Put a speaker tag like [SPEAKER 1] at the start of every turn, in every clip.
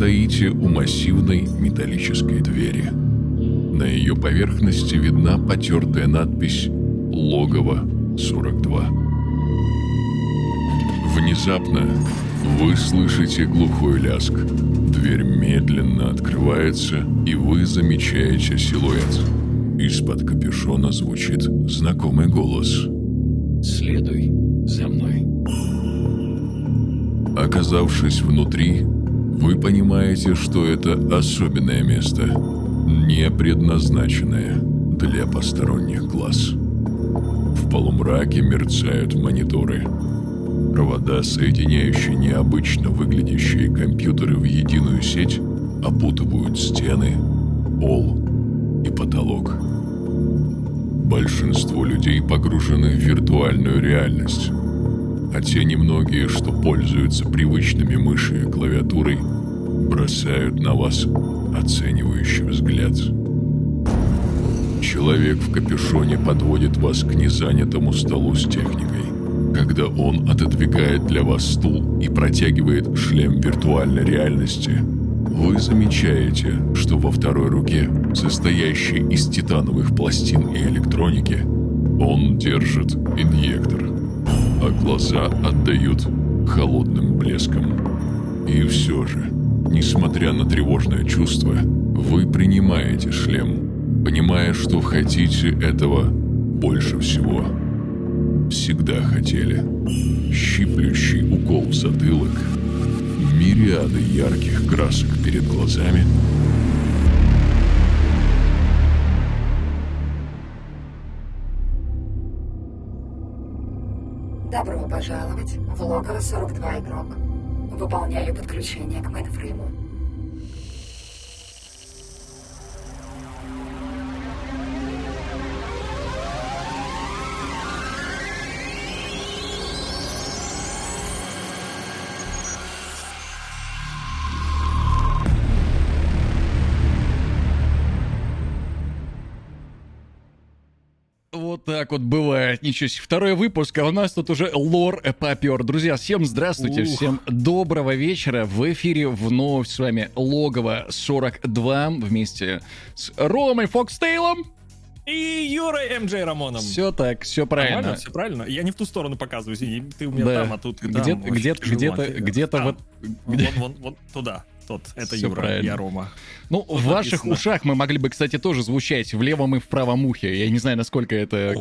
[SPEAKER 1] стоите у массивной металлической двери. На ее поверхности видна потертая надпись «Логово 42». Внезапно вы слышите глухой ляск. Дверь медленно открывается, и вы замечаете силуэт. Из-под капюшона звучит знакомый голос.
[SPEAKER 2] Следуй за мной.
[SPEAKER 1] Оказавшись внутри, вы понимаете, что это особенное место, не предназначенное для посторонних глаз. В полумраке мерцают мониторы. Провода, соединяющие необычно выглядящие компьютеры в единую сеть, опутывают стены, пол и потолок. Большинство людей погружены в виртуальную реальность, а те немногие, что пользуются привычными мышью и клавиатурой, бросают на вас оценивающий взгляд. Человек в капюшоне подводит вас к незанятому столу с техникой. Когда он отодвигает для вас стул и протягивает шлем виртуальной реальности, вы замечаете, что во второй руке, состоящей из титановых пластин и электроники, он держит инъектор, а глаза отдают холодным блеском. И все же, несмотря на тревожное чувство, вы принимаете шлем, понимая, что хотите этого больше всего. Всегда хотели. Щиплющий укол в затылок, мириады ярких красок перед глазами —
[SPEAKER 3] Добро пожаловать в логово 42 игрок. Выполняю подключение к мейнфрейму.
[SPEAKER 4] Так вот бывает, ничего себе. Второй выпуск, а у нас тут уже лор попер. Друзья, всем здравствуйте,
[SPEAKER 2] Ух.
[SPEAKER 4] всем доброго вечера. В эфире вновь с вами Логово 42 вместе с Ромой Фокстейлом.
[SPEAKER 2] И Юрой МД Рамоном.
[SPEAKER 4] Все так, все правильно.
[SPEAKER 2] все правильно. Я не в ту сторону показываю, извини. Ты у меня
[SPEAKER 4] Да.
[SPEAKER 2] там, а тут.
[SPEAKER 4] Где-то, где-то,
[SPEAKER 2] тяжело.
[SPEAKER 4] где-то, где-то вот...
[SPEAKER 2] Вон, вон, вон, туда. Тот. Это
[SPEAKER 4] Всё
[SPEAKER 2] Юра,
[SPEAKER 4] правильно.
[SPEAKER 2] я Рома.
[SPEAKER 4] Ну, в ваших
[SPEAKER 2] написано.
[SPEAKER 4] ушах мы могли бы, кстати, тоже звучать в левом и в правом ухе. Я не знаю, насколько это...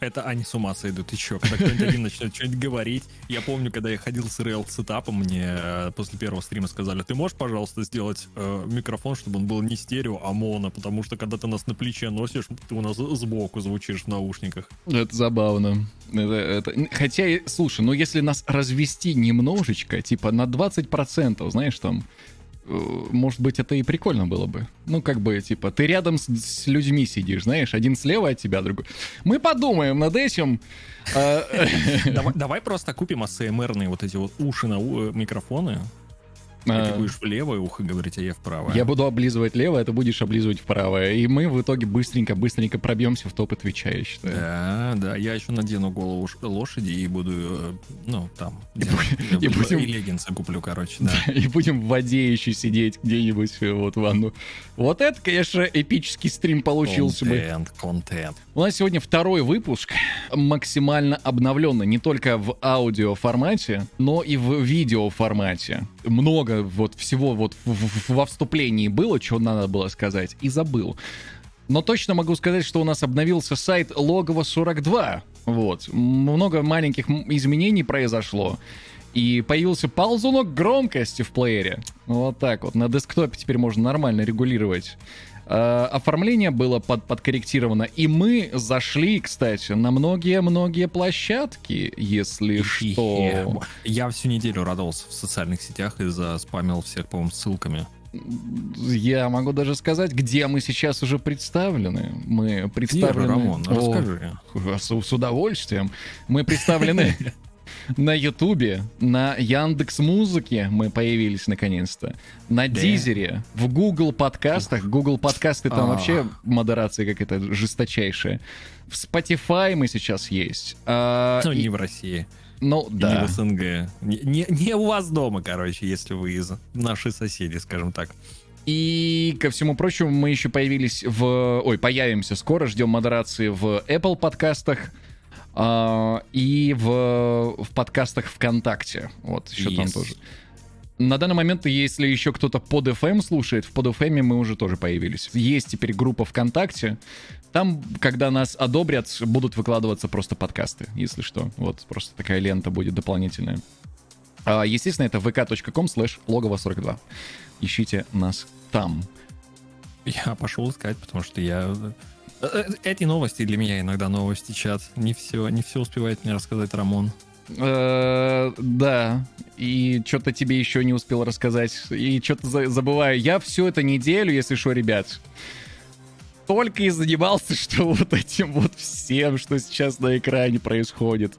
[SPEAKER 2] Это они с ума сойдут. Ты чё? Когда кто-нибудь один начнет что-нибудь говорить. Я помню, когда я ходил с реал сетапом, мне э, после первого стрима сказали, ты можешь, пожалуйста, сделать э, микрофон, чтобы он был не стерео, а моно, потому что когда ты нас на плече носишь, ты у нас сбоку звучишь в наушниках.
[SPEAKER 4] Это забавно. Это, это- Хотя, слушай, ну если нас развести немножечко, типа на 20%, знаешь, там, может быть, это и прикольно было бы. Ну, как бы, типа, ты рядом с, с людьми сидишь, знаешь, один слева от тебя, другой. Мы подумаем над этим. А,
[SPEAKER 2] Давай, просто купим АСМРные вот эти вот уши на э, микрофоны. И ты
[SPEAKER 4] а,
[SPEAKER 2] будешь в левое ухо говорить, а я в правое.
[SPEAKER 4] Я буду облизывать левое, а ты будешь облизывать вправое. И мы в итоге быстренько-быстренько пробьемся в топ Твича, я считаю.
[SPEAKER 2] Да, да, я еще надену голову лошади и буду, э, ну, там,
[SPEAKER 4] И бу- и
[SPEAKER 2] и,
[SPEAKER 4] будем-
[SPEAKER 2] леггинсы куплю, короче, да.
[SPEAKER 4] И будем в воде еще сидеть где-нибудь э, вот в ванну. Вот это, конечно, эпический стрим получился бы.
[SPEAKER 2] Контент, контент.
[SPEAKER 4] У нас сегодня второй выпуск, максимально обновленный, не только в аудио формате, но и в видео формате. Много вот всего вот в- в- во вступлении было, что надо было сказать, и забыл. Но точно могу сказать, что у нас обновился сайт Логово 42. Вот. Много маленьких изменений произошло. И появился ползунок громкости в плеере. Вот так вот. На десктопе теперь можно нормально регулировать. Э, оформление было под, подкорректировано. И мы зашли, кстати, на многие-многие площадки, если что.
[SPEAKER 2] Я всю неделю радовался в социальных сетях и заспамил всех, по-моему, ссылками.
[SPEAKER 4] Я могу даже сказать, где мы сейчас уже представлены. Мы представлены...
[SPEAKER 2] Рамон,
[SPEAKER 4] О,
[SPEAKER 2] расскажи.
[SPEAKER 4] С, с удовольствием. Мы представлены на Ютубе, на Яндекс Музыке мы появились наконец-то, на
[SPEAKER 2] Да.
[SPEAKER 4] Дизере, в Google подкастах. Google подкасты там
[SPEAKER 2] А.
[SPEAKER 4] вообще модерация какая-то жесточайшая. В Spotify мы сейчас есть. А,
[SPEAKER 2] Ну,
[SPEAKER 4] и-
[SPEAKER 2] не в России.
[SPEAKER 4] Ну,
[SPEAKER 2] И Не
[SPEAKER 4] да.
[SPEAKER 2] в СНГ. Не, не- не у вас дома, короче, если вы из наши соседи, скажем так.
[SPEAKER 4] И, ко всему прочему, мы еще появились в... Ой, появимся скоро, ждем модерации в Apple подкастах и в, в подкастах ВКонтакте. Вот, еще там
[SPEAKER 2] Yes.
[SPEAKER 4] тоже. На данный момент, если еще кто-то под FM слушает, в под FM мы уже тоже появились. Есть теперь группа ВКонтакте. Там, когда нас одобрят, будут выкладываться просто подкасты, если что. Вот, просто такая лента будет дополнительная. А, естественно, это vk.com слэш логово 42. Ищите нас там.
[SPEAKER 2] Я пошел искать, потому что я... э, э, Эти новости для меня иногда новости, чат. Не все, не все успевает мне рассказать Рамон.
[SPEAKER 4] Э, да, и что-то тебе еще не успел рассказать, и что-то забываю. Я всю эту неделю, если что, ребят, только и занимался, что вот этим вот всем, что сейчас на экране происходит.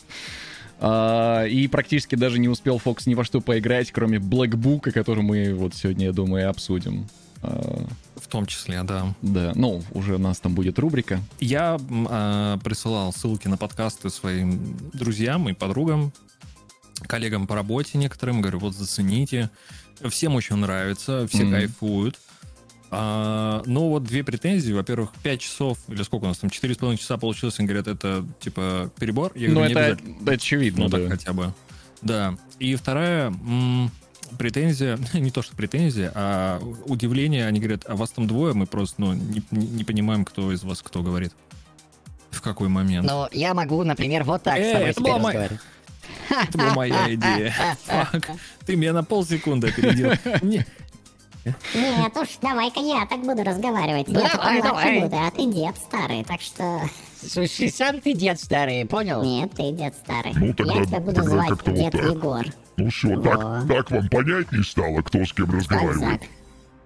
[SPEAKER 4] А, и практически даже не успел Фокс ни во что поиграть, кроме Book, который мы вот сегодня, я думаю, обсудим. А,
[SPEAKER 2] том числе, да.
[SPEAKER 4] да, ну, уже у нас там будет рубрика.
[SPEAKER 2] Я а, присылал ссылки на подкасты своим друзьям и подругам, коллегам по работе некоторым. Говорю, вот зацените. Всем очень нравится, все
[SPEAKER 4] Мгм.
[SPEAKER 2] кайфуют. А, но вот две претензии. Во-первых, 5 часов, или сколько у нас там, 4,5 часа получилось. Они говорят, это типа перебор. Я
[SPEAKER 4] Ну,
[SPEAKER 2] говорю,
[SPEAKER 4] это
[SPEAKER 2] обязательно.
[SPEAKER 4] очевидно,
[SPEAKER 2] Ну,
[SPEAKER 4] да.
[SPEAKER 2] так хотя бы. Да. И вторая м, претензия, не то что претензия, а удивление. Они говорят, а вас там двое, мы просто ну, не, не- понимаем, кто из вас кто говорит. В какой момент.
[SPEAKER 5] Ну, я могу, например, вот так
[SPEAKER 2] Э,
[SPEAKER 5] с тобой
[SPEAKER 2] это была моя-. Это была моя идея. Фак. Ты меня на полсекунды опередил. Не,
[SPEAKER 6] Нет уж, давай-ка я так буду разговаривать.
[SPEAKER 5] Ну,
[SPEAKER 6] я
[SPEAKER 5] давай, давай.
[SPEAKER 6] буду, а ты дед старый, так что...
[SPEAKER 5] Слушай, сам ты дед старый, понял?
[SPEAKER 6] Нет, ты дед старый.
[SPEAKER 1] Ну, тогда-
[SPEAKER 6] я тебя буду
[SPEAKER 1] тогда
[SPEAKER 6] звать
[SPEAKER 1] вот
[SPEAKER 6] дед
[SPEAKER 1] так.
[SPEAKER 6] Егор.
[SPEAKER 1] Ну все, так, так вам понятнее стало, кто с кем разговаривает?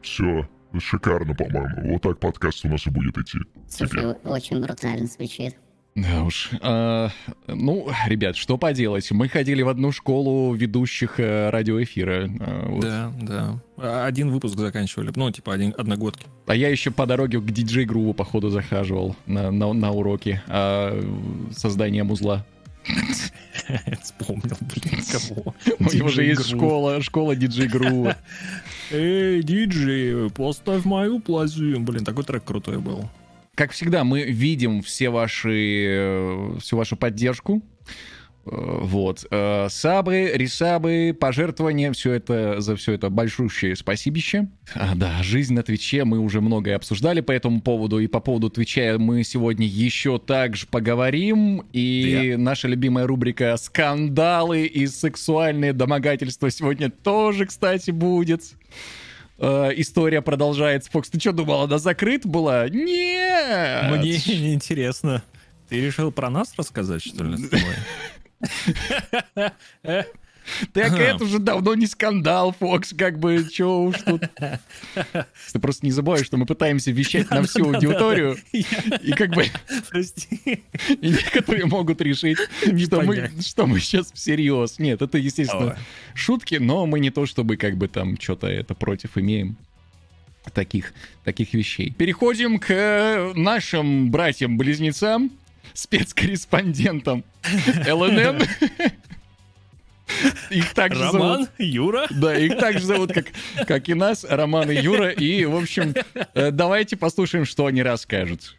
[SPEAKER 1] Все, шикарно, по-моему. Вот так подкаст у нас и будет идти.
[SPEAKER 6] Слушай, очень брутально звучит.
[SPEAKER 4] Да уж. А, ну, ребят, что поделать? Мы ходили в одну школу ведущих э, радиоэфира. а, вот.
[SPEAKER 2] Да, да. А Один выпуск заканчивали. Ну, типа один, одногодки.
[SPEAKER 4] А я еще по дороге к диджей-груву, походу, захаживал на, на, на уроки а, создания музла.
[SPEAKER 2] Вспомнил, блин, кого.
[SPEAKER 4] У него же есть школа, школа диджей-грува.
[SPEAKER 2] Эй, диджей, поставь мою плазу. Блин, такой трек крутой был.
[SPEAKER 4] Как всегда, мы видим все ваши, э, всю вашу поддержку. Э, Вот. Э, Сабы, ресабы, пожертвования, все это, за все это большущее спасибище. А, да, жизнь на Твиче мы уже многое обсуждали по этому поводу, и по поводу Твича мы сегодня еще также поговорим. И наша любимая рубрика «Скандалы и сексуальные домогательства» сегодня тоже, кстати, будет. Э, история продолжается. Фокс, ты что думал, она закрыта была? Нет!
[SPEAKER 2] Мне интересно. Ты решил про нас рассказать, что ли, с тобой?
[SPEAKER 4] Так
[SPEAKER 2] Ага.
[SPEAKER 4] это уже давно не скандал, Фокс, как бы, чё уж тут. Ты просто не забывай, что мы пытаемся вещать на всю аудиторию, и как бы
[SPEAKER 2] Прости.
[SPEAKER 4] и некоторые могут решить, что мы, что мы сейчас всерьез. Нет, это, естественно, шутки, но мы не то чтобы как бы там что-то это против имеем. Таких, таких вещей. Переходим к нашим братьям-близнецам, спецкорреспондентам ЛНН. Их также зовут...
[SPEAKER 2] Роман, Юра.
[SPEAKER 4] Да, их так же зовут, как, как и нас, Роман и Юра. И, в общем, э, давайте послушаем, что они расскажут.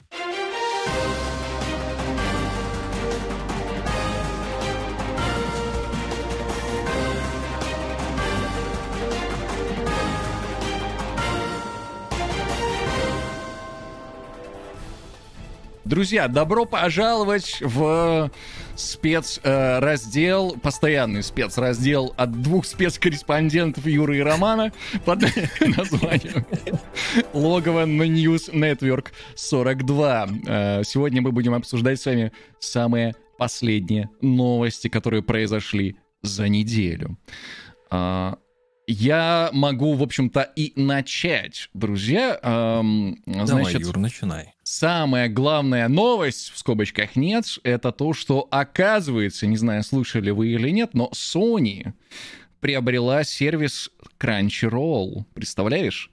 [SPEAKER 4] Друзья, добро пожаловать в спецраздел, постоянный спецраздел от двух спецкорреспондентов Юры и Романа под названием «Логово на News Network 42». Э, Сегодня мы будем обсуждать с вами самые последние новости, которые произошли за неделю. Я могу, в общем-то, и начать, друзья. Эм,
[SPEAKER 2] Давай,
[SPEAKER 4] Значит,
[SPEAKER 2] Юр, начинай.
[SPEAKER 4] Самая главная новость, в скобочках нет, это то, что оказывается, не знаю, слышали вы или нет, но Sony приобрела сервис Crunchyroll. Представляешь?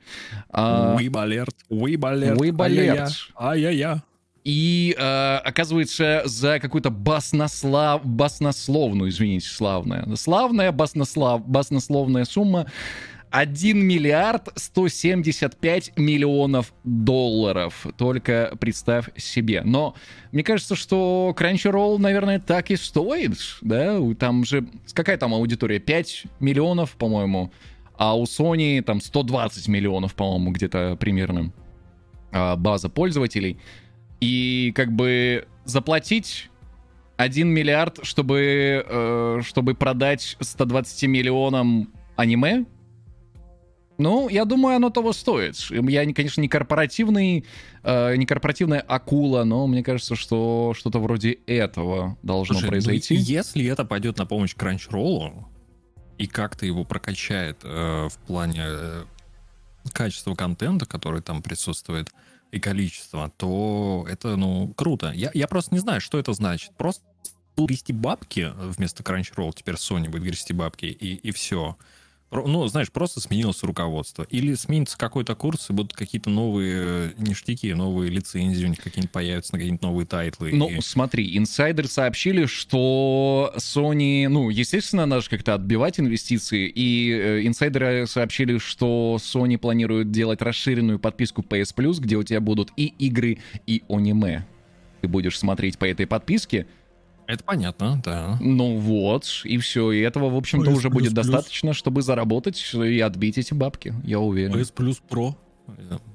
[SPEAKER 4] А,
[SPEAKER 2] Уибалерт, уибалерт.
[SPEAKER 4] Уибалерт.
[SPEAKER 2] Ай-яй-я.
[SPEAKER 4] И э, оказывается, за какую-то баснослав... баснословную, извините, славная, славная баснослав... баснословная сумма 1 миллиард 175 миллионов долларов. Только представь себе. Но мне кажется, что Crunchyroll, наверное, так и стоит, да? Там же... Какая там аудитория? 5 миллионов, по-моему. А у Sony там 120 миллионов, по-моему, где-то примерно а, база пользователей. И как бы заплатить 1 миллиард, чтобы, э, чтобы продать 120 миллионам аниме, ну, я думаю, оно того стоит. Я, конечно, не корпоративный, э, не корпоративная акула, но мне кажется, что что-то вроде этого должно
[SPEAKER 2] Слушай, ну,
[SPEAKER 4] произойти.
[SPEAKER 2] если это пойдет на помощь Crunchyroll и как-то его прокачает э, в плане э, качества контента, который там присутствует, и количества, то это, ну, круто. Я, я просто не знаю, что это значит. Просто грести бабки вместо Crunchyroll, теперь Sony будет грести бабки, и, и все. Ну, знаешь, просто сменилось руководство. Или сменится какой-то курс, и будут какие-то новые э, ништяки, новые лицензии у них какие-нибудь появятся на какие-нибудь новые тайтлы.
[SPEAKER 4] Ну,
[SPEAKER 2] и-
[SPEAKER 4] смотри, инсайдеры сообщили, что Sony, ну, естественно, надо же как-то отбивать инвестиции, и э, инсайдеры сообщили, что Sony планирует делать расширенную подписку PS Plus, где у тебя будут и игры, и аниме. Ты будешь смотреть по этой подписке,
[SPEAKER 2] Это понятно, да.
[SPEAKER 4] ну вот, и все, и этого, в общем-то, уже будет
[SPEAKER 2] Plus.
[SPEAKER 4] достаточно, чтобы заработать и отбить эти бабки, я уверен.
[SPEAKER 2] PS Plus Pro.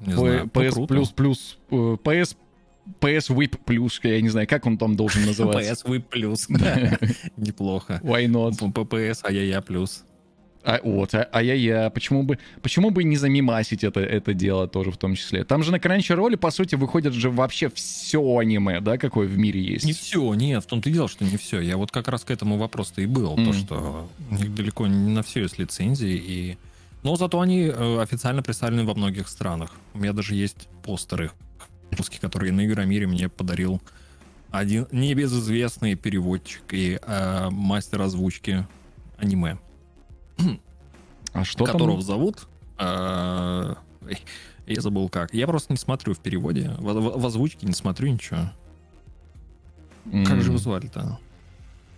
[SPEAKER 2] Не знаю,
[SPEAKER 4] PS. Plus Plus, PS, PS Whip Plus, я не знаю, как он там должен называться.
[SPEAKER 2] PS Whip Plus, да. Неплохо.
[SPEAKER 4] Why not?
[SPEAKER 2] PPS, а я я плюс.
[SPEAKER 4] А, вот, а, а я я, почему бы, почему бы не замимасить это, это дело тоже в том числе? Там же на Crunchyroll, по сути, выходит же вообще все аниме, да, какое в мире есть.
[SPEAKER 2] Не все, нет, в том-то и дело, что не все. Я вот как раз к этому вопрос-то и был, то,
[SPEAKER 4] Мгм.
[SPEAKER 2] что далеко не на все есть лицензии, и... но зато они э, официально представлены во многих странах. У меня даже есть постеры русские, которые на Игромире мне подарил один небезызвестный переводчик и э, мастер озвучки аниме,
[SPEAKER 4] А что
[SPEAKER 2] которого
[SPEAKER 4] там?
[SPEAKER 2] зовут... э, я забыл как. Я просто не смотрю в переводе. В, в- в озвучке не смотрю ничего. Как
[SPEAKER 4] М,
[SPEAKER 2] же его звали-то?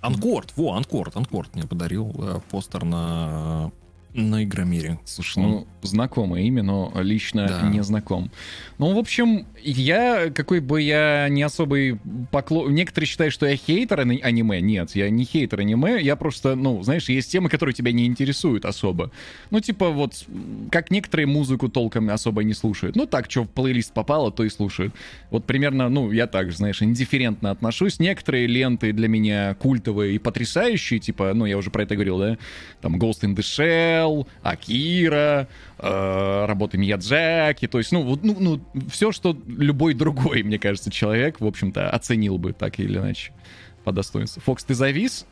[SPEAKER 2] Анкорд, во, Анкорд, Анкорд мне подарил э, постер на, на Игромире.
[SPEAKER 4] Слушай, ну, знакомое имя, но лично
[SPEAKER 2] Да.
[SPEAKER 4] не знаком. Ну, в общем, я, какой бы я не особый поклон... Некоторые считают, что я хейтер ани- аниме. Нет, я не хейтер аниме, я просто, ну, знаешь, есть темы, которые тебя не интересуют особо. Ну, типа вот, как некоторые музыку толком особо не слушают. Ну, так, что в плейлист попало, то и слушают. Вот примерно, ну, я также, знаешь, индифферентно отношусь. Некоторые ленты для меня культовые и потрясающие, типа, ну, я уже про это говорил, да? Там Ghost in the Shell, Акира, э, работы Миядзаки, то есть, ну, вот, ну, ну, все, что любой другой, мне кажется, человек, в общем-то, оценил бы так или иначе по достоинству. Фокс, ты завис?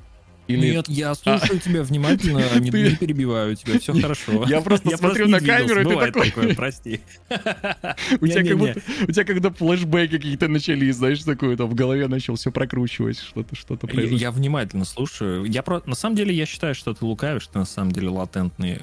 [SPEAKER 4] Или...
[SPEAKER 2] Нет, я слушаю тебя внимательно, не,
[SPEAKER 4] Ты-
[SPEAKER 2] не перебиваю тебя, все хорошо.
[SPEAKER 4] Я просто смотрю на
[SPEAKER 2] не двигался,
[SPEAKER 4] камеру, и ты такой-
[SPEAKER 2] такое, прости.
[SPEAKER 4] У тебя, как будто, у тебя когда флешбеки какие-то начались, знаешь, такое, там в голове начал все прокручивать, что-то что-то
[SPEAKER 2] Я,
[SPEAKER 4] произошло.
[SPEAKER 2] я внимательно слушаю. Я про... На самом деле я считаю, что ты лукавишь, ты на самом деле латентный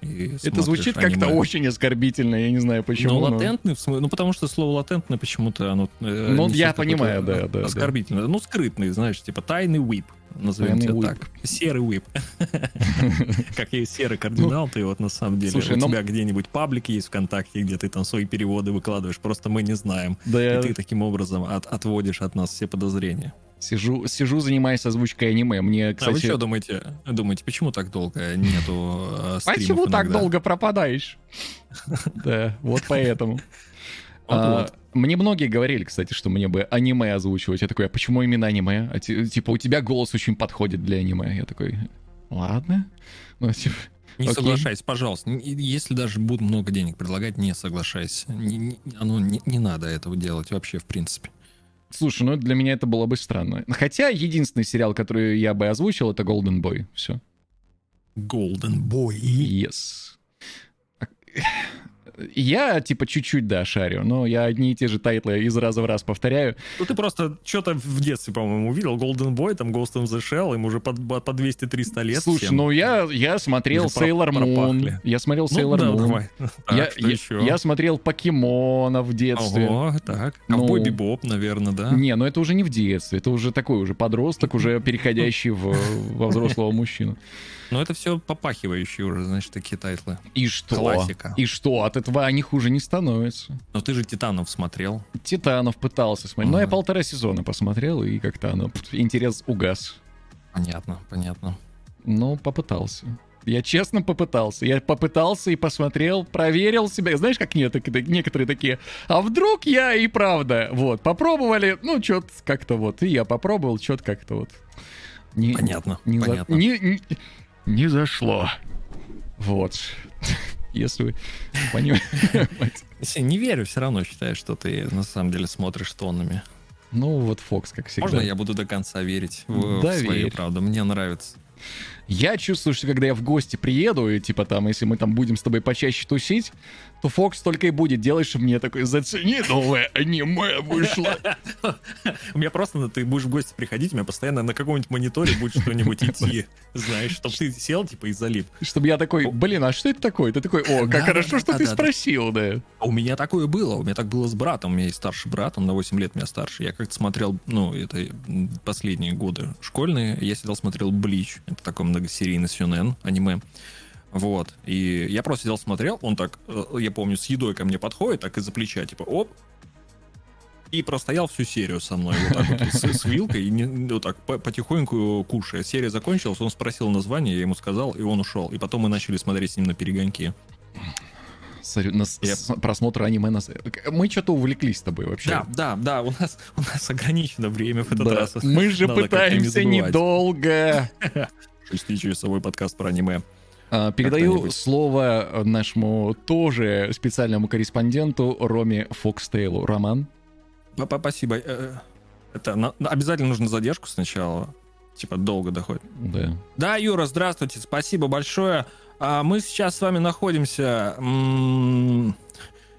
[SPEAKER 2] и
[SPEAKER 4] Это звучит как-то очень оскорбительно, я не знаю почему.
[SPEAKER 2] Ну, латентный, в смысле, ну, потому что слово латентное почему-то оно... э,
[SPEAKER 4] Ну, я понимаю, да, да.
[SPEAKER 2] Оскорбительное. Ну, скрытный, знаешь, типа тайный whip. Назовем тебя так. Серый whip. Как есть серый кардинал, ты вот на самом деле... у
[SPEAKER 4] ну-
[SPEAKER 2] тебя где-нибудь паблик есть ВКонтакте, где ты там свои переводы выкладываешь, просто мы не знаем. И ты таким образом от- отводишь от нас все подозрения.
[SPEAKER 4] сижу, сижу, занимаюсь озвучкой аниме. Мне,
[SPEAKER 2] А вы
[SPEAKER 4] кстати...
[SPEAKER 2] что думаете? Думаете, почему так долго нету э, стримов
[SPEAKER 4] Почему так
[SPEAKER 2] иногда?
[SPEAKER 4] долго пропадаешь? Да, вот поэтому. А. Мне многие говорили, кстати, что мне бы аниме озвучивать. Я такой, а почему именно аниме? А ти- типа, у тебя голос очень подходит для аниме. Я такой, ладно. Ну, типа,
[SPEAKER 2] Не
[SPEAKER 4] Окей.
[SPEAKER 2] соглашайся, пожалуйста. Если даже будут много денег предлагать, не соглашайся. Не, не- оно не, не надо этого делать вообще, в принципе.
[SPEAKER 4] Слушай, ну для меня это было бы странно. Хотя единственный сериал, который я бы озвучил, это Golden Boy. Все.
[SPEAKER 2] Golden Boy.
[SPEAKER 4] Yes. А- Я, типа, чуть-чуть, да, шарю, но я одни и те же тайтлы из раза в раз повторяю.
[SPEAKER 2] Ну ты просто что-то в детстве, по-моему, увидел. Golden Boy, там Ghost in the Shell, им уже по, по 200-300 лет.
[SPEAKER 4] Слушай,
[SPEAKER 2] всем.
[SPEAKER 4] ну я, я смотрел
[SPEAKER 2] про-
[SPEAKER 4] Sailor Moon.
[SPEAKER 2] пропахли.
[SPEAKER 4] Я смотрел
[SPEAKER 2] Ну,
[SPEAKER 4] Sailor
[SPEAKER 2] да,
[SPEAKER 4] Moon.
[SPEAKER 2] давай. Так,
[SPEAKER 4] Я, я- я смотрел покемона в детстве.
[SPEAKER 2] Ого, так.
[SPEAKER 4] Ну,
[SPEAKER 2] Ковбой Бибоп, наверное, да?
[SPEAKER 4] Не, ну это уже не в детстве, это уже такой уже подросток, уже переходящий в, во взрослого мужчину.
[SPEAKER 2] Но это все попахивающие уже, значит, такие тайтлы.
[SPEAKER 4] И что?
[SPEAKER 2] Классика.
[SPEAKER 4] И что? От этого они хуже не становятся.
[SPEAKER 2] Но ты же Титанов смотрел.
[SPEAKER 4] Титанов пытался смотреть. Но я полтора сезона посмотрел, и как-то оно, интерес угас.
[SPEAKER 2] Понятно, понятно.
[SPEAKER 4] Но попытался. Я честно попытался. Я попытался и посмотрел, проверил себя. Знаешь, как нет, некоторые такие, а вдруг я и правда, вот, попробовали, ну, что-то как-то вот, и я попробовал, что-то как-то вот. Не,
[SPEAKER 2] Понятно,
[SPEAKER 4] не, за-
[SPEAKER 2] понятно.
[SPEAKER 4] не, не- не зашло. Вот. Если вы понимаете.
[SPEAKER 2] Не верю, все равно считаю, что ты на самом деле смотришь тоннами.
[SPEAKER 4] Ну, вот Фокс, как всегда.
[SPEAKER 2] Можно я буду до конца верить в, свою
[SPEAKER 4] верь.
[SPEAKER 2] правду? Мне нравится.
[SPEAKER 4] Я чувствую, что когда я в гости приеду, и типа там, если мы там будем с тобой почаще тусить, то Фокс только и будет делать, чтобы мне такой, зацени, новое аниме вышло.
[SPEAKER 2] У меня просто, ты будешь в гости приходить, у меня постоянно на каком-нибудь мониторе будет что-нибудь идти, знаешь, чтобы ты сел, типа, и залип.
[SPEAKER 4] Чтобы я такой, блин, а что это такое? Ты такой, о, как хорошо, что ты спросил, да.
[SPEAKER 2] А У меня такое было, у меня так было с братом, у меня есть старший брат, он на 8 лет меня старше. Я как-то смотрел, ну, это последние годы школьные, я сидел, смотрел Блич, это такой многосерийный сюнен, аниме. Вот, и я просто сидел, смотрел, он так, э, я помню, с едой ко мне подходит, так из-за плеча, типа, оп, и простоял всю серию со мной вот так вот с, с вилкой, и не- вот так по- потихоньку кушая. Серия закончилась, он спросил название, я ему сказал, и он ушел. И потом мы начали смотреть с ним на перегонки.
[SPEAKER 4] Смотрю, на
[SPEAKER 2] Я-
[SPEAKER 4] с- просмотр аниме на... с- Мы что-то увлеклись с тобой вообще.
[SPEAKER 2] Да, да, да, у нас, у нас ограничено время в этот
[SPEAKER 4] Да.
[SPEAKER 2] раз.
[SPEAKER 4] Мы же
[SPEAKER 2] Надо
[SPEAKER 4] пытаемся недолго.
[SPEAKER 2] Шестичасовой подкаст про аниме.
[SPEAKER 4] А, Передаю слово нашему тоже специальному корреспонденту Роме Фокстейлу. Роман?
[SPEAKER 2] Спасибо. Э, Это на- обязательно нужно задержку сначала. Типа долго доходит.
[SPEAKER 4] Да.
[SPEAKER 2] Да, Юра, здравствуйте, спасибо большое. А, Мы сейчас с вами находимся м,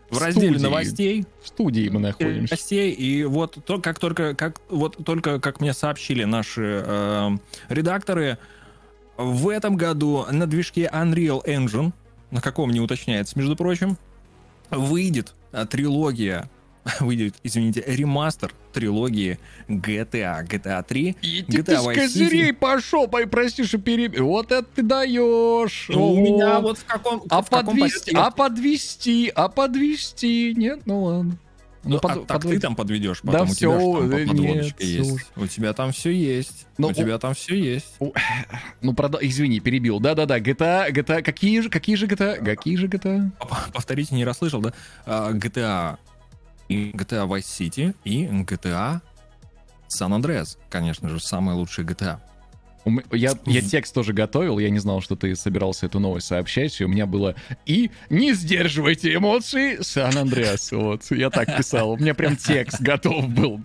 [SPEAKER 2] в
[SPEAKER 4] В
[SPEAKER 2] разделе
[SPEAKER 4] студии.
[SPEAKER 2] новостей.
[SPEAKER 4] В студии мы находимся.
[SPEAKER 2] новостей, и вот то, как только, как, вот только, как мне сообщили наши э, редакторы, в этом году на движке Unreal Engine, на каком не уточняется, между прочим, выйдет э, трилогия, выйдет, извините, ремастер трилогии GTA, GTA 3,
[SPEAKER 4] И ты,
[SPEAKER 2] GTA
[SPEAKER 4] с
[SPEAKER 2] Vice
[SPEAKER 4] козырей
[SPEAKER 2] City.
[SPEAKER 4] пошел, пой- прости, что переб... Вот это ты даешь.
[SPEAKER 2] Ну, у меня вот в каком,
[SPEAKER 4] А
[SPEAKER 2] в каком
[SPEAKER 4] подвести,
[SPEAKER 2] порядке?
[SPEAKER 4] а подвести, а подвести. Нет, ну ладно.
[SPEAKER 2] Ну,
[SPEAKER 4] под-
[SPEAKER 2] а так
[SPEAKER 4] подвод-
[SPEAKER 2] ты там подведешь,
[SPEAKER 4] Да
[SPEAKER 2] потом у тебя
[SPEAKER 4] всё,
[SPEAKER 2] же там
[SPEAKER 4] э,
[SPEAKER 2] подводочка
[SPEAKER 4] нет,
[SPEAKER 2] есть.
[SPEAKER 4] слушай.
[SPEAKER 2] У тебя там все есть.
[SPEAKER 4] Ну,
[SPEAKER 2] у
[SPEAKER 4] у-
[SPEAKER 2] тебя там все есть.
[SPEAKER 4] Ну, прода- извини, перебил. Да-да-да, GTA, GTA, какие же, какие же GTA, какие же GTA?
[SPEAKER 2] Повторите, не расслышал, да? А, GTA и GTA Vice City и GTA San Andreas, конечно же, самые лучшие GTA.
[SPEAKER 4] Я, я текст тоже готовил, я не знал, что ты собирался эту новость сообщать, и у меня было «И не сдерживайте эмоции, Сан-Андреас». Вот, я так писал, у меня прям текст готов был.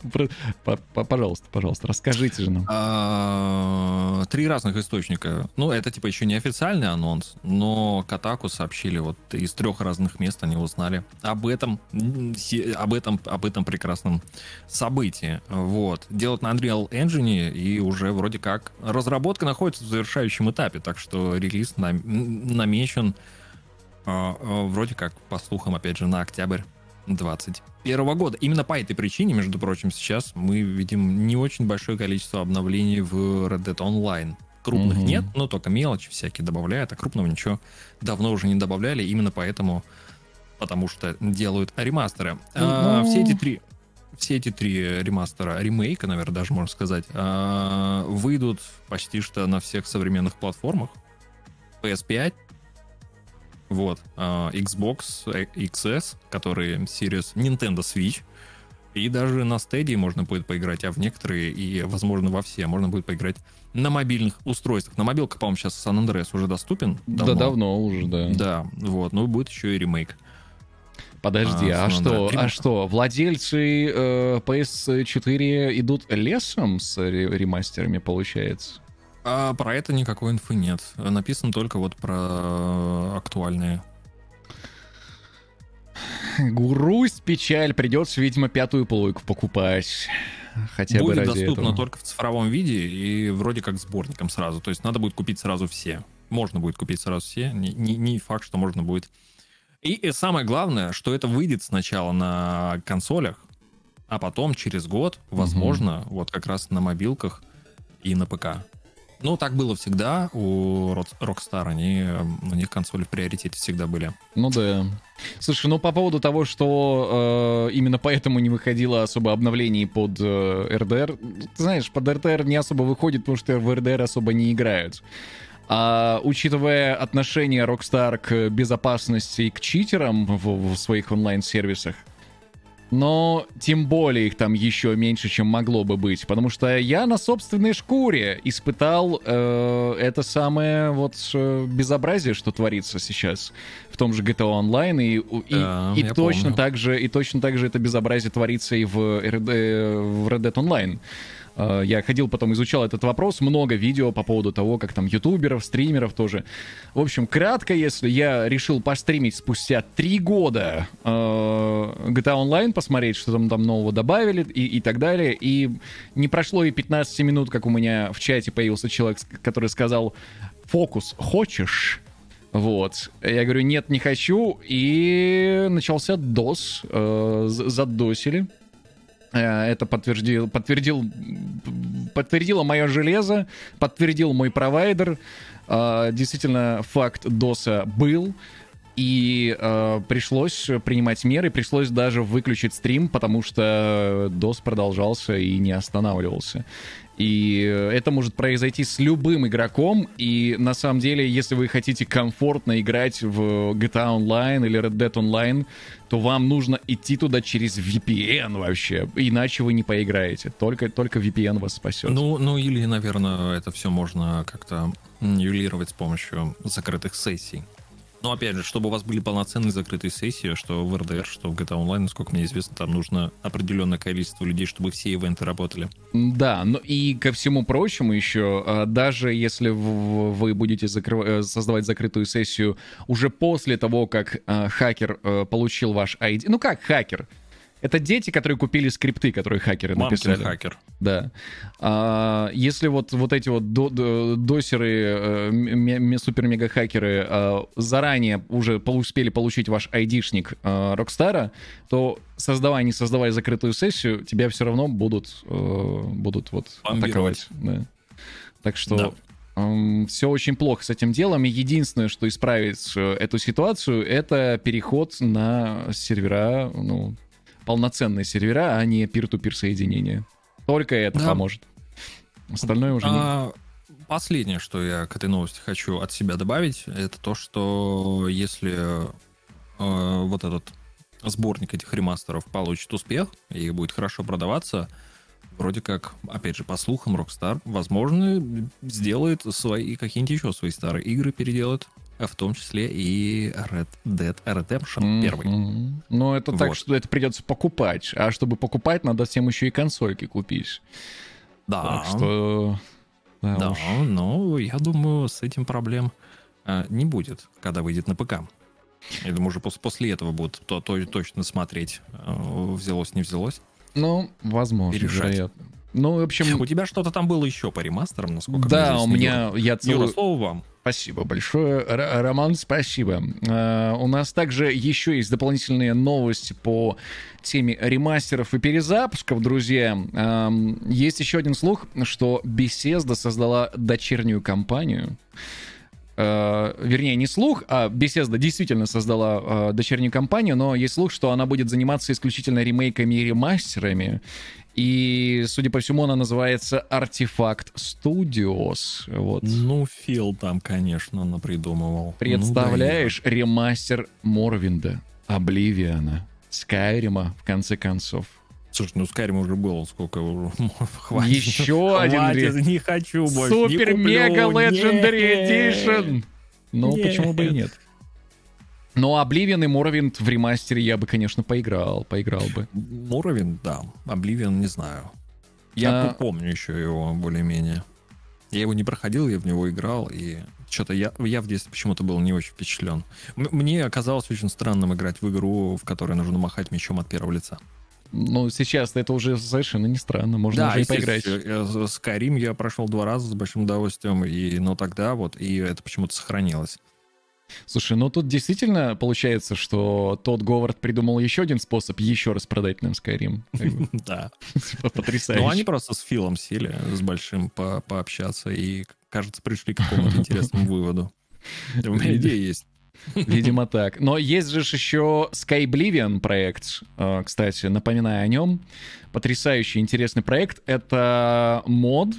[SPEAKER 4] Пожалуйста, пожалуйста, расскажите же нам.
[SPEAKER 2] А, Три разных источника. Ну, это типа еще не официальный анонс, но Катаку сообщили, вот из трех разных мест они узнали об этом, об этом, об этом прекрасном событии. Вот. Делают на Unreal Engine, и уже вроде как разработка находится в завершающем этапе, так что релиз нам- намечен а, а, вроде как, по слухам, опять же, на октябрь 2021 года. Именно по этой причине, между прочим, сейчас мы видим не очень большое количество обновлений в Red Dead Online. Крупных
[SPEAKER 4] Мгм.
[SPEAKER 2] нет, но только мелочи всякие добавляют, а крупного ничего давно уже не добавляли, именно поэтому, потому что делают ремастеры. А,
[SPEAKER 4] Ну.
[SPEAKER 2] все эти три все эти три ремастера, ремейка, наверное, даже можно сказать, а, выйдут почти что на всех современных платформах. PS5, вот, а, Xbox XS, который Series Nintendo Switch, и даже на Stadia можно будет поиграть, а в некоторые и, возможно, во все можно будет поиграть на мобильных устройствах. На мобилках, по-моему, сейчас San Andreas уже доступен.
[SPEAKER 4] Да давно уже, да.
[SPEAKER 2] Да, вот, но будет еще и ремейк.
[SPEAKER 4] Подожди,
[SPEAKER 2] А,
[SPEAKER 4] а, что, а что, владельцы э, PS4 идут лесом с ре- ремастерами, получается?
[SPEAKER 2] А про это никакой инфы нет. Написано только вот про актуальные.
[SPEAKER 4] грусть, печаль, придется, видимо, пятую плойку покупать. Хотя бы
[SPEAKER 2] будет
[SPEAKER 4] ради
[SPEAKER 2] доступно
[SPEAKER 4] этого.
[SPEAKER 2] только в цифровом виде и вроде как сборником сразу. То есть надо будет купить сразу все. Можно будет купить сразу все. Не, не- не факт, что можно будет. И, самое главное, что это выйдет сначала на консолях, а потом через год, возможно, вот как раз на мобилках и на ПК. Ну, так было всегда у Rockstar. Они, э, у них консоли в приоритете всегда были.
[SPEAKER 4] Ну да. Слушай, ну по поводу того, что э, именно поэтому не выходило особо обновлений под э, РДР, ты знаешь, под РДР не особо выходит, потому что в РДР особо не играют. А учитывая отношение Rockstar к безопасности и к читерам в, в своих онлайн-сервисах, но тем более их там еще меньше, чем могло бы быть. Потому что я на собственной шкуре испытал э, это самое вот э, безобразие, что творится сейчас в том же GTA Online. И, и,
[SPEAKER 2] Да,
[SPEAKER 4] и точно
[SPEAKER 2] помню.
[SPEAKER 4] так же, и точно так же это безобразие творится и в, RD, в Red Dead Online. Э, Я ходил потом, изучал этот вопрос, много видео по поводу того, как там ютуберов, стримеров тоже. В общем, кратко, если я решил постримить спустя три года э, GTA Online, посмотреть, что там, там нового добавили и, и так далее, и не прошло и 15 минут, как у меня в чате появился человек, который сказал «Фокус хочешь?» Вот. Я говорю, нет, не хочу. И начался DOS. э, задосили. Э, Это подтвердил, подтвердил, подтвердило мое железо, подтвердил мой провайдер. Э, Действительно, факт ДОСа был. И э, пришлось принимать меры, пришлось даже выключить стрим, потому что DOS продолжался и не останавливался. И это может произойти с любым игроком. И на самом деле, если вы хотите комфортно играть в GTA Online или Red Dead Online, то вам нужно идти туда через VPN вообще. Иначе вы не поиграете. Только, только VPN вас спасет.
[SPEAKER 2] Ну, ну или, наверное, это все можно как-то нивелировать с помощью закрытых сессий. Но опять же, чтобы у вас были полноценные закрытые сессии, что в РДР, что в GTA Online, насколько мне известно, там нужно определенное количество людей, чтобы все ивенты работали.
[SPEAKER 4] Да, но и ко всему прочему еще, а, даже если вы будете закрыв- э, создавать закрытую сессию уже после того, как а, хакер э, получил ваш ID, ну как хакер? Это дети, которые купили скрипты, которые хакеры
[SPEAKER 2] Мамкин
[SPEAKER 4] написали.
[SPEAKER 2] хакер.
[SPEAKER 4] Да. А, если вот, вот эти вот до- до- досеры, э, ме- ме- супер-мега-хакеры а, заранее уже успели получить ваш ID-шник а, Рокстара, то создавая, не создавая закрытую сессию, тебя все равно будут, э, будут вот
[SPEAKER 2] Бомбировать.
[SPEAKER 4] атаковать. Да. Так что все очень плохо с этим делом. И единственное, что исправит э, эту ситуацию, это переход на сервера, ну, полноценные сервера, а не пир-ту-пир соединения. Только это
[SPEAKER 2] Да.
[SPEAKER 4] поможет. Остальное уже не...
[SPEAKER 2] А, Последнее, что я к этой новости хочу от себя добавить, это то, что если э, вот этот сборник этих ремастеров получит успех и будет хорошо продаваться, вроде как, опять же, по слухам, Rockstar, возможно, сделает свои какие-нибудь еще свои старые игры переделает, в том числе и Red Dead Redemption 1.
[SPEAKER 4] Мгм. Ну, это так,
[SPEAKER 2] Вот.
[SPEAKER 4] что это придется покупать. А чтобы покупать, надо всем еще и консольки купить.
[SPEAKER 2] Да,
[SPEAKER 4] Так что... Да,
[SPEAKER 2] да,
[SPEAKER 4] уж.
[SPEAKER 2] но я думаю, с этим проблем э, не будет, когда выйдет на ПК. Я думаю, уже пос- после этого будут то, то- точно смотреть, э, взялось, не взялось.
[SPEAKER 4] Ну, возможно,
[SPEAKER 2] Перешать.
[SPEAKER 4] вероятно. Ну, в общем...
[SPEAKER 2] У тебя что-то там было еще по ремастерам, насколько
[SPEAKER 4] Да, у меня... Я
[SPEAKER 2] Юра.
[SPEAKER 4] целую...
[SPEAKER 2] Юра, слово вам.
[SPEAKER 4] Спасибо большое, Р- Роман, спасибо. Э, у нас также еще есть дополнительные новости по теме ремастеров и перезапусков, друзья. Эм, есть еще один слух, что Bethesda создала дочернюю компанию. Э, вернее, не слух, а Bethesda действительно создала э, дочернюю компанию, но есть слух, что она будет заниматься исключительно ремейками и ремастерами. И, судя по всему, она называется Artifact Studios. Вот.
[SPEAKER 2] Ну, Фил там, конечно, напридумывал.
[SPEAKER 4] Представляешь, ремастер Морвинда, Обливиана, Скайрима, в конце концов.
[SPEAKER 2] Ну. Слушай, ну Skyrim уже было, сколько. Хватит.
[SPEAKER 4] Еще один
[SPEAKER 2] Хватит, не хочу больше.
[SPEAKER 4] Супер Мега. Legendary Edition! Ну, почему бы и нет? Но Обливиан и Морвинд в ремастере я бы, конечно, поиграл, поиграл бы.
[SPEAKER 2] Моровин, да. Обливион, не знаю. Я
[SPEAKER 4] А-
[SPEAKER 2] помню еще его более-менее. Я его не проходил, я в него играл, и, что-то я, я в детстве почему-то был не очень впечатлен. М- мне оказалось очень странным играть в игру, в которой нужно махать мечом от первого лица.
[SPEAKER 4] Ну, сейчас это уже совершенно не странно, можно уже и поиграть.
[SPEAKER 2] э, Skyrim я прошел два раза с большим удовольствием, и, но тогда вот, и это почему-то сохранилось.
[SPEAKER 4] Слушай, ну тут действительно получается, что тот Говард придумал еще один способ еще раз продать нам Skyrim.
[SPEAKER 2] Да.
[SPEAKER 4] типа, Потрясающе.
[SPEAKER 2] Ну, они просто с Филом сели, с большим по пообщаться, и, кажется, пришли к какому-то интересному выводу. У меня идея есть.
[SPEAKER 4] Видимо, так. Но есть же еще Skyblivion проект, э, кстати, напоминаю о нем. Потрясающий, интересный проект. Это мод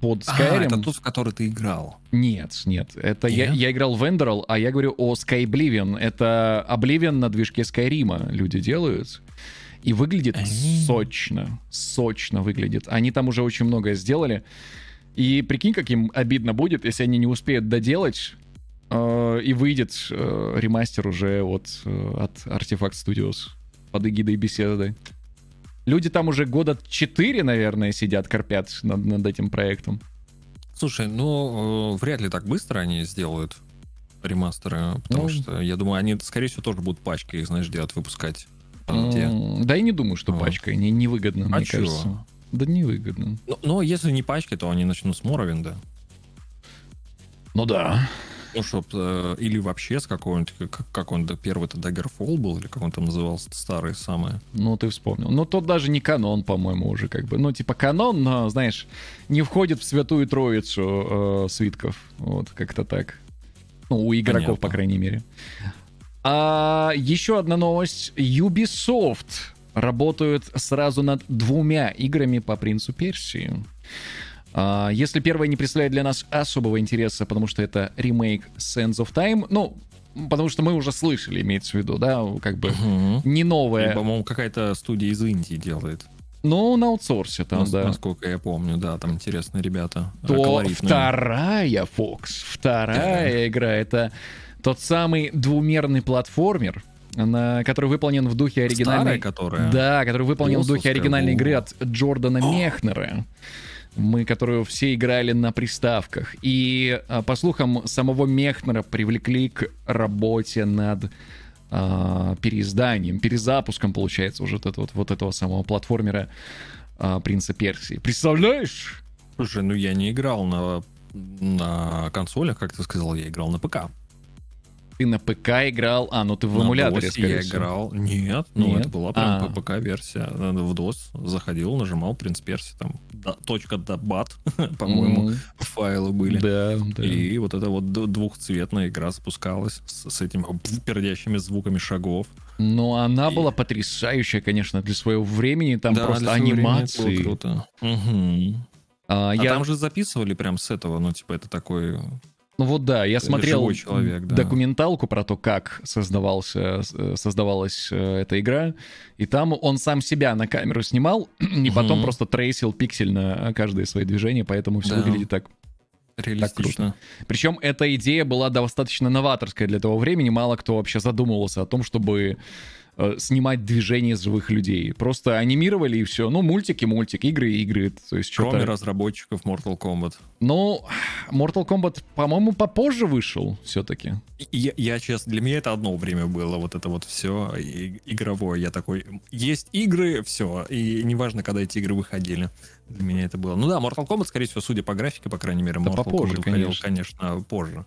[SPEAKER 4] под
[SPEAKER 2] А,
[SPEAKER 4] Skyrim.
[SPEAKER 2] это тот, в который ты играл.
[SPEAKER 4] Нет, нет. Это я,
[SPEAKER 2] Нет?
[SPEAKER 4] я играл в Enderal, а я говорю о Skyblivion. Это Oblivion на движке Skyrim люди делают. И выглядит
[SPEAKER 2] Ай.
[SPEAKER 4] сочно. Сочно выглядит. Они там уже очень многое сделали. И прикинь, как им обидно будет, если они не успеют доделать, и выйдет э, ремастер уже вот э, от Artifact Studios под эгидой беседы. Люди там уже года 4, наверное, сидят, корпят над, над этим проектом.
[SPEAKER 2] Слушай, ну, э, вряд ли так быстро они сделают ремастеры, потому
[SPEAKER 4] Ну.
[SPEAKER 2] что, я думаю, они, скорее всего, тоже будут пачки, их, знаешь, делать, выпускать. Там, где.
[SPEAKER 4] Да и не думаю, что
[SPEAKER 2] Вот.
[SPEAKER 4] пачкой. Не, невыгодно,
[SPEAKER 2] А
[SPEAKER 4] мне
[SPEAKER 2] чего?
[SPEAKER 4] кажется. Да невыгодно.
[SPEAKER 2] Но, но если не пачки, то они начнут с Моровинда.
[SPEAKER 4] Ну да.
[SPEAKER 2] Ну, чтоб, э, или вообще с какого-нибудь, как, как он, да, первый-то Daggerfall был, или как он там назывался, старый самый.
[SPEAKER 4] Ну, ты вспомнил. Ну, тот даже не канон, по-моему, уже как бы. Ну, типа канон, но, знаешь, не входит в святую троицу э, свитков. Вот, как-то так. Ну, у игроков,
[SPEAKER 2] Понятно.
[SPEAKER 4] по крайней мере. А еще одна новость. Ubisoft работают сразу над двумя играми по Принцу Персии. А, Если первая не представляет для нас особого интереса, потому что это ремейк Sands of Time, ну, потому что мы уже слышали, имеется в виду, да, как бы не
[SPEAKER 2] И,
[SPEAKER 4] новое.
[SPEAKER 2] по-моему, какая-то студия из Индии делает.
[SPEAKER 4] Ну, на аутсорсе там,
[SPEAKER 2] Нас-
[SPEAKER 4] да.
[SPEAKER 2] Насколько я помню, да, там интересные ребята.
[SPEAKER 4] То
[SPEAKER 2] колоритные.
[SPEAKER 4] вторая, Фокс, вторая игра, это тот самый двумерный платформер, на, который выполнен в духе оригинальной...
[SPEAKER 2] Старая, которая?
[SPEAKER 4] Да, который выполнен в духе оригинальной
[SPEAKER 2] во.
[SPEAKER 4] игры от Джордана Мехнера. Мы, которую все играли на приставках. И, а, по слухам, самого Мехнера привлекли к работе над а, переизданием, перезапуском, получается, уже вот, вот, вот этого самого платформера а, Принца Персии. Представляешь?
[SPEAKER 2] Слушай, ну я не играл на, на консолях, как ты сказал, я играл на ПК.
[SPEAKER 4] Ты на ПК играл, а, ну ты в
[SPEAKER 2] На
[SPEAKER 4] эмуляторе,
[SPEAKER 2] DOS я
[SPEAKER 4] всего.
[SPEAKER 2] играл. Нет, ну
[SPEAKER 4] Нет?
[SPEAKER 2] это была прям
[SPEAKER 4] А.
[SPEAKER 2] ПК-версия. В DOS заходил, нажимал принц Перси, там да, точка дабат, по-моему, файлы были.
[SPEAKER 4] Да, да.
[SPEAKER 2] И вот эта вот двухцветная игра запускалась с, с этими пердящими звуками шагов.
[SPEAKER 4] Но она
[SPEAKER 2] И-
[SPEAKER 4] была потрясающая, конечно, для своего времени. Там
[SPEAKER 2] Да,
[SPEAKER 4] просто анимации.
[SPEAKER 2] круто. Мгм.
[SPEAKER 4] А,
[SPEAKER 2] А
[SPEAKER 4] я,
[SPEAKER 2] там же записывали прям с этого, ну, типа, это такой...
[SPEAKER 4] ну вот да, я смотрел
[SPEAKER 2] человек, да.
[SPEAKER 4] документалку про то, как создавался, э, создавалась э, эта игра, и там он сам себя на камеру снимал, и потом
[SPEAKER 2] Мгм.
[SPEAKER 4] просто трейсил пиксельно каждое свои движения, поэтому все
[SPEAKER 2] Да.
[SPEAKER 4] выглядит так.
[SPEAKER 2] Реалистично.
[SPEAKER 4] Причем эта идея была достаточно новаторская для того времени, мало кто вообще задумывался о том, чтобы э, снимать движения живых людей. Просто анимировали и все. Ну, мультики, мультик, игры, игры. То есть
[SPEAKER 2] Кроме
[SPEAKER 4] что-то...
[SPEAKER 2] разработчиков Mortal Kombat.
[SPEAKER 4] Ну, Mortal Kombat, по-моему, попозже вышел все-таки.
[SPEAKER 2] И Я, я, честно, для меня это одно время было, вот это вот все игровое. Я такой, есть игры, все, и неважно, когда эти игры выходили. Для меня это было. Ну да, Mortal Kombat, скорее всего, судя по графике, по крайней мере,
[SPEAKER 4] Да
[SPEAKER 2] Mortal
[SPEAKER 4] попозже,
[SPEAKER 2] Kombat выходил,
[SPEAKER 4] конечно.
[SPEAKER 2] конечно, позже.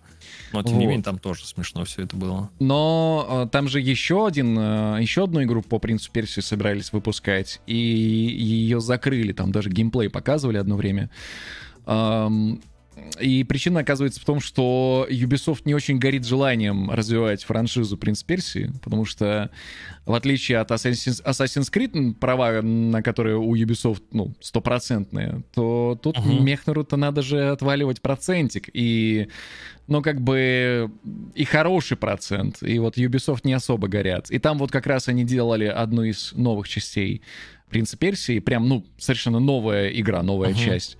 [SPEAKER 2] Но тем не
[SPEAKER 4] Вот.
[SPEAKER 2] менее, там тоже смешно все это было.
[SPEAKER 4] Но э, там же еще один, э, еще одну игру по принципу Персии собирались выпускать, и ее закрыли, там даже геймплей показывали одно время. Ам, И причина оказывается в том, что Ubisoft не очень горит желанием развивать франшизу «Принц Персии», потому что, в отличие от Assassin's, Assassin's Creed, права на которые у Ubisoft, ну, стопроцентные, то тут
[SPEAKER 2] Мгм.
[SPEAKER 4] Мехнеру-то надо же отваливать процентик. И, ну, как бы, и хороший процент. И вот Ubisoft не особо горят. И там вот как раз они делали одну из новых частей «Принца Персии», прям, ну, совершенно новая игра, новая
[SPEAKER 2] Мгм.
[SPEAKER 4] часть.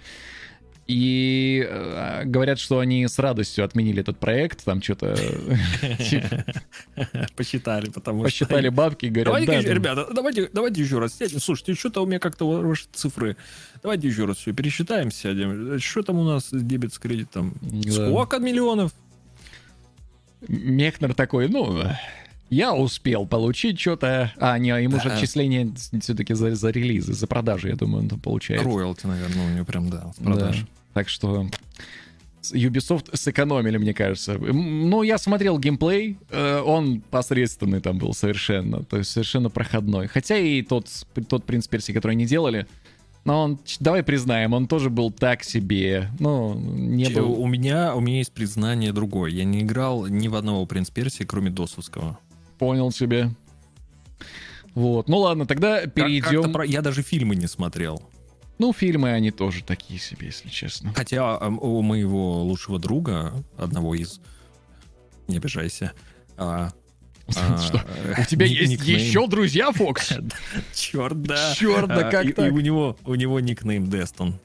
[SPEAKER 4] И э, говорят, что они с радостью отменили этот проект, там что-то
[SPEAKER 2] Посчитали, потому
[SPEAKER 4] посчитали бабки говорят,
[SPEAKER 2] Давайте, ребята, давайте, давайте еще раз сядем. Слушайте, что-то у меня как-то ваши цифры. Давайте еще раз все пересчитаем, сядем. Что там у нас дебет с кредитом? Сколько миллионов?
[SPEAKER 4] Мехнер такой, ну, я успел получить что-то. А, не, ему же
[SPEAKER 2] Да.
[SPEAKER 4] отчисление все-таки за, за релизы, за продажи, я думаю, он там получает.
[SPEAKER 2] Роялти, наверное, у него прям, да, с
[SPEAKER 4] Да. Так что Ubisoft сэкономили, мне кажется. Ну, я смотрел геймплей, э, он посредственный там был совершенно, то есть совершенно проходной. Хотя и тот, тот принц Персии, который они делали, но он, давай признаем, он тоже был так себе. Ну, не
[SPEAKER 2] Че-
[SPEAKER 4] был...
[SPEAKER 2] У меня, у меня есть признание другое. Я не играл ни в одного Принц Персии, кроме Досовского.
[SPEAKER 4] Понял тебе. Вот, ну ладно, тогда
[SPEAKER 2] Как-
[SPEAKER 4] перейдем.
[SPEAKER 2] как-то про- Я даже фильмы не смотрел.
[SPEAKER 4] Ну, фильмы они тоже такие себе, если честно.
[SPEAKER 2] Хотя эм, у моего лучшего друга, одного из... Не обижайся. а, а,
[SPEAKER 4] Что? У тебя есть еще друзья, Фокс?
[SPEAKER 2] Черт, да.
[SPEAKER 4] Черт, да
[SPEAKER 2] А,
[SPEAKER 4] как так?
[SPEAKER 2] И у него, у него никнейм Дестон.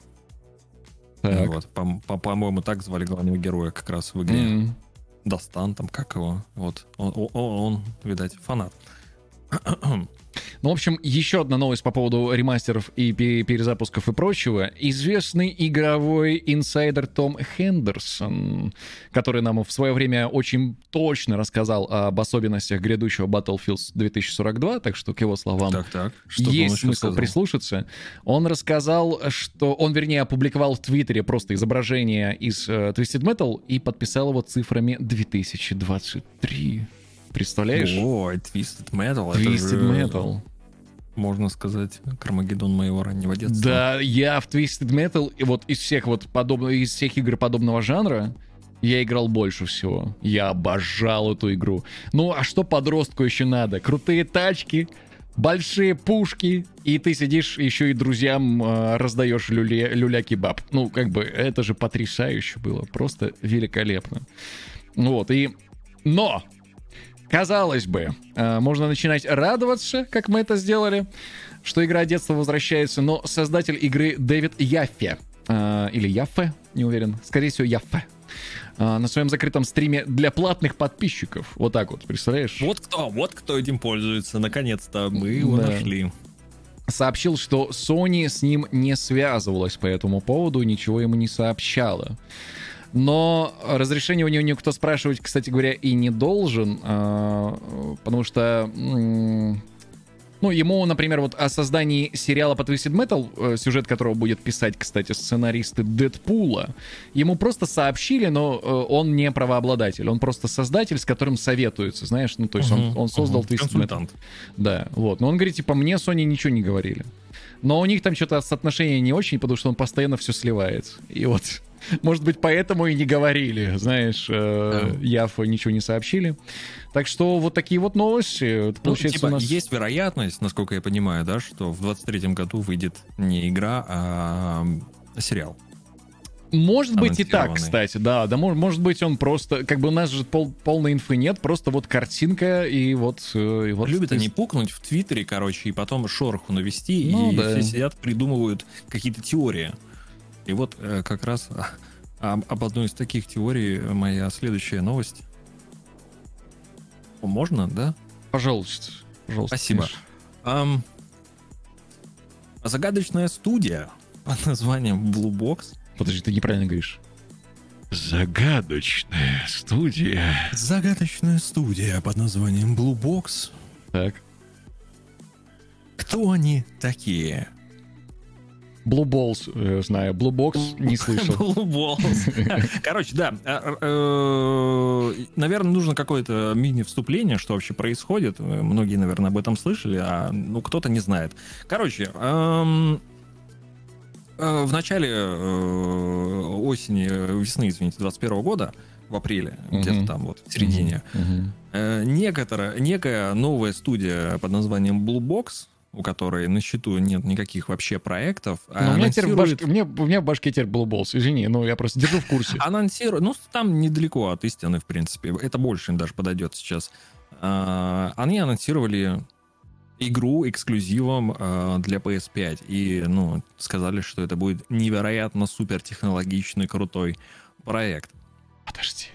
[SPEAKER 2] Вот, по- по- по-моему, так звали главного героя как раз в игре. Достан там, как его. Вот. Он, он- он, видать, фанат.
[SPEAKER 4] Ну, в общем, еще одна новость по поводу ремастеров и пе- перезапусков и прочего. Известный игровой инсайдер Том Хендерсон, который нам в свое время очень точно рассказал об особенностях грядущего Battlefield 2042, так что к его словам
[SPEAKER 2] Так, так.
[SPEAKER 4] Есть смысл
[SPEAKER 2] сказал.
[SPEAKER 4] прислушаться. Он рассказал, что он, вернее, опубликовал в Твиттере просто изображение из э, Twisted Metal и подписал его цифрами 2023. Представляешь?
[SPEAKER 2] Ой, Twisted Metal. это
[SPEAKER 4] Twisted
[SPEAKER 2] же,
[SPEAKER 4] Metal.
[SPEAKER 2] Можно сказать, Кармагеддон моего раннего детства.
[SPEAKER 4] Да, я в Twisted Metal, и вот из всех вот подобного, из всех игр подобного жанра, я играл больше всего. Я обожал эту игру. Ну, а что подростку еще надо? Крутые тачки, большие пушки, и ты сидишь еще и друзьям э, раздаешь люле, люля-кебаб. Ну, как бы, это же потрясающе было. Просто великолепно. Вот, и... Но! Казалось бы, э, можно начинать радоваться, как мы это сделали, что игра детства возвращается, но создатель игры Дэвид Яффе, э, или Яффе, не уверен, скорее всего Яффе, э, на своем закрытом стриме для платных подписчиков, вот так вот, представляешь?
[SPEAKER 2] Вот кто, вот кто этим пользуется. Наконец-то мы его
[SPEAKER 4] Да.
[SPEAKER 2] нашли.
[SPEAKER 4] сообщил, что Sony с ним не связывалась по этому поводу, ничего ему не сообщала. Но разрешение у него никто спрашивать, кстати говоря, и не должен, а, потому что, ну, ему, например, вот о создании сериала по Twisted Metal, сюжет которого будет писать, кстати, сценаристы Дэдпула, ему просто сообщили, но э, он не правообладатель, он просто создатель, с которым советуются, знаешь, ну, то есть он,
[SPEAKER 2] Мгм,
[SPEAKER 4] он создал
[SPEAKER 2] мгм.
[SPEAKER 4] Twisted Metal. Да, вот. Но он говорит, типа, мне Sony ничего не говорили. Но у них там что-то соотношение не очень, потому что он постоянно все сливает. И вот, может быть, поэтому и не говорили, знаешь, э,
[SPEAKER 2] Да.
[SPEAKER 4] Яфа ничего не сообщили. Так что вот такие вот новости. Это,
[SPEAKER 2] Ну,
[SPEAKER 4] Получается,
[SPEAKER 2] типа,
[SPEAKER 4] у нас...
[SPEAKER 2] есть вероятность, насколько я понимаю, да, что в 23-м году выйдет не игра, а м, сериал.
[SPEAKER 4] Может быть и так, кстати, да. Да, может, может быть, он просто... Как бы у нас же пол, полной инфы нет, просто вот картинка и вот... э, и вот
[SPEAKER 2] Любят
[SPEAKER 4] ты-
[SPEAKER 2] они пукнуть в Твиттере, короче, и потом шороху навести,
[SPEAKER 4] Ну
[SPEAKER 2] и
[SPEAKER 4] да.
[SPEAKER 2] все сидят, придумывают какие-то теории. И вот э, как раз а, об одной из таких теорий моя следующая новость. Можно, да?
[SPEAKER 4] Пожалуйста. Пожалуйста.
[SPEAKER 2] Спасибо. Ам, загадочная студия под названием Blue Box.
[SPEAKER 4] Подожди, ты неправильно говоришь. Загадочная студия.
[SPEAKER 2] Загадочная студия под названием Blue Box.
[SPEAKER 4] Так.
[SPEAKER 2] Кто они такие?
[SPEAKER 4] Blue Balls, э, знаю. Blue Box не слышал.
[SPEAKER 2] Blue Balls. Короче, да. э, э, Наверное, нужно какое-то мини-вступление, что вообще происходит. Многие, наверное, об этом слышали, а ну кто-то не знает. Короче, эм, в начале осени, весны, извините, 21 года, в апреле, где-то там вот в середине, некоторая, некая новая студия под названием Blue Box, у которой на счету нет никаких вообще проектов,
[SPEAKER 4] Ну, у, меня теперь в
[SPEAKER 2] анонсирует-
[SPEAKER 4] башке, меня, у меня в башке теперь Blue Balls, извини, ну я просто держу в курсе.
[SPEAKER 2] анонсирует, ну, там недалеко от истины, в принципе. Это больше даже подойдет сейчас. А, Они анонсировали игру эксклюзивом а, для PS5. И, ну, сказали, что это будет невероятно супертехнологичный, крутой проект.
[SPEAKER 4] Подожди.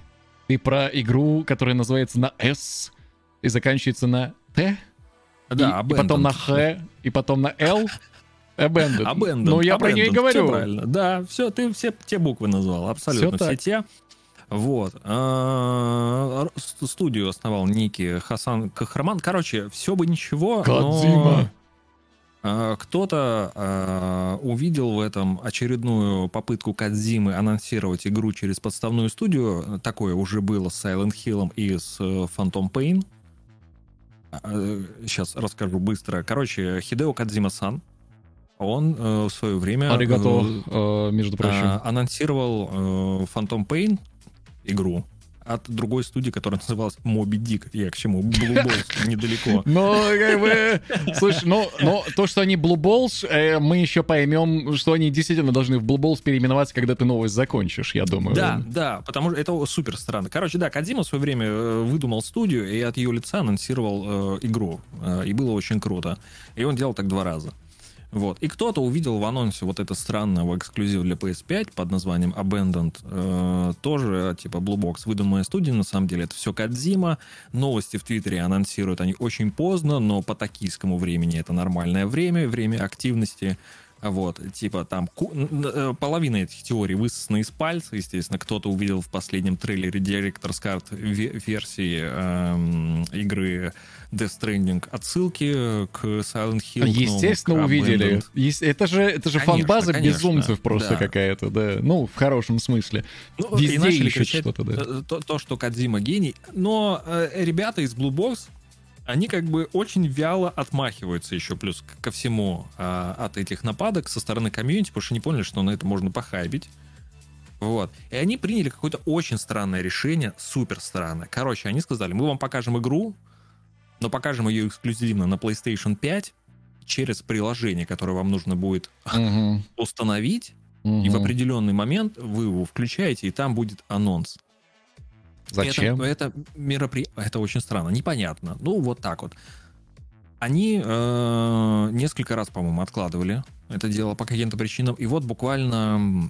[SPEAKER 4] Ты про игру, которая называется на S и заканчивается на Т?
[SPEAKER 2] Да,
[SPEAKER 4] и, и потом на
[SPEAKER 2] Abandoned.
[SPEAKER 4] Х, и потом на L? Abandoned.
[SPEAKER 2] Abandoned,
[SPEAKER 4] Ну, я про нее и
[SPEAKER 2] Abandoned,
[SPEAKER 4] говорю.
[SPEAKER 2] всё правильно. Да, все, ты все те буквы назвал, абсолютно все,
[SPEAKER 4] так.
[SPEAKER 2] те. Вот. А, Студию основал Ники Хасан Кахраман. Короче, все бы ничего, но
[SPEAKER 4] Кодзима.
[SPEAKER 2] а, кто-то а, увидел в этом очередную попытку Кадзимы анонсировать игру через подставную студию. Такое уже было с Silent Hill и с э, Phantom Pain. Сейчас расскажу быстро. Короче, Хидео Кадзима-сан, он э, в свое время...
[SPEAKER 4] Аригато,
[SPEAKER 2] э,
[SPEAKER 4] э, между прочим.
[SPEAKER 2] а, анонсировал э, Phantom Pain игру от другой студии, которая называлась Moby Dick. Я к чему? Blue Balls недалеко.
[SPEAKER 4] Ну, как бы, слушай, ну, но то, что они Blue Balls, э, мы еще поймем, что они действительно должны в Blue Balls переименоваться, когда ты новость закончишь, я думаю.
[SPEAKER 2] Да, да, потому что это супер странно. Короче, да, Кадзима в свое время э, выдумал студию и от ее лица анонсировал э, игру. Э, и было очень круто. И он делал так два раза. Вот. И кто-то увидел в анонсе вот это странного эксклюзив для PS5 под названием Abandoned. э, тоже, типа, Blue Box, выдуманная студия. На самом деле это все Кадзима. Новости в Твиттере анонсируют они очень поздно, но по токийскому времени это нормальное время, время активности. Вот, типа там э, половина этих теорий высосана из пальца, естественно. Кто-то увидел в последнем трейлере Director's Cut ве- версии эм, игры Death Stranding отсылки к Silent Hill.
[SPEAKER 4] Естественно,
[SPEAKER 2] к
[SPEAKER 4] увидели. Ес- Это же, это же
[SPEAKER 2] Конечно,
[SPEAKER 4] фан-база
[SPEAKER 2] конечно,
[SPEAKER 4] безумцев просто
[SPEAKER 2] да.
[SPEAKER 4] какая-то, да. Ну, в хорошем смысле.
[SPEAKER 2] Ну,
[SPEAKER 4] Везде
[SPEAKER 2] и начали кричать
[SPEAKER 4] что-то, да.
[SPEAKER 2] э, то, то, что Кадзима гений. Но э, ребята из Blue Box, они как бы очень вяло отмахиваются еще плюс ко всему а, от этих нападок со стороны комьюнити, потому что не поняли, что на это можно похайбить. Вот. И они приняли какое-то очень странное решение, супер странное. Короче, они сказали, мы вам покажем игру, но покажем ее эксклюзивно на PlayStation 5 через приложение, которое вам нужно будет
[SPEAKER 4] Мгм,
[SPEAKER 2] установить, и в определенный момент вы его включаете, и там будет анонс.
[SPEAKER 4] Зачем?
[SPEAKER 2] Это, это мероприятие, это очень странно, непонятно. Ну, вот так вот. Они э, несколько раз, по-моему, откладывали это дело по каким-то причинам. И вот буквально,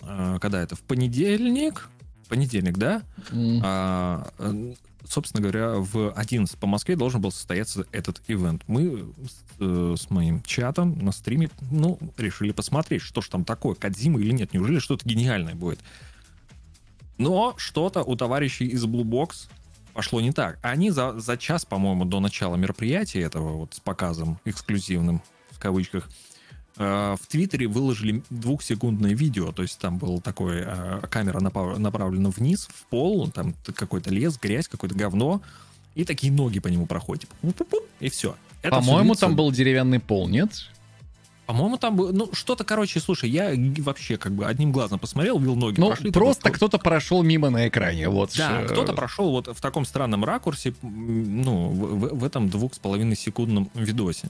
[SPEAKER 2] э, когда это, в понедельник, понедельник, да, а, э, собственно говоря, в 11 по Москве должен был состояться этот ивент. Мы с, э, с моим чатом на стриме, ну, решили посмотреть, что ж там такое, Кадзима или нет, неужели что-то гениальное будет. Но что-то у товарищей из Blue Box пошло не так. Они за, за час, по-моему, до начала мероприятия этого вот с показом эксклюзивным, в кавычках, э, в Твиттере выложили двухсекундное видео, то есть там был такой, э, камера напав- направлена вниз, в пол, там какой-то лес, грязь, какое-то говно, и такие ноги по нему проходят, типа, и все.
[SPEAKER 4] По-моему, там был деревянный пол, нет?
[SPEAKER 2] По-моему, там ну, что-то, короче, слушай, я вообще как бы одним глазом посмотрел, видел ноги
[SPEAKER 4] Ну,
[SPEAKER 2] прошли.
[SPEAKER 4] просто
[SPEAKER 2] такой,
[SPEAKER 4] кто-то прошел мимо на экране, вот.
[SPEAKER 2] Да,
[SPEAKER 4] э,
[SPEAKER 2] кто-то прошел вот в таком странном ракурсе, ну, в, в- этом двух с половиной секундном видосе.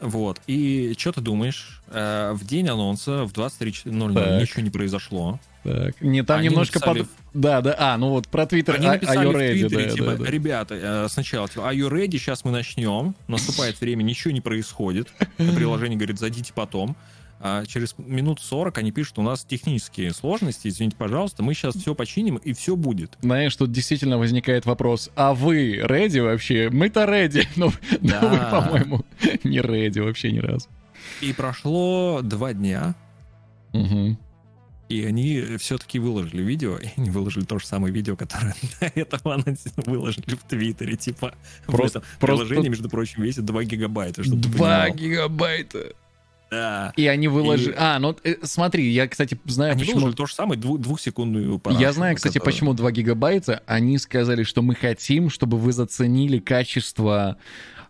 [SPEAKER 2] Вот. И что ты думаешь? Э, в день анонса в 23.00
[SPEAKER 4] Так.
[SPEAKER 2] ничего не произошло.
[SPEAKER 4] Так, не, там
[SPEAKER 2] Они
[SPEAKER 4] немножко
[SPEAKER 2] написали-
[SPEAKER 4] под... Да, да, а, ну вот про Твиттер,
[SPEAKER 2] Они
[SPEAKER 4] а,
[SPEAKER 2] написали
[SPEAKER 4] are
[SPEAKER 2] в
[SPEAKER 4] ready,
[SPEAKER 2] Твиттере,
[SPEAKER 4] да,
[SPEAKER 2] типа,
[SPEAKER 4] да, да.
[SPEAKER 2] ребята, э, сначала, типа, are you ready? Сейчас мы начнем. Наступает время, ничего не происходит. Приложение говорит, зайдите потом. А через минут 40 они пишут, у нас технические сложности, извините, пожалуйста, мы сейчас все починим, и все будет.
[SPEAKER 4] Знаешь, тут действительно возникает вопрос, а вы ready вообще? Мы-то ready, но, но
[SPEAKER 2] Да.
[SPEAKER 4] вы, по-моему, не ready вообще ни разу.
[SPEAKER 2] И прошло два дня,
[SPEAKER 4] Мгм.
[SPEAKER 2] И они все-таки выложили видео, и они выложили то же самое видео, которое до этого выложили в Твиттере. Типа,
[SPEAKER 4] Просто- просто-
[SPEAKER 2] приложение, между прочим, весит 2 гигабайта, чтобы ты
[SPEAKER 4] Два
[SPEAKER 2] понимал.
[SPEAKER 4] гигабайта.
[SPEAKER 2] Да.
[SPEAKER 4] И они выложили...
[SPEAKER 2] И-
[SPEAKER 4] А, ну э, смотри, я, кстати, знаю,
[SPEAKER 2] Они
[SPEAKER 4] почему...
[SPEAKER 2] то же самое, дву- двухсекундную парашу.
[SPEAKER 4] Я знаю, кстати,
[SPEAKER 2] которую-
[SPEAKER 4] почему 2 гигабайта. Они сказали, что мы хотим, чтобы вы заценили качество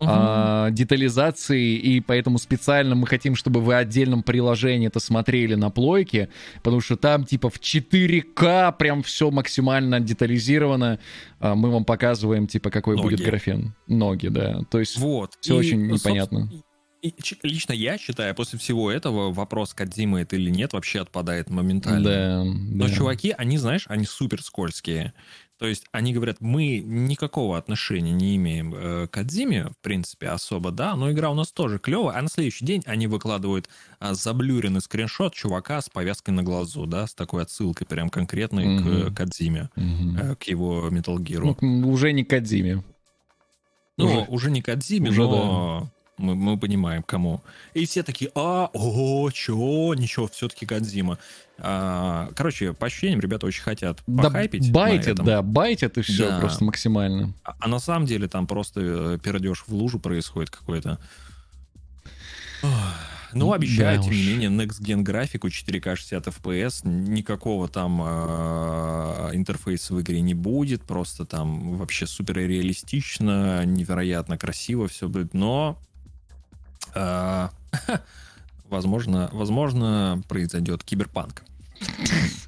[SPEAKER 4] а, детализации, и поэтому специально мы хотим, чтобы вы отдельном приложении это смотрели на плойке, потому что там типа в 4К прям все максимально детализировано. А, мы вам показываем, типа, какой
[SPEAKER 2] Ноги.
[SPEAKER 4] будет графен. Ноги, да. То есть
[SPEAKER 2] Вот.
[SPEAKER 4] всё очень
[SPEAKER 2] собственно,
[SPEAKER 4] непонятно.
[SPEAKER 2] и- и лично я считаю, после всего этого вопрос, Кадзима это или нет, вообще отпадает моментально.
[SPEAKER 4] Да,
[SPEAKER 2] Но
[SPEAKER 4] да.
[SPEAKER 2] чуваки, они, знаешь, они супер скользкие. То есть они говорят, мы никакого отношения не имеем э, к Кадзиме, в принципе, особо, да, но игра у нас тоже клевая, а на следующий день они выкладывают а, заблюренный скриншот чувака с повязкой на глазу, да, с такой отсылкой прям конкретной
[SPEAKER 4] Мгм.
[SPEAKER 2] к Кадзиме, э, к его Metal Gear.
[SPEAKER 4] Ну, уже не Кадзиме.
[SPEAKER 2] Ну,
[SPEAKER 4] уже-
[SPEAKER 2] уже, не Кадзиме,
[SPEAKER 4] уже
[SPEAKER 2] но Мы, мы понимаем, кому. И все такие, а, о, чё, ничего, все-таки Годзима. А, короче, по ощущениям, ребята очень хотят
[SPEAKER 4] Да
[SPEAKER 2] похайпить.
[SPEAKER 4] байтят, да, байтят и все
[SPEAKER 2] Да.
[SPEAKER 4] просто максимально.
[SPEAKER 2] А, а на самом деле там просто э, пердеж в лужу происходит какой-то. Ну, обещают,
[SPEAKER 4] Да
[SPEAKER 2] тем не менее, Next Gen графику 4К 60 FPS, никакого там э, интерфейса в игре не будет, просто там вообще супер реалистично, невероятно красиво все будет, но возможно, возможно, произойдет киберпанк.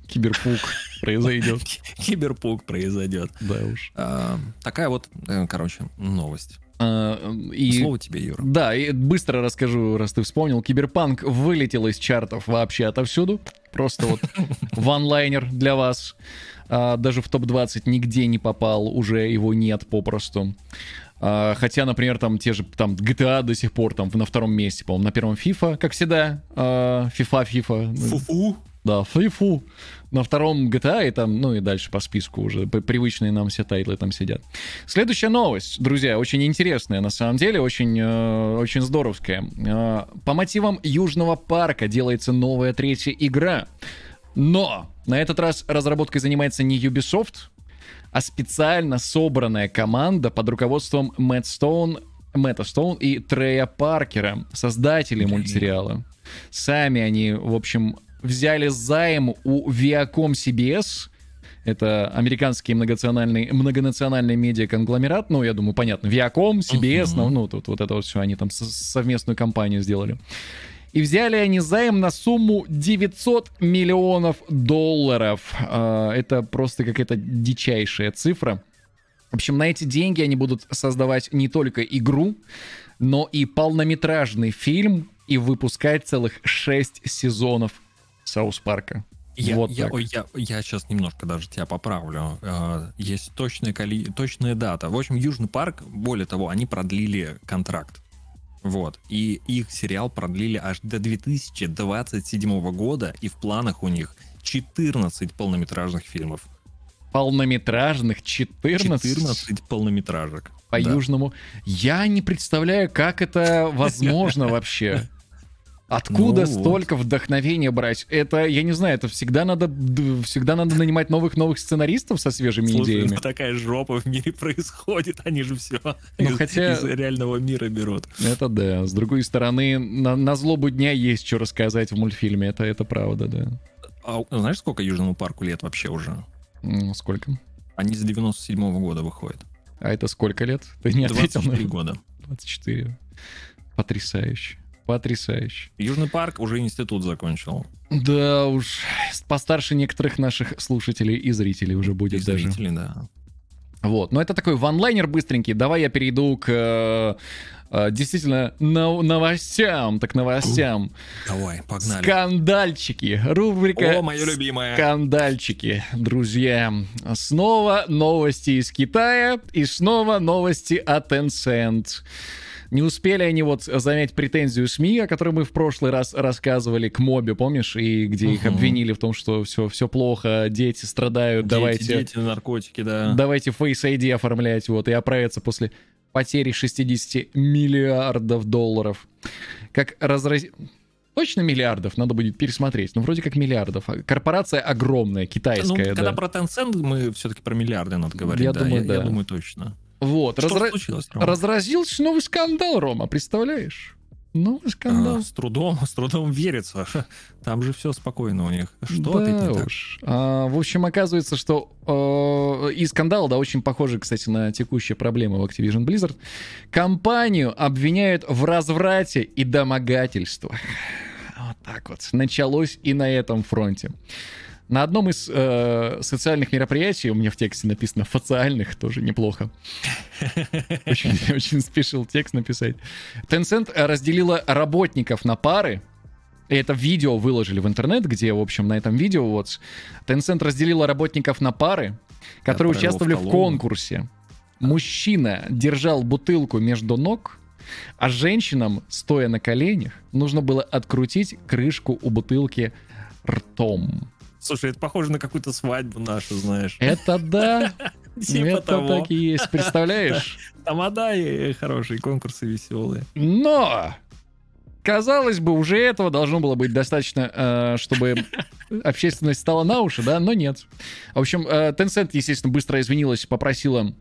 [SPEAKER 4] Киберпук произойдет.
[SPEAKER 2] Киберпанк произойдет.
[SPEAKER 4] Да уж.
[SPEAKER 2] А, такая вот, э, короче, новость.
[SPEAKER 4] А, И...
[SPEAKER 2] Слово тебе, Юра.
[SPEAKER 4] Да, и быстро расскажу, раз ты вспомнил. Киберпанк вылетел из чартов вообще отовсюду. Просто вот one-liner для вас. А, даже в топ-20 нигде не попал, уже его нет попросту. А, хотя, например, там те же там GTA до сих пор там на втором месте, по-моему, на первом FIFA, как всегда. А, FIFA, FIFA.
[SPEAKER 2] Фу-фу.
[SPEAKER 4] Да, фифу. На втором GTA и там, ну и дальше по списку уже привычные нам все тайтлы там сидят. Следующая новость, друзья, очень интересная на самом деле, очень, э, очень здоровская. Э, по мотивам Южного парка делается новая третья игра. Но на этот раз разработкой занимается не Ubisoft, а специально собранная команда под руководством Мэтт Стоун, Мэтта Стоун и Трея Паркера, создателей мультсериала. Сами они, в общем, взяли займ у Viacom CBS, это американский многонациональный, многонациональный медиаконгломерат, ну, я думаю, понятно, Viacom, CBS, ну, ну, тут вот это вот все, они там со- совместную компанию сделали. И взяли они займ на сумму 900 миллионов долларов. А, Это просто какая-то дичайшая цифра. В общем, на эти деньги они будут создавать не только игру, но и полнометражный фильм и выпускать целых 6 сезонов Саус Парка.
[SPEAKER 2] Я,
[SPEAKER 4] вот
[SPEAKER 2] я, ой, я, я сейчас немножко даже тебя поправлю. Э, Есть точная, коли... точная дата. В общем, Южный парк, более того, они продлили контракт. Вот. И их сериал продлили аж до 2027 года, и в планах у них 14 полнометражных фильмов.
[SPEAKER 4] Полнометражных 14,
[SPEAKER 2] 14 полнометражек.
[SPEAKER 4] по
[SPEAKER 2] Да.
[SPEAKER 4] Я не представляю, как это возможно вообще. Откуда
[SPEAKER 2] Ну вот.
[SPEAKER 4] столько вдохновения брать? Это, я не знаю, это всегда надо, всегда надо нанимать новых новых сценаристов со свежими
[SPEAKER 2] Слушай,
[SPEAKER 4] идеями.
[SPEAKER 2] ну такая жопа в мире происходит, они же все
[SPEAKER 4] Ну,
[SPEAKER 2] из,
[SPEAKER 4] хотя-
[SPEAKER 2] из реального мира берут.
[SPEAKER 4] Это да. С другой стороны, на, на злобу дня есть что рассказать в мультфильме. Это, это правда, да.
[SPEAKER 2] А знаешь, сколько Южному парку лет вообще уже?
[SPEAKER 4] Сколько?
[SPEAKER 2] Они с 97 года выходят.
[SPEAKER 4] А это сколько лет? Ты не ответил
[SPEAKER 2] 24
[SPEAKER 4] на
[SPEAKER 2] года.
[SPEAKER 4] 24. Потрясающе. Потрясающе.
[SPEAKER 2] Южный парк уже институт закончил.
[SPEAKER 4] Да уж, постарше некоторых наших слушателей и зрителей уже будет
[SPEAKER 2] И
[SPEAKER 4] даже.
[SPEAKER 2] зрители, да.
[SPEAKER 4] Вот, но это такой ванлайнер быстренький. Давай я перейду к э, э, действительно но- новостям, так новостям.
[SPEAKER 2] Давай, погнали.
[SPEAKER 4] Скандальчики. Рубрика
[SPEAKER 2] О, мое любимое.
[SPEAKER 4] Скандальчики, друзья. Снова новости из Китая и снова новости от Tencent. Не успели они вот занять претензию СМИ, о которой мы в прошлый раз рассказывали, к Мобе, помнишь, и где их
[SPEAKER 2] Мгм.
[SPEAKER 4] обвинили в том, что все, все плохо, дети страдают,
[SPEAKER 2] Дети,
[SPEAKER 4] давайте,
[SPEAKER 2] дети, наркотики, да.
[SPEAKER 4] давайте Face ID оформлять, вот, и оправиться после потери 60 миллиардов долларов. Как разраз... Точно миллиардов, надо будет пересмотреть. Ну, вроде как миллиардов. А Корпорация огромная,
[SPEAKER 2] Ну,
[SPEAKER 4] китайская,
[SPEAKER 2] когда
[SPEAKER 4] да.
[SPEAKER 2] про Tencent мы все-таки про миллиарды надо говорить.
[SPEAKER 4] Я
[SPEAKER 2] да,
[SPEAKER 4] думаю,
[SPEAKER 2] я,
[SPEAKER 4] да.
[SPEAKER 2] я думаю, точно.
[SPEAKER 4] Вот,
[SPEAKER 2] Что
[SPEAKER 4] разра-
[SPEAKER 2] случилось, Рома?
[SPEAKER 4] разразился новый скандал, Рома, представляешь? Новый скандал.
[SPEAKER 2] А, с трудом, с трудом верится. Там же все спокойно у них. Что
[SPEAKER 4] да
[SPEAKER 2] опять не так?
[SPEAKER 4] уж. А, в общем, оказывается, что э, и скандал, да, очень похожий, кстати, на текущие проблемы в Activision Blizzard. Компанию обвиняют в разврате и домогательствах. Вот так вот. Началось и на этом фронте. На одном из э, социальных мероприятий, у меня в тексте написано «фациальных», тоже неплохо. Очень, очень спешил текст написать. Tencent разделила работников на пары, и это видео выложили в интернет, где, в общем, на этом видео вот Tencent разделила работников на пары, которые участвовали
[SPEAKER 2] в
[SPEAKER 4] конкурсе. Мужчина держал бутылку между ног, а женщинам, стоя на коленях, нужно было открутить крышку у бутылки ртом.
[SPEAKER 2] Слушай, это похоже на какую-то свадьбу нашу, знаешь.
[SPEAKER 4] Это да,
[SPEAKER 2] Типа
[SPEAKER 4] Это
[SPEAKER 2] того.
[SPEAKER 4] так и есть, представляешь?
[SPEAKER 2] Тамада и хорошие конкурсы веселые.
[SPEAKER 4] Но! Казалось бы, уже этого должно было быть достаточно, э, чтобы общественность стала на уши, да, но нет. В общем, э, Tencent, естественно, быстро извинилась, попросила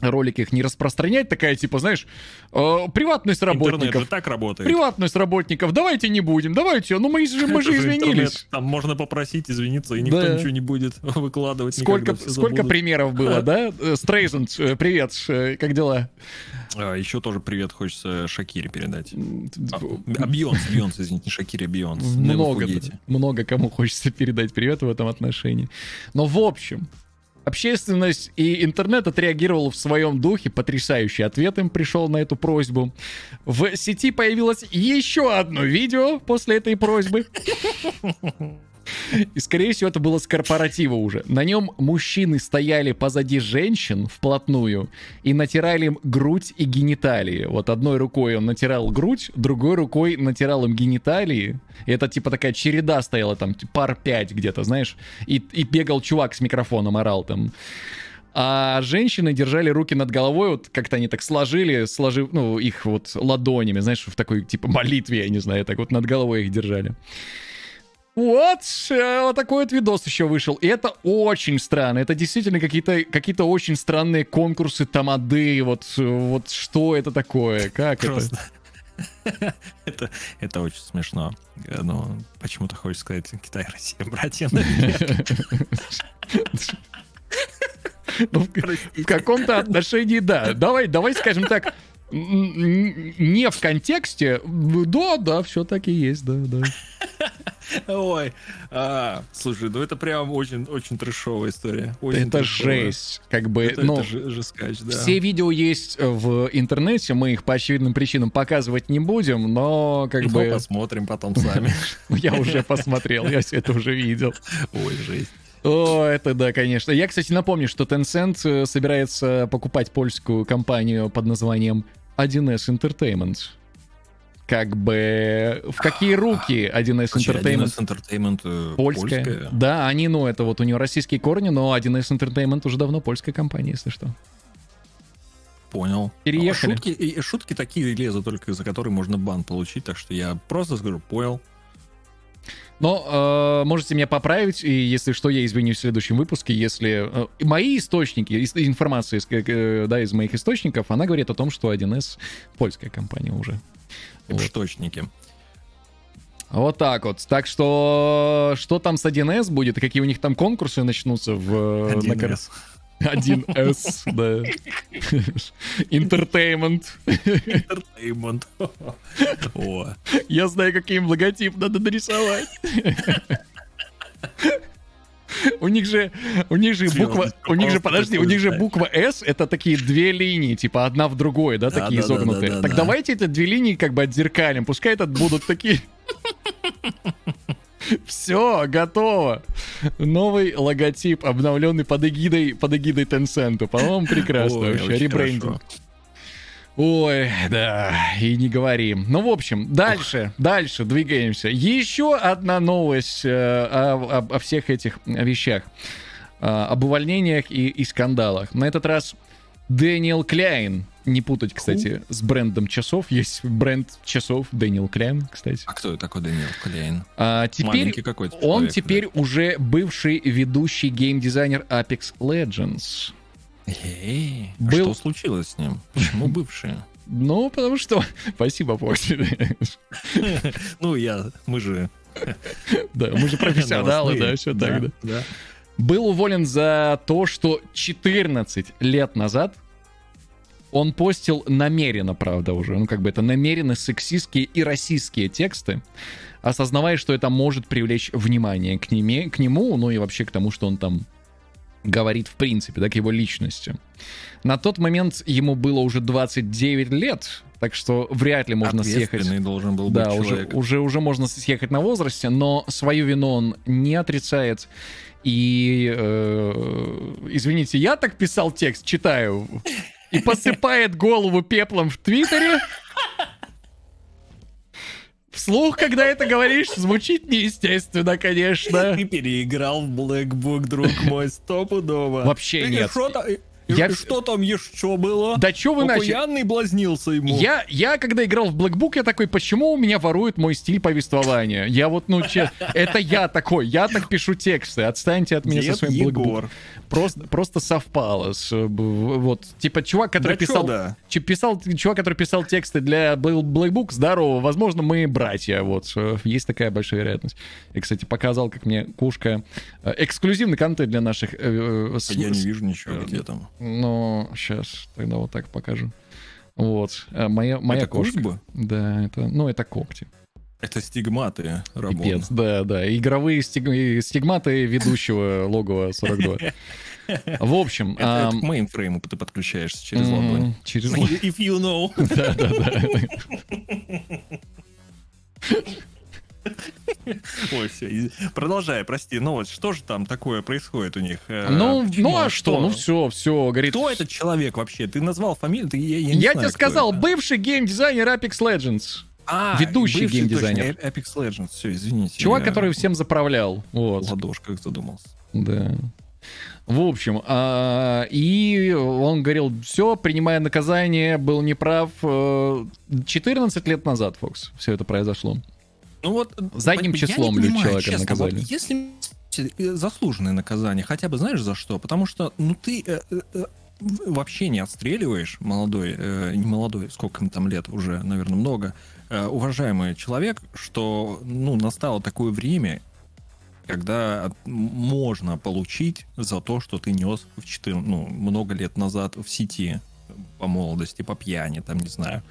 [SPEAKER 4] ролики их не распространять, такая, типа, знаешь, э, приватность
[SPEAKER 2] Интернет
[SPEAKER 4] работников.
[SPEAKER 2] же так работает.
[SPEAKER 4] Приватность работников, давайте не будем, давайте, ну мы же, мы же
[SPEAKER 2] Это интернет.
[SPEAKER 4] извинились.
[SPEAKER 2] Там можно попросить извиниться, и никто
[SPEAKER 4] Да.
[SPEAKER 2] ничего не будет выкладывать.
[SPEAKER 4] Сколько,
[SPEAKER 2] никогда,
[SPEAKER 4] сколько примеров было, да? Э, Стрейзенд, э, привет, э, как дела?
[SPEAKER 2] А, еще тоже привет хочется Шакире передать.
[SPEAKER 4] М,
[SPEAKER 2] А, Бейонсе, Бейонсе, извините, не Шакире, Бейонсе.
[SPEAKER 4] много, много кому хочется передать привет в этом отношении. Но в общем, общественность и интернет отреагировал в своем духе. Потрясающий ответ им пришел на эту просьбу. В сети появилось еще одно видео после этой просьбы. И, скорее всего, это было с корпоратива уже. На нем мужчины стояли позади женщин вплотную и натирали им грудь и гениталии. Вот одной рукой он натирал грудь, другой рукой натирал им гениталии. И это типа такая череда стояла там, типа, пар 5 где-то, знаешь. И, и бегал чувак с микрофоном, орал там. А женщины держали руки над головой, вот как-то они так сложили, сложив, ну, их вот ладонями, знаешь, в такой, типа, молитве, я не знаю, так вот над головой их держали. Вот, вот такой вот видос еще вышел. И это очень странно. Это действительно какие-то какие очень странные конкурсы тамады. Вот, вот что это такое? Как это?
[SPEAKER 2] Просто. это, это очень смешно. Э, Но почему-то хочется сказать Китай Россия, братья. наверное.
[SPEAKER 4] Ну, в, каком-то отношении, да. Давай, давай скажем так, не в контексте, да, да, все так и есть, да, да.
[SPEAKER 2] Ой, а, слушай, ну это прям очень, очень трешовая история. Очень
[SPEAKER 4] это
[SPEAKER 2] трэшовая.
[SPEAKER 4] жесть, как бы,
[SPEAKER 2] Это,
[SPEAKER 4] ну,
[SPEAKER 2] это же- жескач, да.
[SPEAKER 4] все видео есть в интернете, мы их по очевидным причинам показывать не будем, но как
[SPEAKER 2] Ну,
[SPEAKER 4] бы
[SPEAKER 2] посмотрим потом сами.
[SPEAKER 4] я уже посмотрел, я все это уже видел.
[SPEAKER 2] Ой, жесть.
[SPEAKER 4] О, это да, конечно. Я, кстати, напомню, что Tencent э, собирается покупать польскую компанию под названием 1С Entertainment. Как бы в какие руки 1С Entertainment?
[SPEAKER 2] 1С Entertainment э,
[SPEAKER 4] Польская.
[SPEAKER 2] польская.
[SPEAKER 4] Да, они, ну, это вот у нее российские корни, но 1С Entertainment уже давно польская компания, если что.
[SPEAKER 2] Понял.
[SPEAKER 4] Переехали.
[SPEAKER 2] А Шутки, шутки такие лезут только, за которые можно бан получить, так что я просто скажу, понял.
[SPEAKER 4] Но э, можете меня поправить, и если что, я извинюсь в следующем выпуске, если... э, мои источники, из- информация из, э, да, из моих источников, она говорит о том, что 1С польская компания уже. Вот.
[SPEAKER 2] Шточники.
[SPEAKER 4] Вот так вот. Так что что там с 1С будет, и какие у них там конкурсы начнутся в... э, на кор-
[SPEAKER 2] 1С.
[SPEAKER 4] 1С, да. Entertainment.
[SPEAKER 2] Entertainment. О,
[SPEAKER 4] Я знаю, какой им логотип надо нарисовать. У них же, у них же буква, у них же, подожди, у них же буква S это такие две линии, типа одна в другой, да,
[SPEAKER 2] Да,
[SPEAKER 4] такие
[SPEAKER 2] да, да,
[SPEAKER 4] изогнутые.
[SPEAKER 2] да, да,
[SPEAKER 4] Так
[SPEAKER 2] да.
[SPEAKER 4] давайте эти две линии как бы отзеркалим, пускай это будут такие. Все, готово. Новый логотип, обновленный под эгидой, под эгидой Tencent. По-моему, прекрасно
[SPEAKER 2] Ой,
[SPEAKER 4] вообще. Ребрендинг. Ой, да, и не говори. Ну, в общем, дальше, дальше двигаемся. Еще одна новость э, о, о- о всех этих вещах. Э, об увольнениях и, и скандалах. На этот раз Дэниел Кляйн. Не путать, кстати, с брендом часов. Есть бренд часов Дэниел Кляйн, кстати.
[SPEAKER 2] А кто такой Даниэл Кляйн?
[SPEAKER 4] А теперь
[SPEAKER 2] Маленький какой-то
[SPEAKER 4] он
[SPEAKER 2] человек,
[SPEAKER 4] теперь уже бывший ведущий геймдизайнер Apex Legends.
[SPEAKER 2] Эй,
[SPEAKER 4] Был-
[SPEAKER 2] что случилось с ним? Почему бывший?
[SPEAKER 4] Ну, потому что... Спасибо, Покси.
[SPEAKER 2] Ну, я, мы же...
[SPEAKER 4] Да, мы же профессионалы, да, все так, да.
[SPEAKER 2] да.
[SPEAKER 4] Был уволен за то, что 14 лет назад он постил намеренно, правда, уже, ну как бы это намеренно сексистские и расистские тексты, осознавая, что это может привлечь внимание к, неме, к нему, ну и вообще к тому, что он там говорит в принципе, да, к его личности. На тот момент ему было уже 29 лет, так что вряд ли можно съехать.
[SPEAKER 2] Должен был
[SPEAKER 4] Да,
[SPEAKER 2] быть
[SPEAKER 4] уже,
[SPEAKER 2] человек.
[SPEAKER 4] уже, уже можно съехать на возрасте, но свою вину он не отрицает. И, э, извините, я так писал текст, читаю, и посыпает голову пеплом в Твиттере. Вслух, когда это говоришь, звучит неестественно, конечно.
[SPEAKER 2] Ты переиграл в Black Book, друг мой, стопудово.
[SPEAKER 4] Вообще
[SPEAKER 2] И
[SPEAKER 4] нет.
[SPEAKER 2] И-
[SPEAKER 4] Я-
[SPEAKER 2] что там еще было?
[SPEAKER 4] Да чё вы начали?
[SPEAKER 2] Окуянный блазнился ему.
[SPEAKER 4] Я, я, когда играл в Black Book, я такой, почему у меня ворует мой стиль повествования? Я вот, ну, честно, это я такой, я так пишу тексты, отстаньте от меня
[SPEAKER 2] Дед
[SPEAKER 4] со своим Black Book. Просто, просто совпало. с, э, вот, типа, чувак, который
[SPEAKER 2] Да чё
[SPEAKER 4] писал,
[SPEAKER 2] да?
[SPEAKER 4] чи- писал, чувак, который писал тексты для Bl- Black Book, здорово, возможно, мы братья, вот, э, есть такая большая вероятность. И, кстати, показал, как мне Кушка, э, эксклюзивный контент для наших... э, э, с-
[SPEAKER 2] Я не вижу ничего, где там.
[SPEAKER 4] Ну, сейчас, тогда вот так покажу. Вот, э, моя, моя
[SPEAKER 2] Это
[SPEAKER 4] кошка.
[SPEAKER 2] кушба?
[SPEAKER 4] Да, это, ну, это когти.
[SPEAKER 2] Это стигматы.
[SPEAKER 4] Пипец, да, да. Игровые стиг- стигматы ведущего логова 42. В общем,
[SPEAKER 2] Это,
[SPEAKER 4] ам,
[SPEAKER 2] к мейнфрейму ты подключаешься через ладонь.
[SPEAKER 4] Через.
[SPEAKER 2] If you know.
[SPEAKER 4] Да, да, да.
[SPEAKER 2] Ой, все. Продолжай, прости. Ну вот, что же там такое происходит у них? Э,
[SPEAKER 4] Ну,
[SPEAKER 2] почему?
[SPEAKER 4] ну а что? Ну все, все, говорит.
[SPEAKER 2] Кто этот человек вообще? Ты назвал фамилию? Ты, я, я
[SPEAKER 4] Я
[SPEAKER 2] знаю,
[SPEAKER 4] тебе сказал,
[SPEAKER 2] это.
[SPEAKER 4] бывший геймдизайнер Apex Legends.
[SPEAKER 2] А,
[SPEAKER 4] ведущий геймдизайнер.
[SPEAKER 2] точно, Apex Legends. Все, извините.
[SPEAKER 4] Чувак,
[SPEAKER 2] я
[SPEAKER 4] который всем заправлял.
[SPEAKER 2] в
[SPEAKER 4] Вот.
[SPEAKER 2] ладошках задумался.
[SPEAKER 4] Да. В общем, а, и он говорил, все, принимая наказание, был неправ. э, 14 лет назад, Фокс, все это произошло.
[SPEAKER 2] Ну вот
[SPEAKER 4] Задним
[SPEAKER 2] я не
[SPEAKER 4] числом люди
[SPEAKER 2] понимаю,
[SPEAKER 4] человека
[SPEAKER 2] честно,
[SPEAKER 4] наказали.
[SPEAKER 2] вот если э, заслуженное наказание, хотя бы знаешь за что? Потому что, ну ты э, э, э, вообще не отстреливаешь молодой, э, не молодой, сколько им там лет уже, наверное, много, э, уважаемый человек, что, ну, настало такое время, когда можно получить за то, что ты нес в 14, ну, много лет назад в сети по молодости, по пьяни, там, не знаю.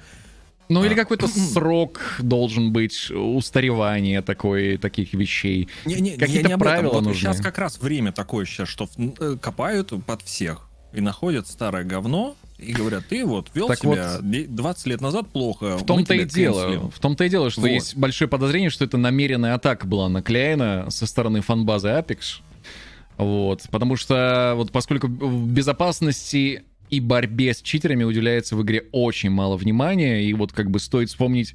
[SPEAKER 4] Ну
[SPEAKER 2] А.
[SPEAKER 4] или какой-то срок должен быть устаревания такой, таких вещей. Какие-то правила
[SPEAKER 2] Вот
[SPEAKER 4] нужны.
[SPEAKER 2] Сейчас как раз время такое сейчас, что э, копают под всех и находят старое говно и говорят, ты вот вел
[SPEAKER 4] Так
[SPEAKER 2] себя де- 20 лет назад плохо.
[SPEAKER 4] В том-то и дело. В том-то и дело, что
[SPEAKER 2] Вот.
[SPEAKER 4] есть большое подозрение, что это намеренная атака была на Кляйна со стороны фанбазы Apex. Вот. Потому что вот поскольку в безопасности и борьбе с читерами уделяется в игре очень мало внимания, и вот как бы стоит вспомнить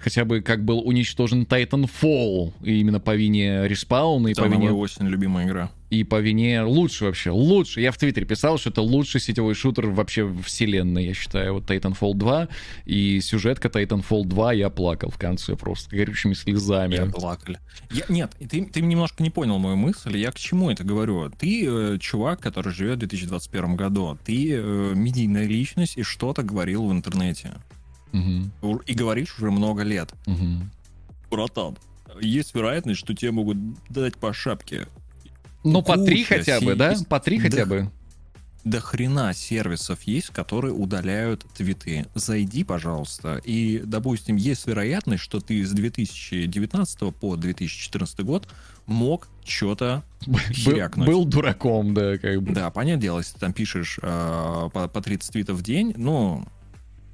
[SPEAKER 4] хотя бы как был уничтожен Titanfall, и именно по вине респауна, и по
[SPEAKER 2] Самая
[SPEAKER 4] вине
[SPEAKER 2] осень любимая игра.
[SPEAKER 4] и по вине лучше вообще, лучше. Я в Твиттере писал, что это лучший сетевой шутер вообще в вселенной, я считаю. Вот Titanfall 2 и сюжетка Titanfall 2 я плакал в конце просто горючими слезами.
[SPEAKER 2] Я плакали. Я, нет, ты, ты немножко не понял мою мысль. Я к чему это говорю? Ты э, чувак, который живет в 2021 году. Ты э, медийная личность и что-то говорил в интернете. Ур- И говоришь уже много лет.
[SPEAKER 4] мгм.
[SPEAKER 2] Братан, есть вероятность, что тебе могут дать по шапке.
[SPEAKER 4] Ну, по три хотя бы, да? По три
[SPEAKER 2] Да
[SPEAKER 4] хотя бы.
[SPEAKER 2] До хрена сервисов есть, которые удаляют твиты. Зайди, пожалуйста. И, допустим, есть вероятность, что ты с 2019 по 2014 год мог что-то
[SPEAKER 4] Был,
[SPEAKER 2] херякнуть.
[SPEAKER 4] был дураком, да, как бы.
[SPEAKER 2] Да, понятное дело, если ты там пишешь э, по, по 30 твитов в день, ну,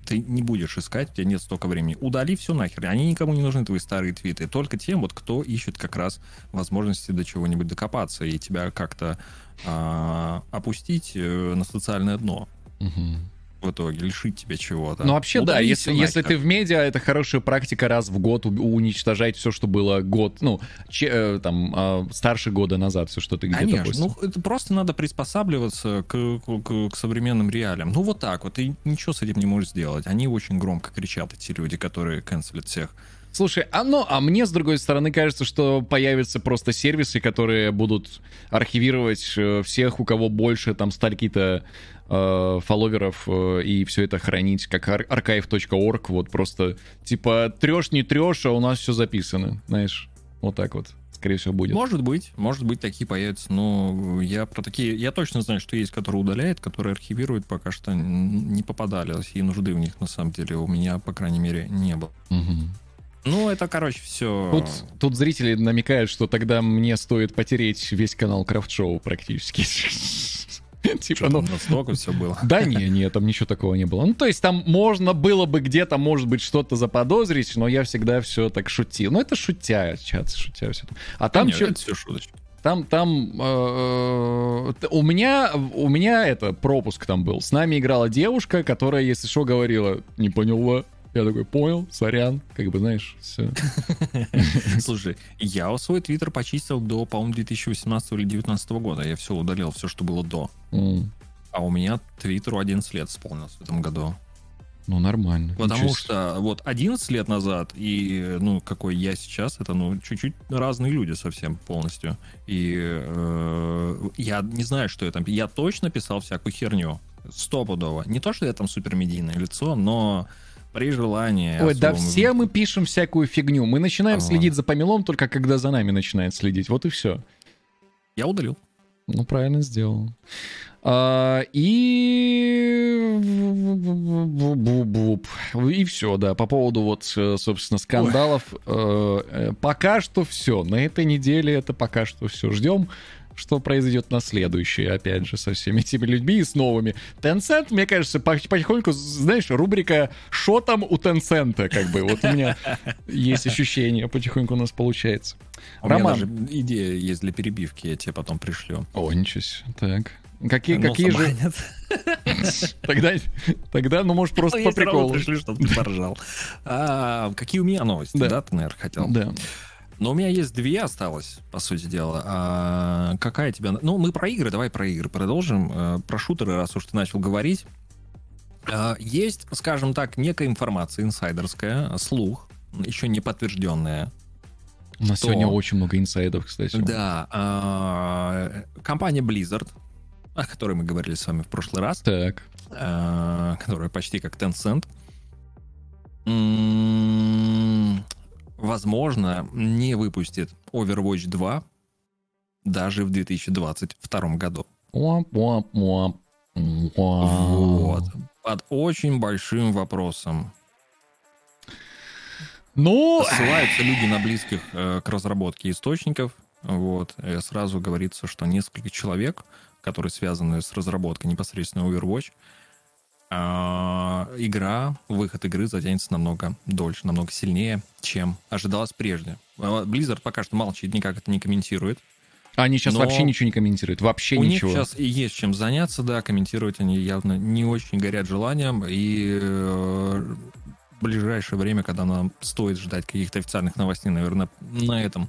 [SPEAKER 2] ты не будешь искать, у тебя нет столько времени. Удали все нахер. Они никому не нужны, твои старые твиты. Только тем, вот, кто ищет как раз возможности до чего-нибудь докопаться и тебя как-то а, опустить э, на социальное дно
[SPEAKER 4] Мгм.
[SPEAKER 2] В итоге, лишить тебя чего-то.
[SPEAKER 4] Ну, вообще, да,
[SPEAKER 2] Удали
[SPEAKER 4] если,
[SPEAKER 2] всё
[SPEAKER 4] если
[SPEAKER 2] нахер.
[SPEAKER 4] ты в медиа, это хорошая практика раз в год уничтожать все, что было год, ну, че- э, там, а, старше года назад, все, что ты где-то
[SPEAKER 2] Конечно,
[SPEAKER 4] постил.
[SPEAKER 2] ну это просто надо приспосабливаться к, к- к- к современным реалиям. Ну вот так вот, ты ничего с этим не можешь сделать. Они очень громко кричат, эти люди, которые канцелят всех.
[SPEAKER 4] Слушай, а, ну, а мне, с другой стороны, кажется, что появятся просто сервисы, которые будут архивировать э, всех, у кого больше там стальки-то э, фолловеров, э, и все это хранить, как ар- archive.org, вот просто, типа, трешь, не трешь, а у нас все записано, знаешь, вот так вот, скорее всего, будет.
[SPEAKER 2] Может быть, может быть, такие появятся, но я про такие... Я точно знаю, что есть, которые удаляет, которые архивируют, пока что не попадались, и нужды в них, на самом деле, у меня, по крайней мере, не было.
[SPEAKER 4] Мгм.
[SPEAKER 2] Ну, это, короче, все...
[SPEAKER 4] Тут, тут зрители намекают, что тогда мне стоит потереть весь канал Крафт-шоу практически. Типа, ну,
[SPEAKER 2] настолько все было.
[SPEAKER 4] Да не, не, там ничего такого не было. Ну, то есть там можно было бы где-то, может быть, что-то заподозрить, но я всегда все так шутил. Ну, это шутя, чат, шутя все. А там
[SPEAKER 2] Нет, это все шуточки.
[SPEAKER 4] там, там, э, т- у меня, у меня это пропуск там был. С нами играла девушка, которая, если что, говорила, не поняла, Я такой, понял, сорян, как бы, знаешь, все.
[SPEAKER 2] Слушай, я свой твиттер почистил до, по-моему, 2018 или 2019 года. Я все удалил, все, что было до. А у меня твиттеру 11 лет исполнилось в этом году.
[SPEAKER 4] Ну, нормально.
[SPEAKER 2] Потому что вот 11 лет назад и, ну, какой я сейчас, это, ну, чуть-чуть разные люди совсем полностью. И э, я не знаю, что я там... Я точно писал всякую херню. Стопудово. Не то, что я там супермедийное лицо, но при желании...
[SPEAKER 4] Ой, да все мы пишем всякую фигню. Мы начинаем
[SPEAKER 2] А.
[SPEAKER 4] следить за помелом только когда за нами начинает следить. Вот и все.
[SPEAKER 2] Я удалил.
[SPEAKER 4] Ну, правильно сделал. А, и... И все, да. По поводу вот, э, собственно, скандалов. э, э, Пока что все. На этой неделе это пока что все. Ждем что произойдет на следующей, опять же, со всеми этими людьми и с новыми. Tencent, мне кажется, потихоньку, знаешь, рубрика «Шо там у Tencent?» как бы. Вот у меня есть ощущение, потихоньку у нас получается.
[SPEAKER 2] У меня
[SPEAKER 4] Роман.
[SPEAKER 2] даже идея есть для перебивки, я тебе потом пришлю.
[SPEAKER 4] О, ничего себе. Так. Какие,
[SPEAKER 2] Ну,
[SPEAKER 4] какие же... Тогда, тогда, ну, может, просто
[SPEAKER 2] Я
[SPEAKER 4] по приколу.
[SPEAKER 2] пришлю, чтобы ты поржал. А, Какие у меня новости,
[SPEAKER 4] Да.
[SPEAKER 2] да, ты, наверное, хотел?
[SPEAKER 4] Да.
[SPEAKER 2] Но у меня есть две осталось, по сути дела. А какая тебя... Ну, мы про игры, давай про игры продолжим. Э, Про шутеры, раз уж ты начал говорить. А, Есть, скажем так, некая информация инсайдерская, слух, еще не подтвержденная.
[SPEAKER 4] У нас
[SPEAKER 2] Что?
[SPEAKER 4] сегодня очень много инсайдов, кстати.
[SPEAKER 2] Да, а, компания Blizzard, о которой мы говорили с вами в прошлый раз,
[SPEAKER 4] Так.
[SPEAKER 2] э, которая почти как Tencent, возможно, не выпустит Overwatch 2 даже в 2022 году. Вот. Под очень большим вопросом.
[SPEAKER 4] Ну,
[SPEAKER 2] Ссылаются люди на близких э, к разработке источников. Вот. И сразу говорится, что несколько человек, которые связаны с разработкой непосредственно Overwatch, игра, выход игры затянется намного дольше, намного сильнее, чем ожидалось прежде. А, Blizzard пока что молчит, никак это не комментирует.
[SPEAKER 4] они сейчас вообще ничего не комментируют. Вообще
[SPEAKER 2] У
[SPEAKER 4] ничего.
[SPEAKER 2] них сейчас и есть чем заняться, да, комментировать они явно не очень горят желанием, и э, в ближайшее время, когда нам стоит ждать каких-то официальных новостей, наверное, на этом,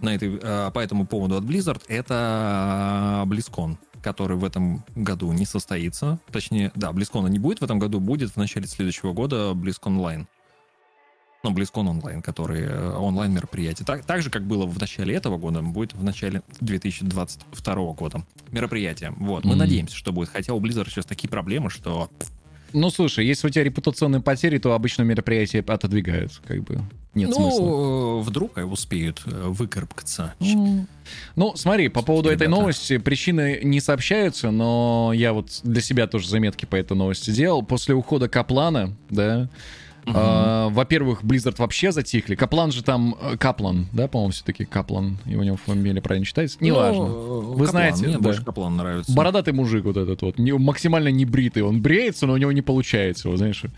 [SPEAKER 2] на этой, э, по этому поводу от Blizzard, это BlizzCon, который в этом году не состоится. Точнее, да, BlizzCon не будет в этом году, будет в начале следующего года BlizzCon Online. Ну, BlizzCon онлайн, который э, онлайн мероприятие. Так, так же, как было в начале этого года, будет в начале 2022 года мероприятие. Вот, мы
[SPEAKER 4] Мгм.
[SPEAKER 2] надеемся, что будет. Хотя у Blizzard сейчас такие проблемы, что
[SPEAKER 4] Ну, слушай, если у тебя репутационные потери, то обычно мероприятия отодвигают. Как бы нет
[SPEAKER 2] ну,
[SPEAKER 4] смысла.
[SPEAKER 2] э, вдруг успеют э, выкарабкаться.
[SPEAKER 4] Ну, смотри, по поводу этой
[SPEAKER 2] Ребята.
[SPEAKER 4] новости причины не сообщаются, но я вот для себя тоже заметки по этой новости делал. После ухода Каплана, да, а, во-первых, Blizzard вообще затихли. Каплан же там... э, Каплан, да, по-моему, все-таки Каплан. И у него фамилия правильно читается? Неважно.
[SPEAKER 2] Ну,
[SPEAKER 4] Вы
[SPEAKER 2] Каплан,
[SPEAKER 4] знаете,
[SPEAKER 2] мне
[SPEAKER 4] да.
[SPEAKER 2] больше Каплан нравится.
[SPEAKER 4] Бородатый мужик вот этот вот, не- максимально не бритый. Он бреется, но у него не получается, вот знаешь.
[SPEAKER 2] Как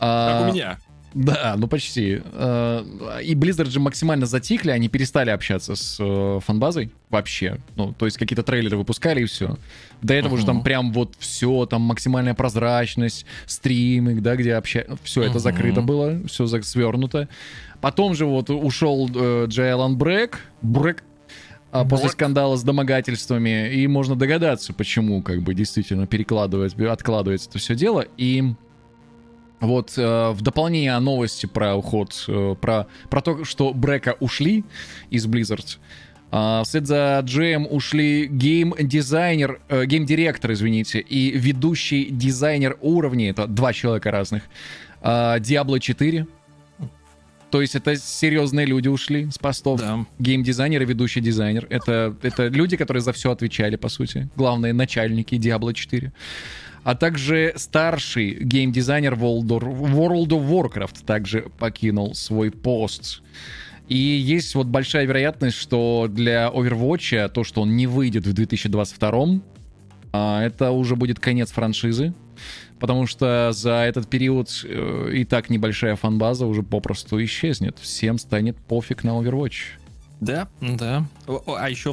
[SPEAKER 4] А,
[SPEAKER 2] у меня.
[SPEAKER 4] Да, ну почти. Э, И Blizzard же максимально затихли, они перестали общаться с э, фанбазой вообще. Ну, то есть какие-то трейлеры выпускали и все. До этого же там прям вот все, там максимальная прозрачность, стримы, да, где общаются. Все это
[SPEAKER 2] Мгм.
[SPEAKER 4] закрыто было, все свернуто. Потом же вот ушел э, Джей Алан Брэк, Брэк, а, после
[SPEAKER 2] Брэк.
[SPEAKER 4] скандала с домогательствами, и можно догадаться, почему как бы действительно перекладывается, откладывается это все дело. И вот э, в дополнение о новости про уход, э, про, про то, что Брека ушли из Blizzard, а, вслед за GM ушли гейм-дизайнер, э, гейм-директор, извините, и ведущий дизайнер уровней, это два человека разных, а, Diablo 4. То есть это серьезные люди ушли с постов.
[SPEAKER 2] Да.
[SPEAKER 4] Гейм-дизайнер и ведущий дизайнер. Это, это люди, которые за все отвечали, по сути. Главные начальники Diablo 4 а также старший геймдизайнер World of, Warcraft также покинул свой пост. И есть вот большая вероятность, что для Overwatch то, что он не выйдет в 2022, а, это уже будет конец франшизы. Потому что за этот период э, и так небольшая фанбаза уже попросту исчезнет. Всем станет пофиг на Overwatch.
[SPEAKER 2] Да, да. А еще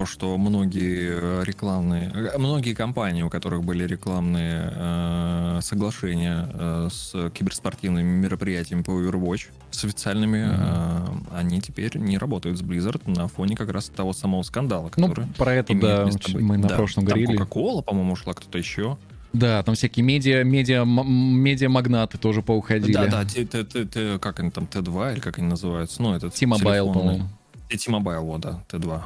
[SPEAKER 2] вспом- что многие э, рекламные, э, многие компании, у которых были рекламные э, соглашения э, с киберспортивными мероприятиями по Overwatch, с официальными, э, они теперь не работают с Blizzard на фоне как раз того самого скандала,
[SPEAKER 4] Ну,
[SPEAKER 2] который
[SPEAKER 4] про это, да, мы на
[SPEAKER 2] Да,
[SPEAKER 4] прошлом
[SPEAKER 2] там
[SPEAKER 4] говорили.
[SPEAKER 2] Coca-Cola, по-моему, ушла кто-то еще.
[SPEAKER 4] Да, там всякие медиа, медиа, м- медиа-магнаты тоже поуходили.
[SPEAKER 2] Да, да, Т- Т- Т- Т- как они там, Т2 или как они называются? Ну, это
[SPEAKER 4] T-Mobile, по-моему.
[SPEAKER 2] И T-Mobile, вот, да, Т2.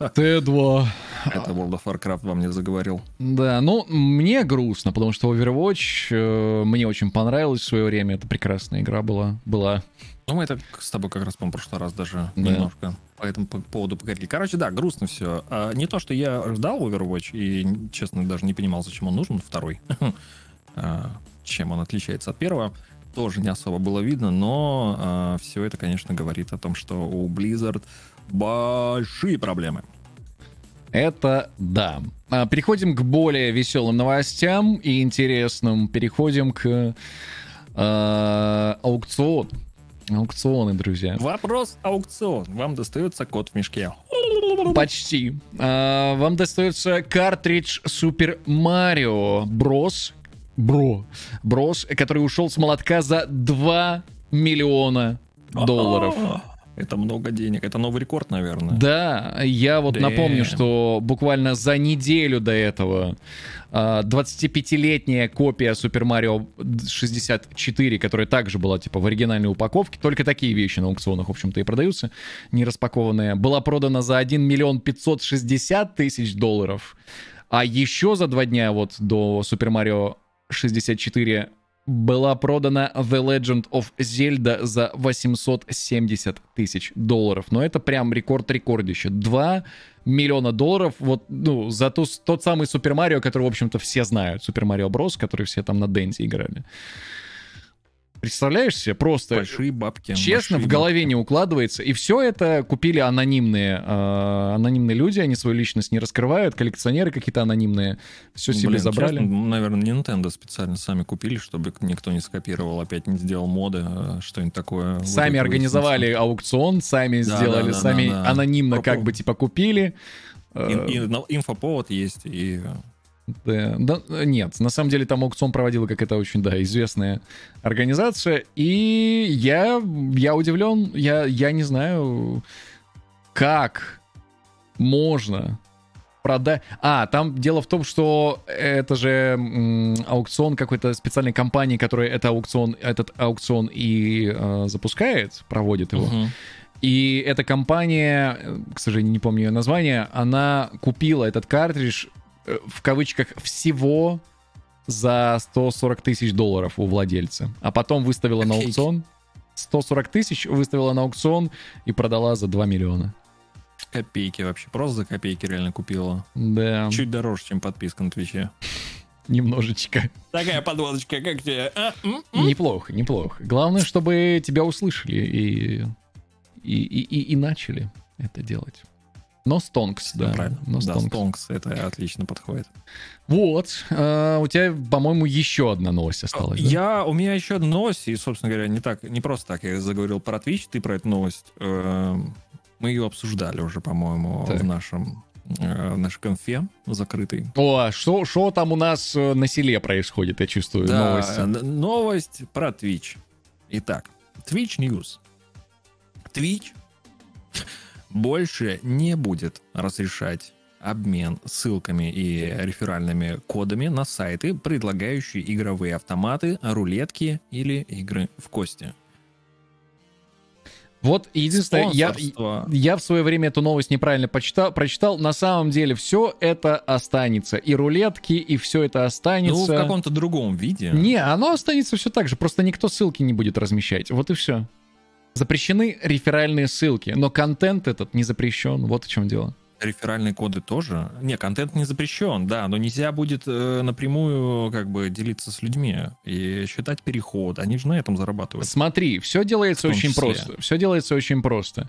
[SPEAKER 4] Т2.
[SPEAKER 2] Это World of Warcraft вам не заговорил.
[SPEAKER 4] Да, ну, мне грустно, потому что Overwatch э, мне очень понравилось в свое время. Это прекрасная игра была. была.
[SPEAKER 2] Ну, мы это с тобой как раз, по-моему, в прошлый раз даже
[SPEAKER 4] Да.
[SPEAKER 2] немножко по этому по- поводу поговорили. Короче, да, грустно все. не то, что я ждал Overwatch и, честно, даже не понимал, зачем он нужен, второй. А, Чем он отличается от первого, тоже не особо было видно, но все это, конечно, говорит о том, что у Blizzard большие проблемы.
[SPEAKER 4] Это да. А, Переходим к более веселым новостям и интересным. Переходим к э, аукциону. Аукционы, друзья.
[SPEAKER 2] Вопрос аукцион. Вам достается кот в мешке.
[SPEAKER 4] Почти. А, вам достается картридж Super Mario Bros. Бро. Брос, который ушел с молотка за 2 миллиона долларов.
[SPEAKER 2] Это много денег. Это новый рекорд, наверное.
[SPEAKER 4] Да, я вот
[SPEAKER 2] Damn.
[SPEAKER 4] напомню, что буквально за неделю до этого а, 25-летняя копия Super Mario 64, которая также была типа в оригинальной упаковке, только такие вещи на аукционах, в общем-то, и продаются, не распакованные, была продана за 1 миллион 560 тысяч долларов, а еще за два дня вот до Super Mario 64 была продана The Legend of Zelda за 870 тысяч долларов. Но это прям рекорд-рекордище. 2 миллиона долларов вот, ну, за ту- тот самый Супер Марио, который, в общем-то, все знают. Супер Марио Брос, который все там на Денсе играли. Представляешь себе? Просто
[SPEAKER 2] Большие бабки.
[SPEAKER 4] честно, в голове не укладывается. И все это купили анонимные, э, анонимные люди, они свою личность не раскрывают, коллекционеры какие-то анонимные, все себе
[SPEAKER 2] Блин,
[SPEAKER 4] забрали.
[SPEAKER 2] честно, наверное, Nintendo специально сами купили, чтобы никто не скопировал, опять не сделал моды, э, что-нибудь такое. Вот
[SPEAKER 4] Сами
[SPEAKER 2] это
[SPEAKER 4] организовали аукцион, сами
[SPEAKER 2] Да,
[SPEAKER 4] сделали,
[SPEAKER 2] да, да,
[SPEAKER 4] сами
[SPEAKER 2] да, да.
[SPEAKER 4] анонимно
[SPEAKER 2] Пропо-
[SPEAKER 4] как бы типа купили.
[SPEAKER 2] выяснилось.
[SPEAKER 4] Э,
[SPEAKER 2] И- и инфоповод есть, и
[SPEAKER 4] Да, да, нет, на самом деле там аукцион проводила какая-то очень, да, известная организация, и я, я удивлен, я, я не знаю, как можно продать... А, там дело в том, что это же м, аукцион какой-то специальной компании, которая это аукцион, этот аукцион и э, запускает, проводит его.
[SPEAKER 2] Мгм.
[SPEAKER 4] И эта компания, э, к сожалению, не помню ее название, она купила этот картридж э, в кавычках всего за 140 тысяч долларов у владельца. А потом выставила на аукцион. 140 тысяч выставила на аукцион и продала за 2 миллиона.
[SPEAKER 2] копейки вообще, просто за копейки реально купила.
[SPEAKER 4] Да,
[SPEAKER 2] Чуть дороже, чем подписка на Твиче.
[SPEAKER 4] немножечко.
[SPEAKER 2] Такая подводочка, как тебе? а?
[SPEAKER 4] Неплохо, неплохо. Главное, чтобы тебя услышали и, и, и, и, и начали это делать. Но стонкс, да.
[SPEAKER 2] Правильно.
[SPEAKER 4] Но
[SPEAKER 2] Да.
[SPEAKER 4] Стонкс,
[SPEAKER 2] это отлично подходит.
[SPEAKER 4] Вот, э, у тебя, по-моему, еще одна новость осталась. да?
[SPEAKER 2] Я, у меня еще одна новость, и, собственно говоря, не так, не просто так я заговорил про Twitch, ты про эту новость. Эм, Мы ее обсуждали уже, по-моему,
[SPEAKER 4] Так.
[SPEAKER 2] в нашем э, в нашей конфе закрытой.
[SPEAKER 4] О, а что, что там у нас э, на селе происходит, я чувствую,
[SPEAKER 2] Да,
[SPEAKER 4] новости.
[SPEAKER 2] н- новость про Twitch. Итак, Twitch News. Twitch больше не будет разрешать обмен ссылками и реферальными кодами на сайты, предлагающие игровые автоматы, рулетки или игры в кости.
[SPEAKER 4] Вот единственное, я, я в свое время эту новость неправильно почитал, прочитал. На самом деле все это останется. И рулетки, и все это
[SPEAKER 2] Ну, в
[SPEAKER 4] останется.
[SPEAKER 2] каком-то другом виде.
[SPEAKER 4] Не, оно останется все так же, просто никто ссылки не будет размещать. Вот и все. Запрещены реферальные ссылки, но контент этот не запрещен. Вот в чем дело.
[SPEAKER 2] Реферальные коды тоже. Не, контент не запрещен, да, но нельзя будет э, напрямую как бы делиться с людьми и считать переход. Они же на этом зарабатывают.
[SPEAKER 4] Смотри, все делается очень
[SPEAKER 2] числе.
[SPEAKER 4] просто. Все делается очень просто.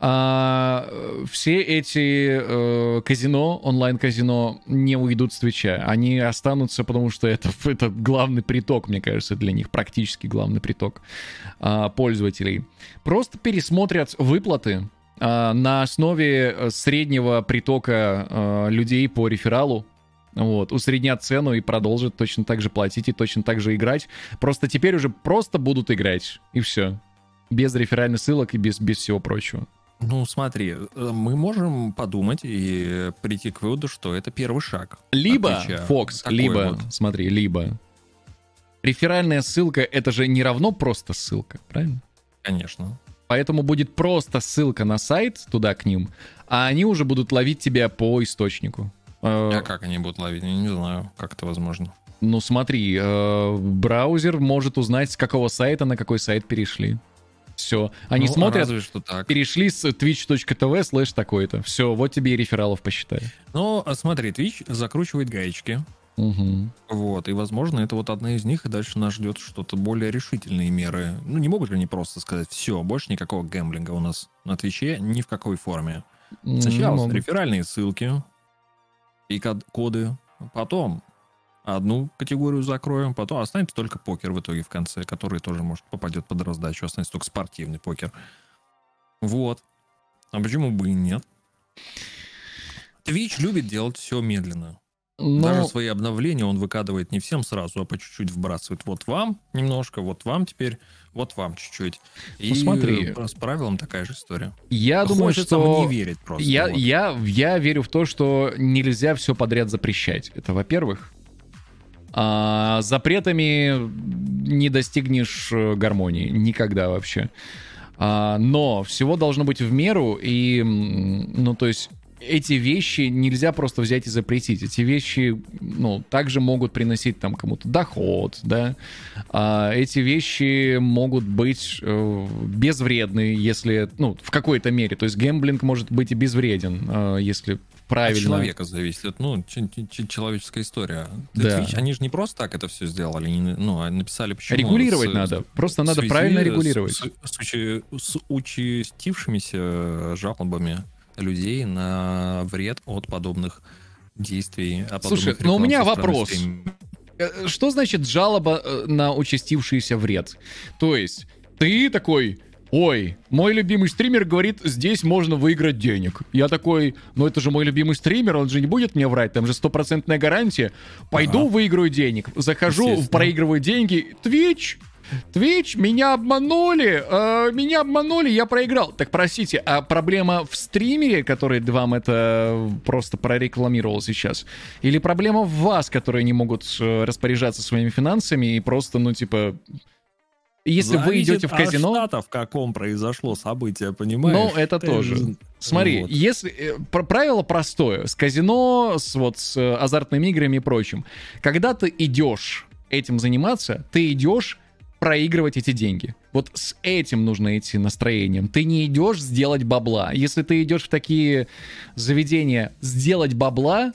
[SPEAKER 4] А, э, все эти э, казино, онлайн-казино, не уйдут с Твича. Они останутся, потому что это, это главный приток, мне кажется, для них, практически главный приток а, пользователей. Просто пересмотрят выплаты на основе э, среднего притока а, людей по рефералу. Вот, усреднят цену и продолжат точно так же платить и точно так же играть. Просто теперь уже просто будут играть. И все. Без реферальных ссылок и без, без всего прочего.
[SPEAKER 2] Ну, смотри, э, мы можем подумать и прийти к выводу, что это первый шаг.
[SPEAKER 4] Либо, Фокс, либо,
[SPEAKER 2] вот.
[SPEAKER 4] смотри, либо реферальная ссылка это же не равно просто ссылка, правильно?
[SPEAKER 2] Конечно.
[SPEAKER 4] Поэтому будет просто ссылка на сайт туда к ним, а они уже будут ловить тебя по источнику. Э,
[SPEAKER 2] А как они будут ловить? Я не знаю, как это возможно.
[SPEAKER 4] Ну смотри, э, браузер может узнать, с какого сайта на какой сайт перешли. Все. Они
[SPEAKER 2] Ну,
[SPEAKER 4] смотрят,
[SPEAKER 2] Разве что так.
[SPEAKER 4] перешли с twitch.tv слэш такой-то. Все, вот тебе и рефералов посчитали.
[SPEAKER 2] Ну, а смотри, Twitch закручивает гаечки.
[SPEAKER 4] Угу.
[SPEAKER 2] Вот, и, возможно, это вот одна из них, и дальше нас ждет что-то более решительные меры. Ну, не могут же они просто сказать, все, больше никакого гэмблинга у нас на Твиче ни в какой форме. Сначала реферальные ссылки и код- коды, потом одну категорию закроем, потом останется только покер в итоге в конце, который тоже, может, попадет под раздачу, останется только спортивный покер. Вот. А почему бы и нет? Twitch любит делать все медленно.
[SPEAKER 4] Ну,
[SPEAKER 2] Даже свои обновления он выкадывает не всем сразу, а по чуть-чуть вбрасывает. Вот вам немножко, вот вам теперь, вот вам чуть-чуть. И
[SPEAKER 4] Ну, смотри.
[SPEAKER 2] с правилом такая же история.
[SPEAKER 4] я думаю,
[SPEAKER 2] Хочется
[SPEAKER 4] что...
[SPEAKER 2] мне верить просто.
[SPEAKER 4] Я,
[SPEAKER 2] вот.
[SPEAKER 4] я, я верю в то, что нельзя все подряд запрещать. Это во-первых. А, запретами не достигнешь э, гармонии. Никогда вообще. А, но всего должно быть в меру. И, ну, то есть эти вещи нельзя просто взять и запретить. Эти вещи, ну, также могут приносить там кому-то доход, да. А, эти вещи могут быть э, безвредны, если, ну, в какой-то мере. То есть гэмблинг может быть и безвреден, э, если
[SPEAKER 2] От
[SPEAKER 4] правильно.
[SPEAKER 2] человека зависит. Это, Ну, ч- ч- человеческая история.
[SPEAKER 4] Да.
[SPEAKER 2] Twitch, они же не просто так это все сделали, они, ну, написали почему.
[SPEAKER 4] Регулировать
[SPEAKER 2] С-
[SPEAKER 4] надо. Просто надо правильно
[SPEAKER 2] с-
[SPEAKER 4] регулировать.
[SPEAKER 2] С, с учи- с участившимися жалобами людей на вред от подобных действий. о
[SPEAKER 4] Слушай, ну у меня вопрос.
[SPEAKER 2] странностей.
[SPEAKER 4] Э, Что значит жалоба э, на участившийся вред? То есть, ты такой, ой, мой любимый стример говорит, здесь можно выиграть денег. Я такой, ну это же мой любимый стример, он же не будет мне врать, там же стопроцентная гарантия. Пойду
[SPEAKER 2] Ага.
[SPEAKER 4] выиграю денег. Захожу, проигрываю деньги. Твич, Твич, меня обманули, э, меня обманули, я проиграл. Так простите, а проблема в стримере, который вам это просто прорекламировал сейчас? Или проблема в вас, которые не могут э, распоряжаться своими финансами и просто, ну, типа... Если вы
[SPEAKER 2] Зависит
[SPEAKER 4] идете в казино...
[SPEAKER 2] От штата, в каком произошло событие, понимаешь?
[SPEAKER 4] Ну, это
[SPEAKER 2] Ты
[SPEAKER 4] тоже.
[SPEAKER 2] же-
[SPEAKER 4] Смотри,
[SPEAKER 2] Вот.
[SPEAKER 4] если э, пр- правило простое, с казино, с вот с э, азартными играми и прочим, когда ты идешь этим заниматься, ты идешь проигрывать эти деньги. Вот с этим нужно идти настроением. Ты не идешь сделать бабла. Если ты идешь в такие заведения сделать бабла,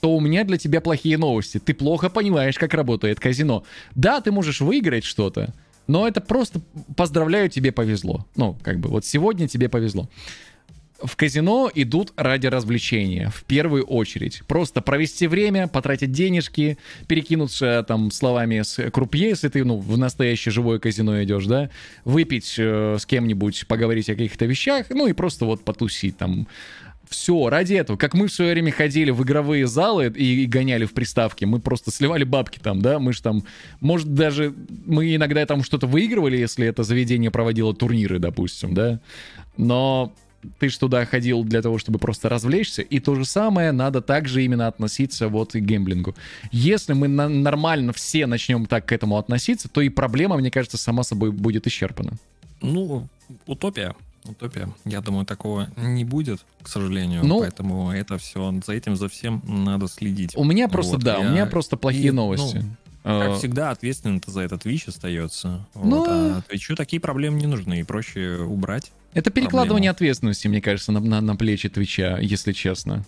[SPEAKER 4] то у меня для тебя плохие новости. Ты плохо понимаешь, как работает казино. Да, ты можешь выиграть что-то, но это просто поздравляю, тебе повезло. Ну, как бы вот сегодня тебе повезло. В казино идут ради развлечения, в первую очередь. Просто провести время, потратить денежки, перекинуться там словами с крупье, если ты, ну, в настоящее живое казино идешь, да, выпить э, с кем-нибудь, поговорить о каких-то вещах, ну и просто вот потусить там. Все, ради этого. Как мы в свое время ходили в игровые залы и, и гоняли в приставки, мы просто сливали бабки там, да, мы же там, может, даже мы иногда там что-то выигрывали, если это заведение проводило турниры, допустим, да, но ты же туда ходил для того, чтобы просто развлечься, и то же самое надо также именно относиться вот и к гемблингу. Если мы на- нормально все начнем так к этому относиться, то и проблема, мне кажется, сама собой будет исчерпана.
[SPEAKER 2] Ну, утопия. Утопия. Я думаю, такого не будет, к сожалению.
[SPEAKER 4] Ну.
[SPEAKER 2] поэтому это все, за этим, за всем надо следить.
[SPEAKER 4] У меня просто,
[SPEAKER 2] Вот,
[SPEAKER 4] да, у
[SPEAKER 2] я-
[SPEAKER 4] меня просто плохие
[SPEAKER 2] и, ну,
[SPEAKER 4] новости.
[SPEAKER 2] Как
[SPEAKER 4] Э,
[SPEAKER 2] всегда, ответственный-то за этот ВИЧ остается.
[SPEAKER 4] Ну,
[SPEAKER 2] Вот, а Твичу такие проблемы не нужны, и проще убрать.
[SPEAKER 4] Это перекладывание
[SPEAKER 2] проблема.
[SPEAKER 4] ответственности, мне кажется, на, на, на плечи Твича, если честно.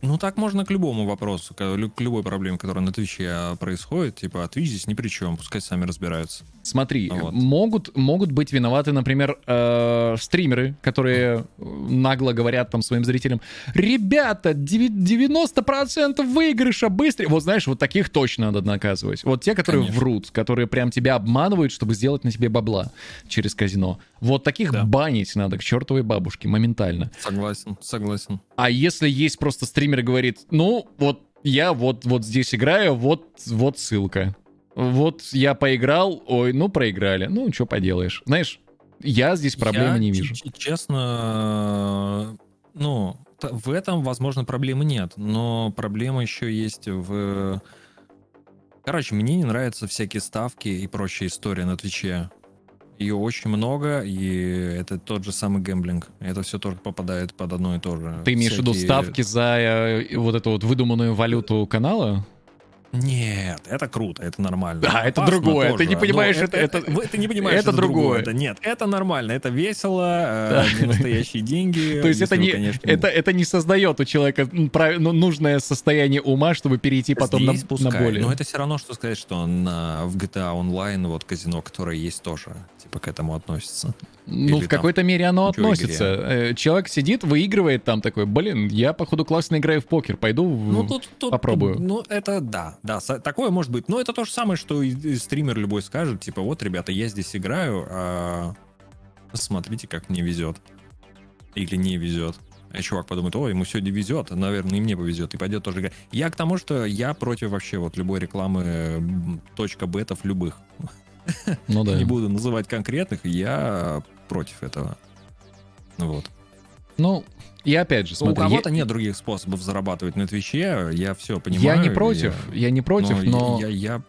[SPEAKER 2] Ну, так можно к любому вопросу, к, лю- к любой проблеме, которая на Твиче а, происходит. Типа, а Twitch здесь ни при чем, пускай сами разбираются.
[SPEAKER 4] Смотри,
[SPEAKER 2] Вот.
[SPEAKER 4] могут, могут быть виноваты, например, э, стримеры, которые э, нагло говорят там своим зрителям, ребята, деви- 90% выигрыша быстрее. Вот знаешь, вот таких точно надо наказывать. Вот те, которые
[SPEAKER 2] Конечно.
[SPEAKER 4] врут, которые прям тебя обманывают, чтобы сделать на тебе бабла через казино. Вот таких
[SPEAKER 2] Да.
[SPEAKER 4] банить надо к чертовой бабушке моментально.
[SPEAKER 2] Согласен, согласен.
[SPEAKER 4] А если есть просто стример и говорит, ну, вот я вот, вот здесь играю, вот, вот ссылка. Вот я поиграл, ой, ну проиграли. Ну, что поделаешь. Знаешь, я здесь проблемы
[SPEAKER 2] Я,
[SPEAKER 4] не вижу.
[SPEAKER 2] Честно, ну, в этом, возможно, проблемы нет, но проблема еще есть в... Короче, мне не нравятся всякие ставки и прочая история на Твиче. Ее очень много, и это тот же самый гэмблинг. Это все тоже попадает под одно и то же.
[SPEAKER 4] Ты имеешь в виду ставки за э, вот эту вот выдуманную валюту канала?
[SPEAKER 2] Нет, это круто, это нормально.
[SPEAKER 4] Да, это другое,
[SPEAKER 2] тоже.
[SPEAKER 4] ты не понимаешь,
[SPEAKER 2] Ну,
[SPEAKER 4] это- это-
[SPEAKER 2] вы- ты не понимаешь,
[SPEAKER 4] это
[SPEAKER 2] это
[SPEAKER 4] другое.
[SPEAKER 2] другое. Да нет, это нормально, это весело, э, не настоящие деньги.
[SPEAKER 4] То есть это не,
[SPEAKER 2] конечно,
[SPEAKER 4] это, это не создает у человека ну, нужное состояние ума, чтобы перейти потом на, на более.
[SPEAKER 2] Но это все равно, что сказать, что на, в GTA Online вот казино, которое есть тоже, типа к этому относится.
[SPEAKER 4] Ну,
[SPEAKER 2] Или
[SPEAKER 4] в какой-то мере оно относится. Э, Человек сидит, выигрывает там такой, блин, я, походу, классно играю в покер, пойду
[SPEAKER 2] Ну, тут, тут-
[SPEAKER 4] попробую.
[SPEAKER 2] ну, это да, да, такое может быть. Но это то же самое, что и, и стример любой скажет, типа, вот, ребята, я здесь играю, а смотрите, как мне везет. Или не везет. А чувак подумает, ой, ему сегодня везет, наверное, и мне повезет, и пойдет тоже играть. Я к тому, что я против вообще вот любой рекламы точка бетов любых.
[SPEAKER 4] Ну да.
[SPEAKER 2] Не буду называть конкретных, я против этого. Вот.
[SPEAKER 4] Ну, и опять же,
[SPEAKER 2] Ну, У
[SPEAKER 4] смотри, я-
[SPEAKER 2] кого-то нет других способов зарабатывать на Твиче, я все понимаю.
[SPEAKER 4] я не против, я, не против, но...
[SPEAKER 2] Я, я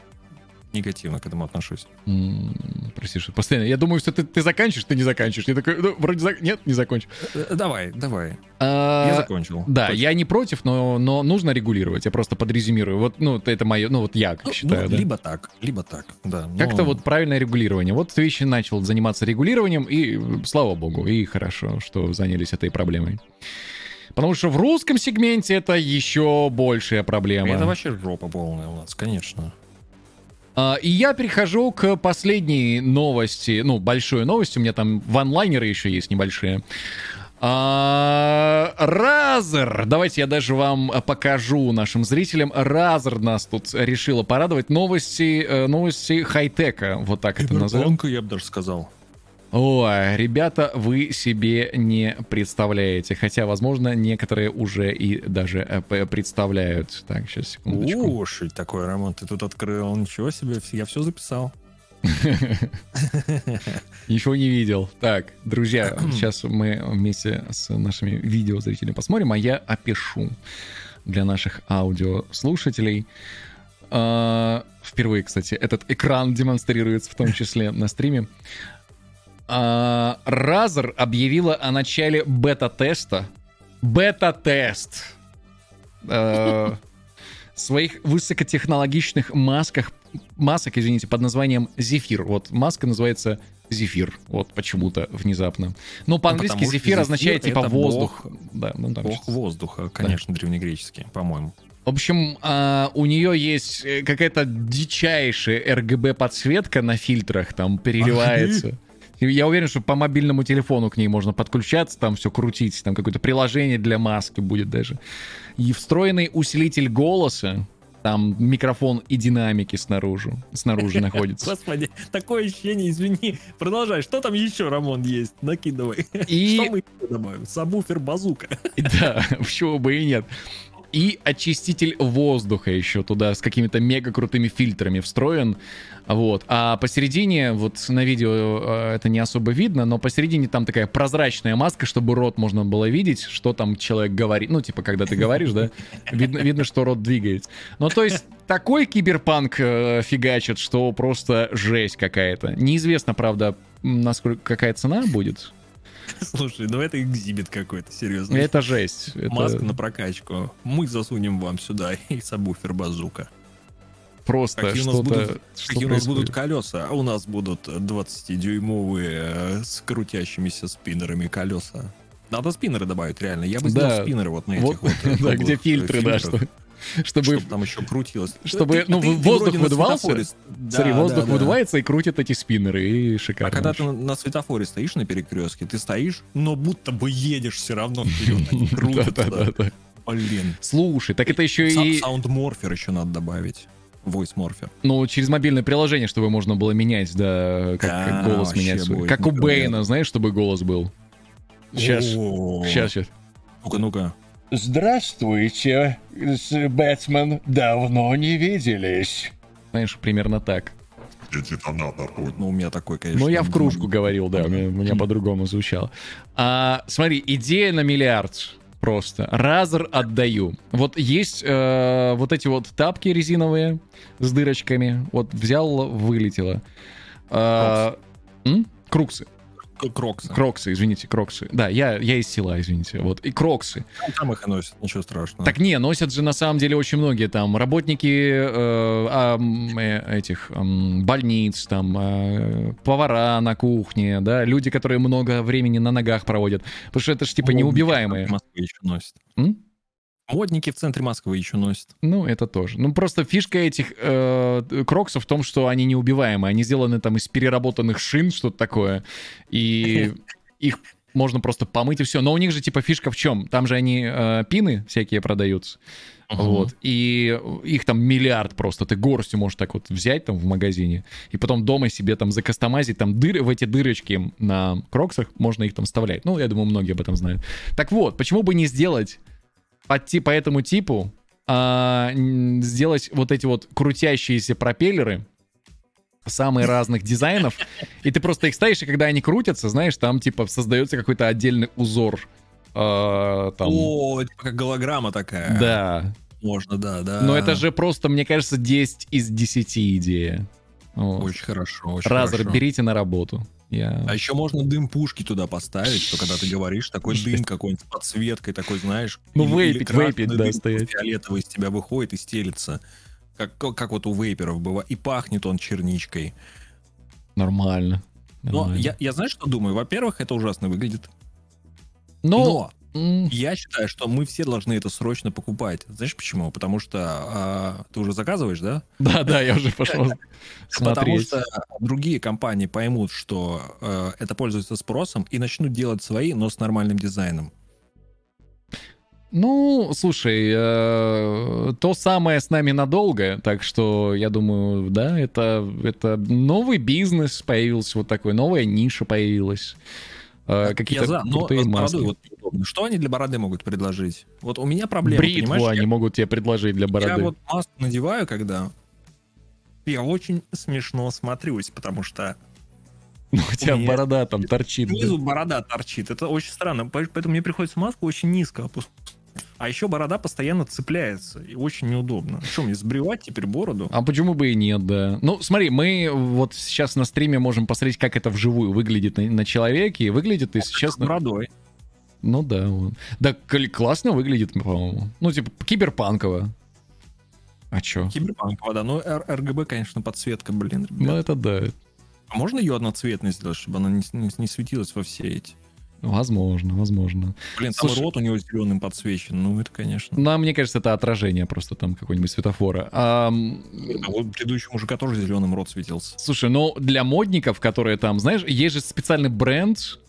[SPEAKER 2] негативно к этому отношусь.
[SPEAKER 4] М, Прости, что постоянно. Я думаю, что ты, ты заканчиваешь, ты не заканчиваешь. Я такой, ну, вроде зак- нет, не закончу.
[SPEAKER 2] Э, Давай, давай.
[SPEAKER 4] А,
[SPEAKER 2] Я закончил.
[SPEAKER 4] Да,
[SPEAKER 2] Точно.
[SPEAKER 4] я не против, но, но нужно регулировать. Я просто подрезюмирую. Вот, ну, это мое, ну, вот я как
[SPEAKER 2] Ну,
[SPEAKER 4] считаю,
[SPEAKER 2] ну,
[SPEAKER 4] да.
[SPEAKER 2] Либо так, либо так, да. но-
[SPEAKER 4] Как-то вот правильное регулирование. Вот Twitch начал заниматься регулированием, и э, слава богу, и хорошо, что занялись этой проблемой. Потому что в русском сегменте это еще большая проблема.
[SPEAKER 2] Это вообще жопа полная у нас, конечно.
[SPEAKER 4] А, И я перехожу к последней новости, ну, большой новости, у меня там ванлайнеры еще есть небольшие. А, Razer, давайте я даже вам покажу нашим зрителям. Razer нас тут решила порадовать. Новости, э, новости хай-тека, вот так это назовем.
[SPEAKER 2] Я бы даже сказал.
[SPEAKER 4] Ой, ребята, вы себе не представляете. Хотя, возможно, некоторые уже и даже э, представляют. Так, сейчас, секундочку.
[SPEAKER 2] О, что это такое, Роман, ты тут открыл, ничего себе, я все записал.
[SPEAKER 4] Ничего не видел. Так, друзья, сейчас мы вместе с нашими видеозрителями посмотрим, а я опишу для наших аудиослушателей. А, Впервые, кстати, этот экран демонстрируется в том числе на стриме. А, Razer объявила о начале бета-теста. Бета-тест. э, своих высокотехнологичных масках, масок, извините, под названием Зефир. Вот маска называется Зефир, вот почему-то внезапно. Ну, по-английски
[SPEAKER 2] потому что
[SPEAKER 4] Зефир означает типа воздух.
[SPEAKER 2] бог-
[SPEAKER 4] Да, ну, там
[SPEAKER 2] Бог
[SPEAKER 4] щас-
[SPEAKER 2] воздуха, конечно, древнегреческий, по-моему.
[SPEAKER 4] В общем, а, у нее есть э, какая-то дичайшая RGB-подсветка на фильтрах, там переливается. Я уверен, что по мобильному телефону к ней можно подключаться, там все крутить, там какое-то приложение для маски будет даже. И встроенный усилитель голоса, там микрофон и динамики снаружи, снаружи находится.
[SPEAKER 2] Господи, такое ощущение, извини. Продолжай, что там еще, Рамон, есть? Накидывай.
[SPEAKER 4] И
[SPEAKER 2] Что мы еще добавим? Сабвуфер базука.
[SPEAKER 4] Да, почему бы и нет. И очиститель воздуха еще туда с какими-то мега крутыми фильтрами встроен. Вот. А посередине, вот на видео э, это не особо видно, но посередине там такая прозрачная маска, чтобы рот можно было видеть, что там человек говорит. Ну, типа, когда ты говоришь, да, видно, видно что рот двигается. Ну, то есть, такой киберпанк э, фигачит, что просто жесть какая-то. Неизвестно, правда, насколько какая цена будет.
[SPEAKER 2] Слушай, ну это экзибит какой-то, серьезно.
[SPEAKER 4] Это жесть. Это
[SPEAKER 2] Маска на прокачку. Мы засунем вам сюда и сабвуфер базука.
[SPEAKER 4] просто
[SPEAKER 2] Какие у нас
[SPEAKER 4] что-то...
[SPEAKER 2] будут,
[SPEAKER 4] что
[SPEAKER 2] какие у нас будут
[SPEAKER 4] происходит.
[SPEAKER 2] колеса? А у нас будут 20-дюймовые э, с крутящимися спиннерами колеса. Надо спиннеры добавить, реально. Я бы
[SPEAKER 4] Да.
[SPEAKER 2] сделал спиннеры вот на этих
[SPEAKER 4] Вот,
[SPEAKER 2] вот. э,
[SPEAKER 4] да, где фильтры, да, что- чтобы...
[SPEAKER 2] чтобы там еще крутилось.
[SPEAKER 4] чтобы,
[SPEAKER 2] Ты-
[SPEAKER 4] ну,
[SPEAKER 2] ты- ты
[SPEAKER 4] воздух
[SPEAKER 2] на
[SPEAKER 4] выдувался.
[SPEAKER 2] Да,
[SPEAKER 4] Смотри,
[SPEAKER 2] да,
[SPEAKER 4] воздух
[SPEAKER 2] да.
[SPEAKER 4] выдувается и крутит эти спиннеры, и
[SPEAKER 2] А
[SPEAKER 4] шикарно.
[SPEAKER 2] когда ты на, светофоре стоишь на перекрестке, ты стоишь, но будто бы едешь все равно вперед. Крутят туда.
[SPEAKER 4] Да-да-да.
[SPEAKER 2] Блин.
[SPEAKER 4] Слушай, так это еще и...
[SPEAKER 2] Саундморфер еще надо добавить. Voice морфер.
[SPEAKER 4] Ну, через мобильное приложение, чтобы можно было менять, да, как
[SPEAKER 2] Да,
[SPEAKER 4] голос
[SPEAKER 2] вообще
[SPEAKER 4] менять свой.
[SPEAKER 2] будет
[SPEAKER 4] Как у. Бэйна, знаешь, чтобы голос был. Сейчас, сейчас, сейчас.
[SPEAKER 2] Ну-ка, ну-ка.
[SPEAKER 7] Здравствуйте, Бэтмен. Давно не виделись.
[SPEAKER 4] Знаешь, примерно так.
[SPEAKER 2] Ну, у меня такой, конечно.
[SPEAKER 4] Ну, я в кружку говорил, да, у меня, у меня по-другому звучало. А, смотри, идея на миллиард просто. Разер отдаю. Вот есть э, вот эти вот тапки резиновые с дырочками. Вот взял, вылетело. А, м? Круксы.
[SPEAKER 2] Кроксы.
[SPEAKER 4] Кроксы, извините, кроксы. Да, я, я из села, извините. Вот, и кроксы.
[SPEAKER 2] Там их и носят, ничего страшного.
[SPEAKER 4] Так не, носят же на самом деле очень многие там работники э, э, этих м, больниц, там э, повара на кухне, да, люди, которые много времени на ногах проводят, потому что это же типа
[SPEAKER 2] Модники
[SPEAKER 4] неубиваемые.
[SPEAKER 2] В Москве еще носят.
[SPEAKER 4] М?
[SPEAKER 2] Модники в центре Москвы еще носят.
[SPEAKER 4] Ну, это тоже. Ну, просто фишка этих э, кроксов в том, что они неубиваемые. Они сделаны там из переработанных шин, что-то такое. И их можно просто помыть и все. Но у них же типа фишка в чем? Там же они э, пины всякие продаются. Вот. И их там миллиард просто. Ты горстью можешь так вот взять там в магазине и потом дома себе там закастомазить там дыры в эти дырочки на кроксах. Можно их там вставлять. Ну, я думаю, многие об этом знают. Так вот, почему бы не сделать по, по этому типу а, сделать вот эти вот крутящиеся пропеллеры самых разных дизайнов, и ты просто их ставишь, и когда они крутятся, знаешь, там типа создается какой-то отдельный узор. а, там.
[SPEAKER 2] О, типа как голограмма такая.
[SPEAKER 4] Да.
[SPEAKER 2] Можно, да, да.
[SPEAKER 4] Но это же просто, мне кажется, 10 из 10 идея. Вот.
[SPEAKER 2] Очень хорошо, очень
[SPEAKER 4] Разер,
[SPEAKER 2] хорошо.
[SPEAKER 4] берите на работу. Я...
[SPEAKER 2] А еще можно дым пушки туда поставить, что когда ты говоришь, такой дым какой-нибудь с подсветкой, такой, знаешь.
[SPEAKER 4] Ну,
[SPEAKER 2] или-
[SPEAKER 4] вейпить,
[SPEAKER 2] или
[SPEAKER 4] вейпить, да, стоять.
[SPEAKER 2] Фиолетовый из тебя выходит и стелится. Как, как вот у вейперов бывает. И пахнет он черничкой.
[SPEAKER 4] Нормально.
[SPEAKER 2] Но
[SPEAKER 4] Нормально.
[SPEAKER 2] я, я знаешь, что думаю? Во-первых, это ужасно выглядит.
[SPEAKER 4] Но...
[SPEAKER 2] Но я считаю, что мы все должны это срочно покупать. Знаешь почему? Потому что а, ты уже заказываешь, да?
[SPEAKER 4] Да, да, я уже пошел
[SPEAKER 2] Потому что другие компании поймут, что э, это пользуется спросом и начнут делать свои, но с нормальным дизайном.
[SPEAKER 4] Ну, слушай, э, то самое с нами надолго, так что я думаю, да, это, это новый бизнес появился, вот такой, новая ниша появилась. Э,
[SPEAKER 2] Я
[SPEAKER 4] Какие-то
[SPEAKER 2] за, но бородой
[SPEAKER 4] маски.
[SPEAKER 2] вот неудобно. Что они для бороды могут предложить? Вот у меня проблема,
[SPEAKER 4] Бритву
[SPEAKER 2] понимаешь?
[SPEAKER 4] они
[SPEAKER 2] я-
[SPEAKER 4] могут тебе предложить для
[SPEAKER 2] Я
[SPEAKER 4] бороды.
[SPEAKER 2] вот маску надеваю, когда я очень смешно смотрюсь, потому что
[SPEAKER 4] Ну, у тебя
[SPEAKER 2] меня-
[SPEAKER 4] борода там торчит.
[SPEAKER 2] снизу борода торчит. Это очень странно. По- Поэтому мне приходится маску очень низко опускать. А еще борода постоянно цепляется. И очень неудобно. Что, мне сбривать теперь бороду?
[SPEAKER 4] А почему бы и нет, да. Ну, смотри, мы вот сейчас на стриме можем посмотреть, как это вживую выглядит на, на человеке. И выглядит, если
[SPEAKER 2] С
[SPEAKER 4] честно...
[SPEAKER 2] бородой.
[SPEAKER 4] Ну да, вот. Да, кл- классно выглядит, по-моему. Ну, типа, киберпанково. А чё?
[SPEAKER 2] Киберпанк, да. Ну, Р- RGB, конечно, подсветка, блин, ребят.
[SPEAKER 4] Ну, это да.
[SPEAKER 2] А можно ее одноцветной сделать, чтобы она не, не- не светилась во все эти?
[SPEAKER 4] Возможно, возможно.
[SPEAKER 2] Блин, там
[SPEAKER 4] Слушай-
[SPEAKER 2] рот у него зеленым подсвечен. Ну, это, конечно.
[SPEAKER 4] Ну, а мне кажется, это отражение просто там какой-нибудь светофора. А,
[SPEAKER 2] А вот предыдущий мужика тоже зеленым рот светился.
[SPEAKER 4] слушай, ну для модников, которые там, знаешь, есть же специальный бренд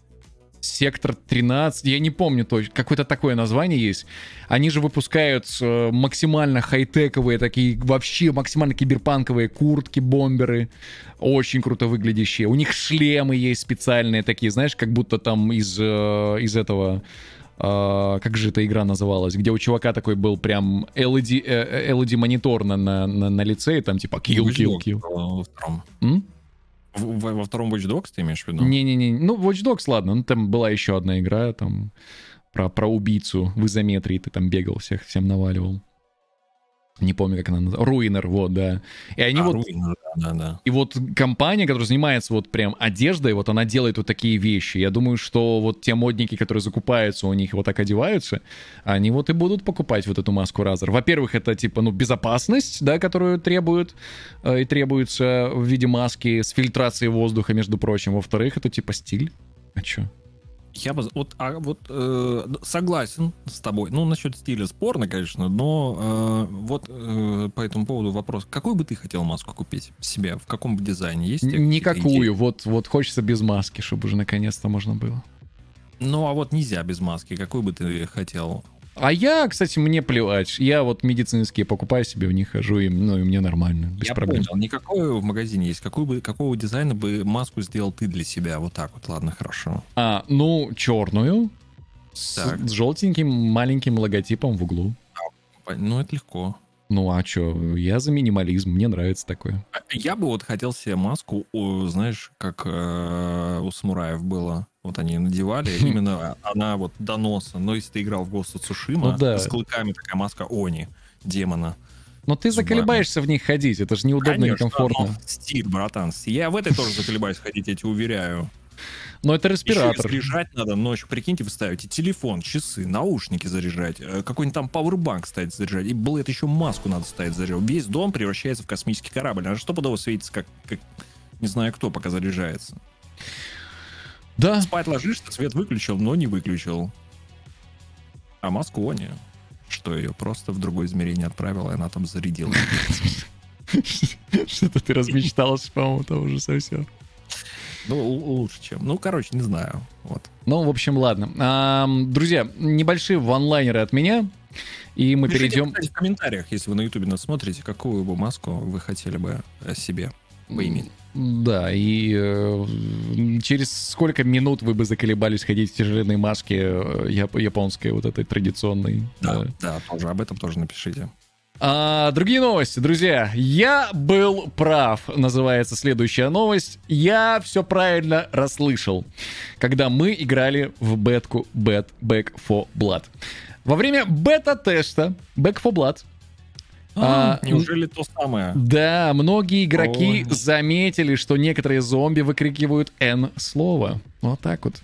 [SPEAKER 4] Сектор 13, я не помню точно, какое-то такое название есть. Они же выпускают э, максимально хай-тековые, такие вообще максимально киберпанковые куртки, бомберы, очень круто выглядящие. У них шлемы есть специальные такие, знаешь, как будто там из, э, из этого... э, как же эта игра называлась, где у чувака такой был прям LED, LED монитор на, на, на, на лице, и там типа kill, kill, kill.
[SPEAKER 2] Во втором.
[SPEAKER 4] М?
[SPEAKER 2] В- в- во втором Watch Dogs ты имеешь в виду?
[SPEAKER 4] Не-не-не, ну, Watch Dogs, ладно, ну, там была еще одна игра, там, про, про убийцу в изометрии, ты там бегал, всех, всем наваливал. Не помню, как она называлась. Руинер, вот, да. И они
[SPEAKER 2] А,
[SPEAKER 4] вот...
[SPEAKER 2] Ruiner, да, да.
[SPEAKER 4] И вот компания, которая занимается вот прям одеждой, вот она делает вот такие вещи. Я думаю, что вот те модники, которые закупаются у них вот так одеваются, они вот и будут покупать вот эту маску Razer. Во-первых, это типа, ну, безопасность, да, которую требуют э, и требуется в виде маски с фильтрацией воздуха, между прочим. Во-вторых, это типа стиль. А чё?
[SPEAKER 2] Я бы, вот, а, вот э, согласен с тобой. Ну, насчет стиля спорно, конечно, но э, вот э, по этому поводу вопрос. Какую бы ты хотел маску купить себе? В каком бы дизайне? Есть идеи?
[SPEAKER 4] Никакую. Вот, вот хочется без маски, чтобы уже наконец-то можно было.
[SPEAKER 2] Ну, а вот нельзя без маски. Какую бы ты хотел?
[SPEAKER 4] А я, кстати, мне плевать. Я вот медицинские покупаю себе, в них хожу, и, ну, и мне нормально, без
[SPEAKER 2] Я
[SPEAKER 4] проблем.
[SPEAKER 2] понял. Никакой в магазине есть. Какую бы, какого дизайна бы маску сделал ты для себя? Вот так вот, ладно, хорошо.
[SPEAKER 4] А, ну, черную, с,
[SPEAKER 2] Так.
[SPEAKER 4] с желтеньким маленьким логотипом в углу.
[SPEAKER 2] Пон- Ну, это легко.
[SPEAKER 4] Ну, а чё, я за минимализм, мне нравится такое.
[SPEAKER 2] Я бы вот хотел себе маску, знаешь, как э, у самураев было. Вот они надевали, именно она вот до носа. Но если ты играл в Ghost of Tsushima,
[SPEAKER 4] Ну да.
[SPEAKER 2] с клыками такая маска Они, демона.
[SPEAKER 4] Но ты заколебаешься в них ходить, это же неудобно и
[SPEAKER 2] Конечно,
[SPEAKER 4] некомфортно.
[SPEAKER 2] но стиль, братан. Я в этой тоже заколебаюсь ходить, я тебе уверяю.
[SPEAKER 4] Но это
[SPEAKER 2] Еще
[SPEAKER 4] респиратор.
[SPEAKER 2] заряжать надо ночью. Прикиньте, вы ставите телефон, часы, наушники заряжать, э, какой-нибудь там пауэрбанк ставить заряжать. И было это еще маску надо ставить заряжать. Весь дом превращается в космический корабль. Она что подобно светится, как, как не знаю кто, пока заряжается.
[SPEAKER 4] Да,
[SPEAKER 2] Спать ложишься, свет выключил, но не выключил. А маску они, что ее просто в другое измерение отправила, и она там зарядила.
[SPEAKER 4] что-то ты размечтался, по-моему, там уже совсем.
[SPEAKER 2] Ну, лучше, чем. Ну, короче, не знаю. Вот.
[SPEAKER 4] Ну, в общем, ладно. Ам, друзья, небольшие ванлайнеры от меня, и мы
[SPEAKER 2] Пишите,
[SPEAKER 4] перейдем...
[SPEAKER 2] кстати, в комментариях, если вы на ютубе нас смотрите, какую бы маску вы хотели бы э, себе поиметь.
[SPEAKER 4] Да, и э, через сколько минут вы бы заколебались ходить в тяжеленной маске э, яп- японской, вот этой традиционной?
[SPEAKER 2] Да,
[SPEAKER 4] Да.
[SPEAKER 2] да, тоже об этом тоже напишите.
[SPEAKER 4] А, другие новости, друзья. Я был прав, называется следующая новость. Я все правильно расслышал, когда мы играли в бетку Bad Back for Blood. Во время бета-теста Back for Blood А,
[SPEAKER 2] Неужели то самое?
[SPEAKER 4] да, многие игроки
[SPEAKER 2] Ой.
[SPEAKER 4] заметили, что некоторые зомби выкрикивают N слово. Вот так вот.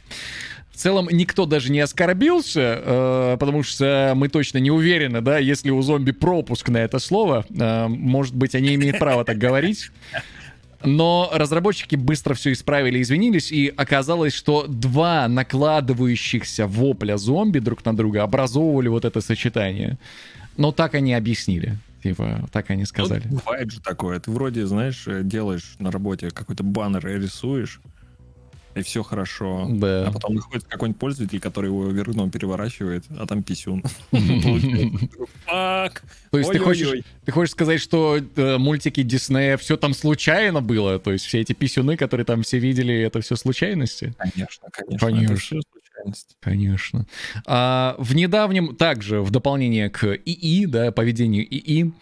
[SPEAKER 4] В целом никто даже не оскорбился, э, потому что мы точно не уверены, да, если у зомби пропуск на это слово, э, может быть, они имеют право так говорить. Но разработчики быстро все исправили, извинились, и оказалось, что два накладывающихся вопля зомби друг на друга образовывали вот это сочетание. Но так они объяснили. Типа, так они сказали.
[SPEAKER 2] Ну, бывает же такое. Ты вроде, знаешь, э, делаешь на работе какой-то баннер и рисуешь, и все хорошо.
[SPEAKER 4] Да.
[SPEAKER 2] А потом находит какой-нибудь пользователь, который его вверх дном переворачивает, а там писюн.
[SPEAKER 4] То есть ты хочешь, ты хочешь сказать, что э, мультики Диснея все там случайно было? То есть все эти писюны, которые там все видели, это все случайности?
[SPEAKER 2] Конечно, конечно.
[SPEAKER 4] Конечно.
[SPEAKER 2] Случайность.
[SPEAKER 4] Конечно. А, в недавнем, также в дополнение к ИИ, да, поведению ИИ,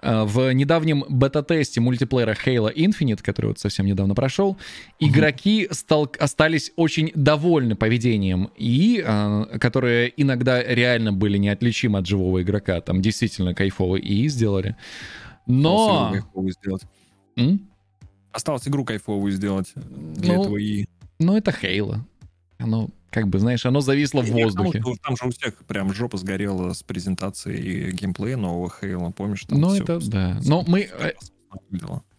[SPEAKER 4] а, в недавнем бета-тесте мультиплеера Halo Infinite, который вот совсем недавно прошел, игроки стал, остались очень довольны поведением ИИ, а, которые иногда реально были неотличимы от живого игрока. Там действительно кайфовый ИИ сделали. Но...
[SPEAKER 2] Осталось игру кайфовую сделать. Для
[SPEAKER 4] Ну,
[SPEAKER 2] этого и...
[SPEAKER 4] Ну, это Halo. Оно, как бы, знаешь, оно зависло в
[SPEAKER 2] Не, потому
[SPEAKER 4] воздухе.
[SPEAKER 2] что Там же у всех прям жопа сгорела с презентацией геймплея нового Хейла, помнишь? Там
[SPEAKER 4] Ну, это да. Но мы... э.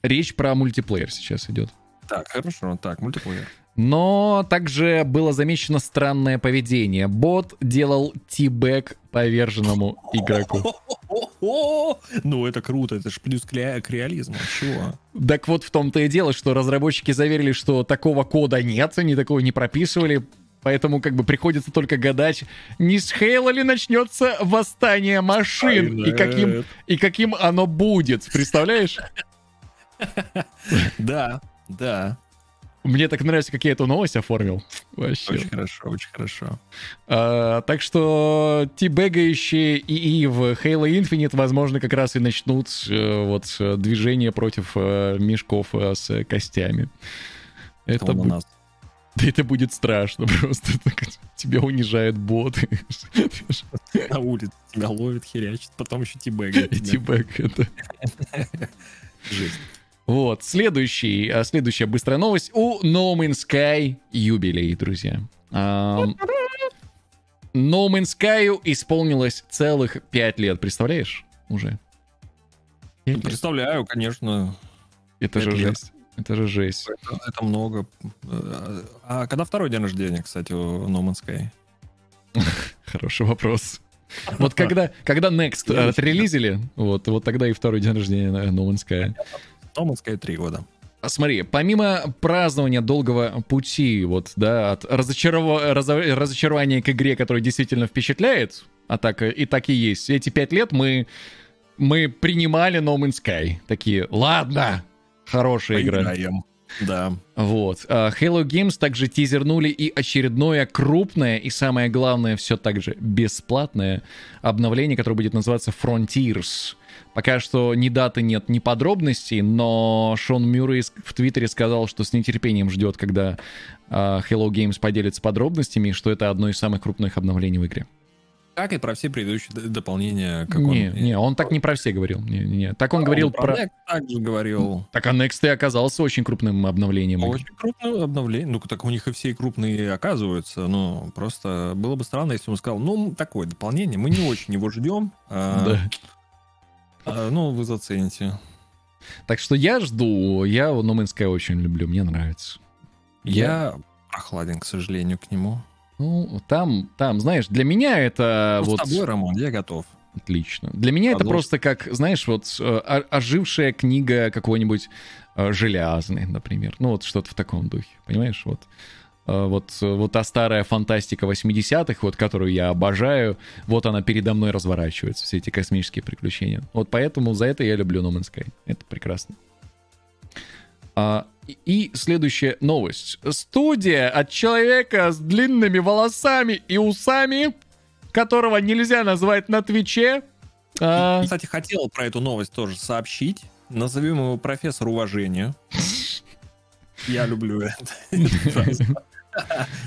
[SPEAKER 4] Речь про мультиплеер сейчас идет.
[SPEAKER 2] Так, хорошо, так, мультиплеер.
[SPEAKER 4] Но также было замечено странное поведение. Бот делал тибэк поверженному игроку.
[SPEAKER 2] Ну, это круто, это же плюс к, ре- к реализму. Чего?
[SPEAKER 4] Так вот в том-то и дело, что разработчики заверили, что такого кода нет, они такого не прописывали, поэтому как бы приходится только гадать, не с Хейла ли начнется восстание машин, и каким, и каким оно будет, представляешь?
[SPEAKER 2] Да, да.
[SPEAKER 4] Мне так нравится, как я эту новость оформил. Вообще.
[SPEAKER 2] Очень хорошо, очень хорошо.
[SPEAKER 4] А, так что тибегающие ИИ в Halo Infinite, возможно, как раз и начнут э, вот э, движение против э, мешков э, с костями. Это,
[SPEAKER 2] Это он у
[SPEAKER 4] бу-
[SPEAKER 2] нас.
[SPEAKER 4] Да это будет страшно просто. Так Тебя унижают боты.
[SPEAKER 2] На улице тебя ловит, херячит, потом еще тебя.
[SPEAKER 4] Тибэг это.
[SPEAKER 2] Жесть.
[SPEAKER 4] Вот, следующий, а, следующая быстрая новость. У No Man's Sky юбилей, друзья. Ам, No Man's Sky исполнилось целых пять лет, представляешь? Уже. Лет.
[SPEAKER 2] Представляю, конечно.
[SPEAKER 4] Это же
[SPEAKER 2] лет.
[SPEAKER 4] жесть. Это же жесть.
[SPEAKER 2] Это, это много. Э, А когда второй день рождения, кстати, у No Man's Sky?
[SPEAKER 4] Хороший вопрос. Вот когда, когда Next э, отрелизили, вот, вот тогда и второй день рождения No Man's Sky.
[SPEAKER 2] No Man's Sky 3 года.
[SPEAKER 4] А Смотри, помимо празднования долгого пути, вот, да, от разочарова- разо- разочарования к игре, которая действительно впечатляет, а так и- и так и есть, эти пять лет мы, мы принимали No Man's Sky. Такие, ладно, хорошая игра.
[SPEAKER 2] Поиграем. Да.
[SPEAKER 4] Вот. А, Halo Games также тизернули и очередное крупное и самое главное все так же бесплатное обновление, которое будет называться Frontiers. Пока что ни даты нет, ни подробностей, но Шон Мюррей в Твиттере сказал, что с нетерпением ждет, когда а, Hello Games поделится подробностями, и что это одно из самых крупных обновлений в игре.
[SPEAKER 2] Как и про все предыдущие дополнения. Как
[SPEAKER 4] не,
[SPEAKER 2] он...
[SPEAKER 4] не, он так не про все говорил. Не, не. Так он говорил про...
[SPEAKER 2] Next также говорил.
[SPEAKER 4] Так, а Next и оказался очень крупным обновлением.
[SPEAKER 2] Очень крупное обновление. Ну, так у них и все крупные оказываются. Ну, просто было бы странно, если он сказал, ну, такое дополнение, мы не очень его ждем. а,
[SPEAKER 4] Да.
[SPEAKER 2] а, ну, вы зацените.
[SPEAKER 4] Так что я жду, я No Man's Sky очень люблю, мне нравится.
[SPEAKER 2] Я прохладен, к сожалению, к нему.
[SPEAKER 4] Ну, там, там, знаешь, для меня это
[SPEAKER 2] Ну,
[SPEAKER 4] вот...
[SPEAKER 2] С тобой, Роман, я готов.
[SPEAKER 4] Отлично. Для меня это
[SPEAKER 2] Продолжим.
[SPEAKER 4] просто как, знаешь, вот э, ожившая книга какого-нибудь э, железный, например. Ну, вот что-то в таком духе, понимаешь? Вот. Э, Вот, вот та старая фантастика 80-х, вот, которую я обожаю, вот она передо мной разворачивается, все эти космические приключения. Вот поэтому за это я люблю No Man's Sky. Это прекрасно. А, и- следующая новость. Студия от человека с длинными волосами и усами, которого нельзя назвать на Твиче. а,
[SPEAKER 2] Кстати, хотел про эту новость тоже сообщить. Назовем его профессор уважения. Я люблю это.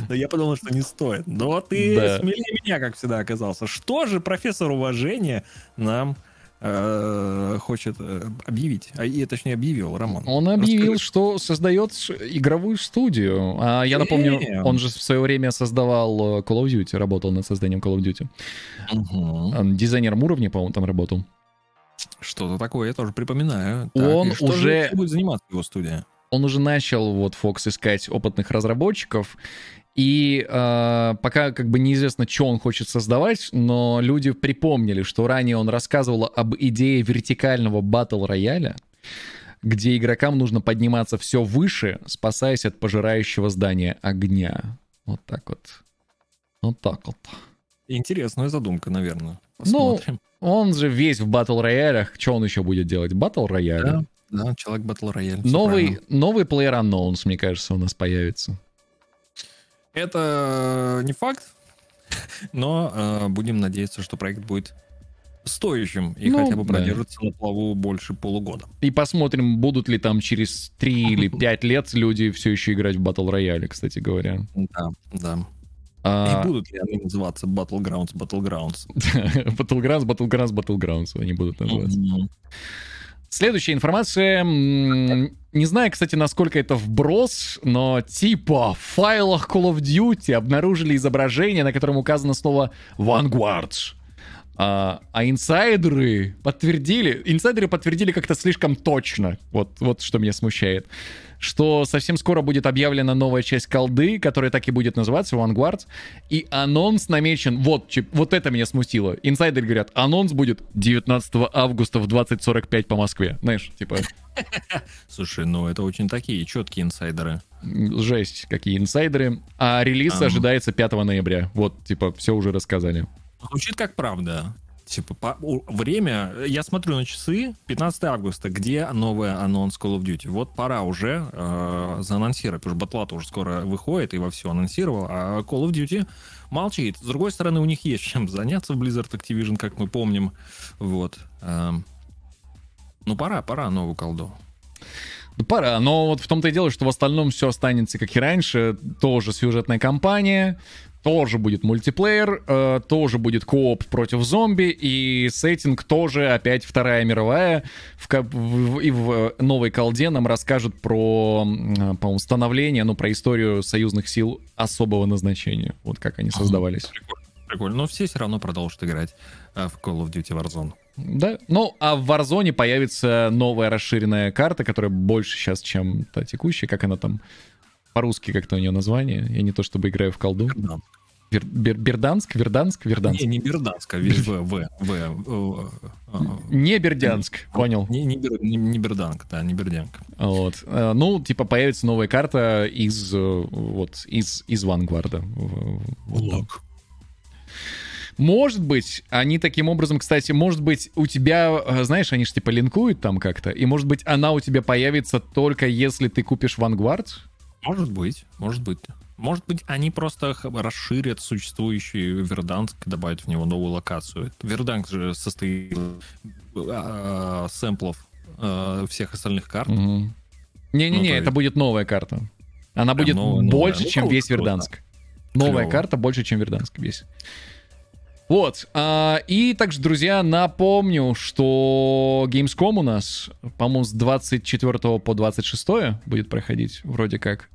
[SPEAKER 2] Но я подумал, что не стоит. Но ты смелее меня, как всегда, оказался. Что же профессор уважения нам хочет э, объявить? А, и, точнее, объявил, Роман.
[SPEAKER 4] Он объявил,
[SPEAKER 2] Расскажи.
[SPEAKER 4] что создает игровую студию. А я напомню,
[SPEAKER 2] Э.
[SPEAKER 4] он же в свое время создавал э, Call of Duty, работал над созданием Call of Duty. А, Дизайнером уровня, по-моему, там работал.
[SPEAKER 2] Что-то такое, я тоже припоминаю.
[SPEAKER 4] Он
[SPEAKER 2] же
[SPEAKER 4] уже-
[SPEAKER 2] будет заниматься его студия?
[SPEAKER 4] Он уже начал, вот, Fox искать опытных разработчиков, и э, пока как бы неизвестно, что он хочет создавать, но люди припомнили, что ранее он рассказывал об идее вертикального батл рояля, где игрокам нужно подниматься все выше, спасаясь от пожирающего здания огня. Вот так вот. Вот так вот.
[SPEAKER 2] Интересная задумка, наверное.
[SPEAKER 4] Ну,
[SPEAKER 2] Посмотрим.
[SPEAKER 4] Он же весь в батл роялях. Что он еще будет делать? Батл рояль.
[SPEAKER 2] Да, да, человек всё
[SPEAKER 4] Новый, новый Player Unknowns, мне кажется, у нас появится.
[SPEAKER 2] Это не факт, но э, будем надеяться, что проект будет стоящим и
[SPEAKER 4] Ну,
[SPEAKER 2] хотя бы
[SPEAKER 4] да.
[SPEAKER 2] продержится на плаву больше полугода.
[SPEAKER 4] И посмотрим, будут ли там через 3 или 5 лет люди все еще играть в батл рояле, кстати говоря.
[SPEAKER 2] Да, да.
[SPEAKER 4] А,
[SPEAKER 2] И будут ли они называться Battlegrounds, Battlegrounds?
[SPEAKER 4] Battlegrounds, Battlegrounds, Battlegrounds они будут называться.
[SPEAKER 2] Мгм.
[SPEAKER 4] Следующая информация. Не знаю, кстати, насколько это вброс, но типа в файлах Call of Duty обнаружили изображение, на котором указано слово Vanguard. А, а инсайдеры подтвердили, инсайдеры подтвердили как-то слишком точно, вот, вот что меня смущает, что совсем скоро будет объявлена новая часть колды, которая так и будет называться Vanguard, и анонс намечен, вот, вот это меня смутило. Инсайдеры говорят, анонс будет 19 августа в 20.45 по Москве. Знаешь, типа,
[SPEAKER 2] Слушай, ну это очень такие четкие инсайдеры.
[SPEAKER 4] жесть, какие инсайдеры. А релиз
[SPEAKER 2] Ага.
[SPEAKER 4] ожидается 5 ноября. Вот, типа, все уже рассказали.
[SPEAKER 2] Звучит как правда. Типа, по- время, я смотрю на часы, 15 августа, где новый анонс Call of Duty? Вот пора уже э, заанонсировать, потому что батла уже скоро выходит и во все анонсировал, а Call of Duty молчит. С другой стороны, у них есть чем заняться в Blizzard Activision, как мы помним. Вот. Эм, ну, пора, пора новую колду.
[SPEAKER 4] Ну, пора, но вот в том-то и дело, что в остальном все останется как и раньше. Тоже сюжетная кампания, тоже будет мультиплеер, э, тоже будет кооп против зомби, и сеттинг тоже опять Вторая мировая. В, в- и в новой колде нам расскажут про, м, по становление, ну, про историю союзных сил особого назначения. Вот как они создавались.
[SPEAKER 2] Прикольно. Прикольно. Но все все равно продолжат играть э, в Call of Duty Warzone.
[SPEAKER 4] Да. Ну, а в Warzone появится новая расширенная карта, которая больше сейчас, чем та текущая. Как она там по-русски как-то у нее название. Я не то чтобы играю в колду. Вер- Бер- Берданск? Верданск? Верданск.
[SPEAKER 2] Не, не Берданск, а В, В, В, В, э,
[SPEAKER 4] Не Бердянск, понял.
[SPEAKER 2] Не, не, Бер- не, не Берданг, да, не Бердянг.
[SPEAKER 4] Вот. Э, Ну, типа, появится новая карта из, э, вот, из, из Вангварда. Вот там. Может быть, они таким образом, кстати, может быть, у тебя, э, знаешь, они же типа линкуют там как-то, и может быть, она у тебя появится только если ты купишь Vanguard?
[SPEAKER 2] Может быть, может быть. Может быть, они просто расширят существующий Верданск, добавят в него новую локацию. Верданск же состоит из а, сэмплов а, всех остальных карт.
[SPEAKER 4] Не-не-не,
[SPEAKER 2] Ну, то
[SPEAKER 4] это
[SPEAKER 2] есть-
[SPEAKER 4] будет новая карта. Она будет
[SPEAKER 2] новая, новая.
[SPEAKER 4] больше,
[SPEAKER 2] Ну,
[SPEAKER 4] чем
[SPEAKER 2] круто,
[SPEAKER 4] весь
[SPEAKER 2] круто.
[SPEAKER 4] Верданск. Новая
[SPEAKER 2] Клево.
[SPEAKER 4] карта больше, чем Верданск весь. Вот. а, и также, друзья, напомню, что Gamescom у нас, по-моему, с 24 по 26 будет проходить, вроде как.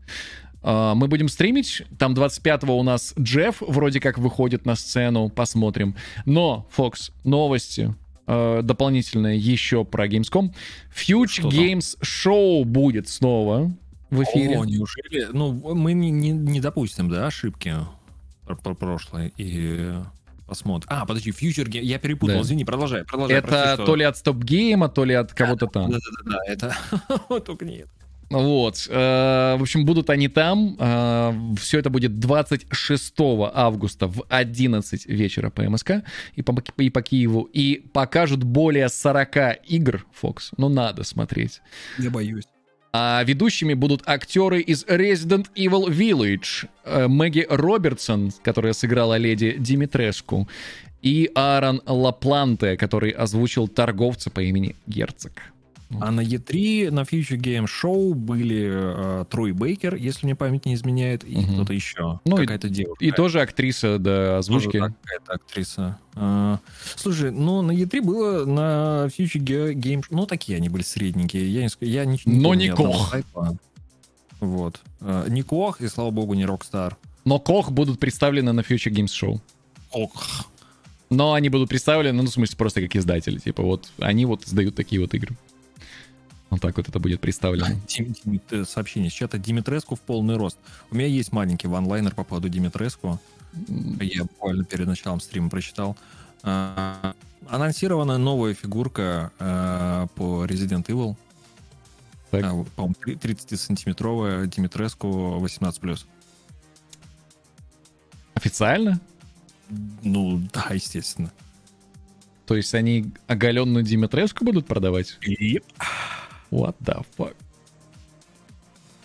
[SPEAKER 4] А, мы будем стримить. Там 25 у нас Джефф вроде как выходит на сцену. Посмотрим. Но, Фокс, новости э, дополнительные еще про Gamescom. Future? Games Show будет снова в эфире.
[SPEAKER 2] О, неужели? Ну, мы не, не, не допустим, да, ошибки про, про прошлое и посмотрим. А, подожди, Future Game, я перепутал,
[SPEAKER 4] Да.
[SPEAKER 2] извини, продолжай, продолжай.
[SPEAKER 4] Это
[SPEAKER 2] прости, что-
[SPEAKER 4] то ли от Стоп Гейма, то ли от кого-то там.
[SPEAKER 2] Да-да-да, это только не это.
[SPEAKER 4] Вот. э, В общем, будут они там. Все это будет 26 августа в 11 вечера по МСК и по, и по Киеву. И покажут более 40 игр, Фокс. Ну, надо смотреть.
[SPEAKER 2] Я боюсь.
[SPEAKER 4] А ведущими будут актеры из Resident Evil Village. э, Мэгги Робертсон, которая сыграла леди Димитреску, и Аарон Лапланте, который озвучил торговца по имени Герцог.
[SPEAKER 2] А на E3 на Future Game Show были э, Трой Бейкер, если мне память не изменяет, и
[SPEAKER 4] Мгм.
[SPEAKER 2] кто-то еще.
[SPEAKER 4] Ну
[SPEAKER 2] Какая-то девушка.
[SPEAKER 4] И тоже актриса, да,
[SPEAKER 2] Тоже
[SPEAKER 4] озвучки.
[SPEAKER 2] какая-то актриса. А, слушай, ну на E3 было на Future Game... Ну, такие они были средненькие. Я не, ск- я не, не
[SPEAKER 4] Но не Кох.
[SPEAKER 2] Вот. А, не Кох, и, слава богу, не Rockstar.
[SPEAKER 4] Но Кох будут представлены на Future Games Show.
[SPEAKER 2] Кох.
[SPEAKER 4] Но они будут представлены, ну, в смысле, просто как издатели. Типа вот они вот издают такие вот игры. Вот так вот это будет представлено.
[SPEAKER 2] Сообщение с чата Димитреску в полный рост. У меня есть маленький ванлайнер по поводу Димитреску. Я буквально перед началом стрима прочитал. А, Анонсирована новая фигурка а, по Resident Evil.
[SPEAKER 4] Так.
[SPEAKER 2] А, По-моему, 30-сантиметровая Димитреску 18+.
[SPEAKER 4] Официально?
[SPEAKER 2] Ну, да, естественно.
[SPEAKER 4] То есть они оголенную Димитреску будут продавать?
[SPEAKER 2] И
[SPEAKER 4] What the fuck?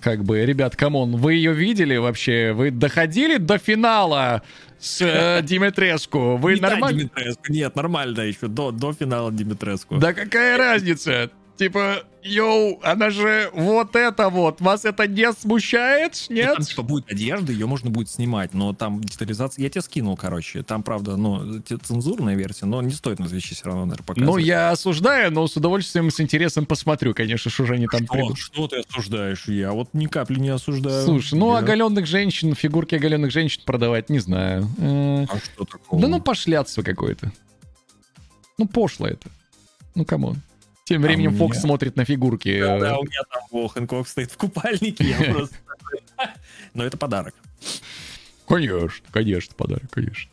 [SPEAKER 4] Как бы, ребят, come on, вы ее видели вообще? Вы доходили до финала с э, Димитреску? Вы нормально?
[SPEAKER 2] Димитреску. Нет, нормально еще, до, до финала Димитреску.
[SPEAKER 4] Да какая разница? Типа, yo, она же вот это вот. Вас это не смущает?
[SPEAKER 2] Ну,
[SPEAKER 4] Нет?
[SPEAKER 2] Там типа будет одежда, ее можно будет снимать, но там детализация... Я тебе скинул, короче. Там, правда, ну, цензурная версия, но не стоит на вещи все равно, наверное, показывать.
[SPEAKER 4] Ну, я осуждаю, но с удовольствием, с интересом посмотрю, конечно, что же они там
[SPEAKER 2] Что,
[SPEAKER 4] придут.
[SPEAKER 2] что ты осуждаешь? Я вот ни капли не осуждаю.
[SPEAKER 4] Слушай, ну
[SPEAKER 2] Я-
[SPEAKER 4] оголенных женщин, фигурки оголенных женщин продавать, не знаю. Э,
[SPEAKER 2] А что такого?
[SPEAKER 4] Да ну пошлятство какое-то. Ну пошло это. Ну come on. Тем временем
[SPEAKER 2] А
[SPEAKER 4] Фокс
[SPEAKER 2] меня-
[SPEAKER 4] смотрит на фигурки.
[SPEAKER 2] Да, да, у меня там Боа Хэнкок стоит в купальнике, я просто... Но это подарок.
[SPEAKER 4] Конечно, конечно, подарок, конечно.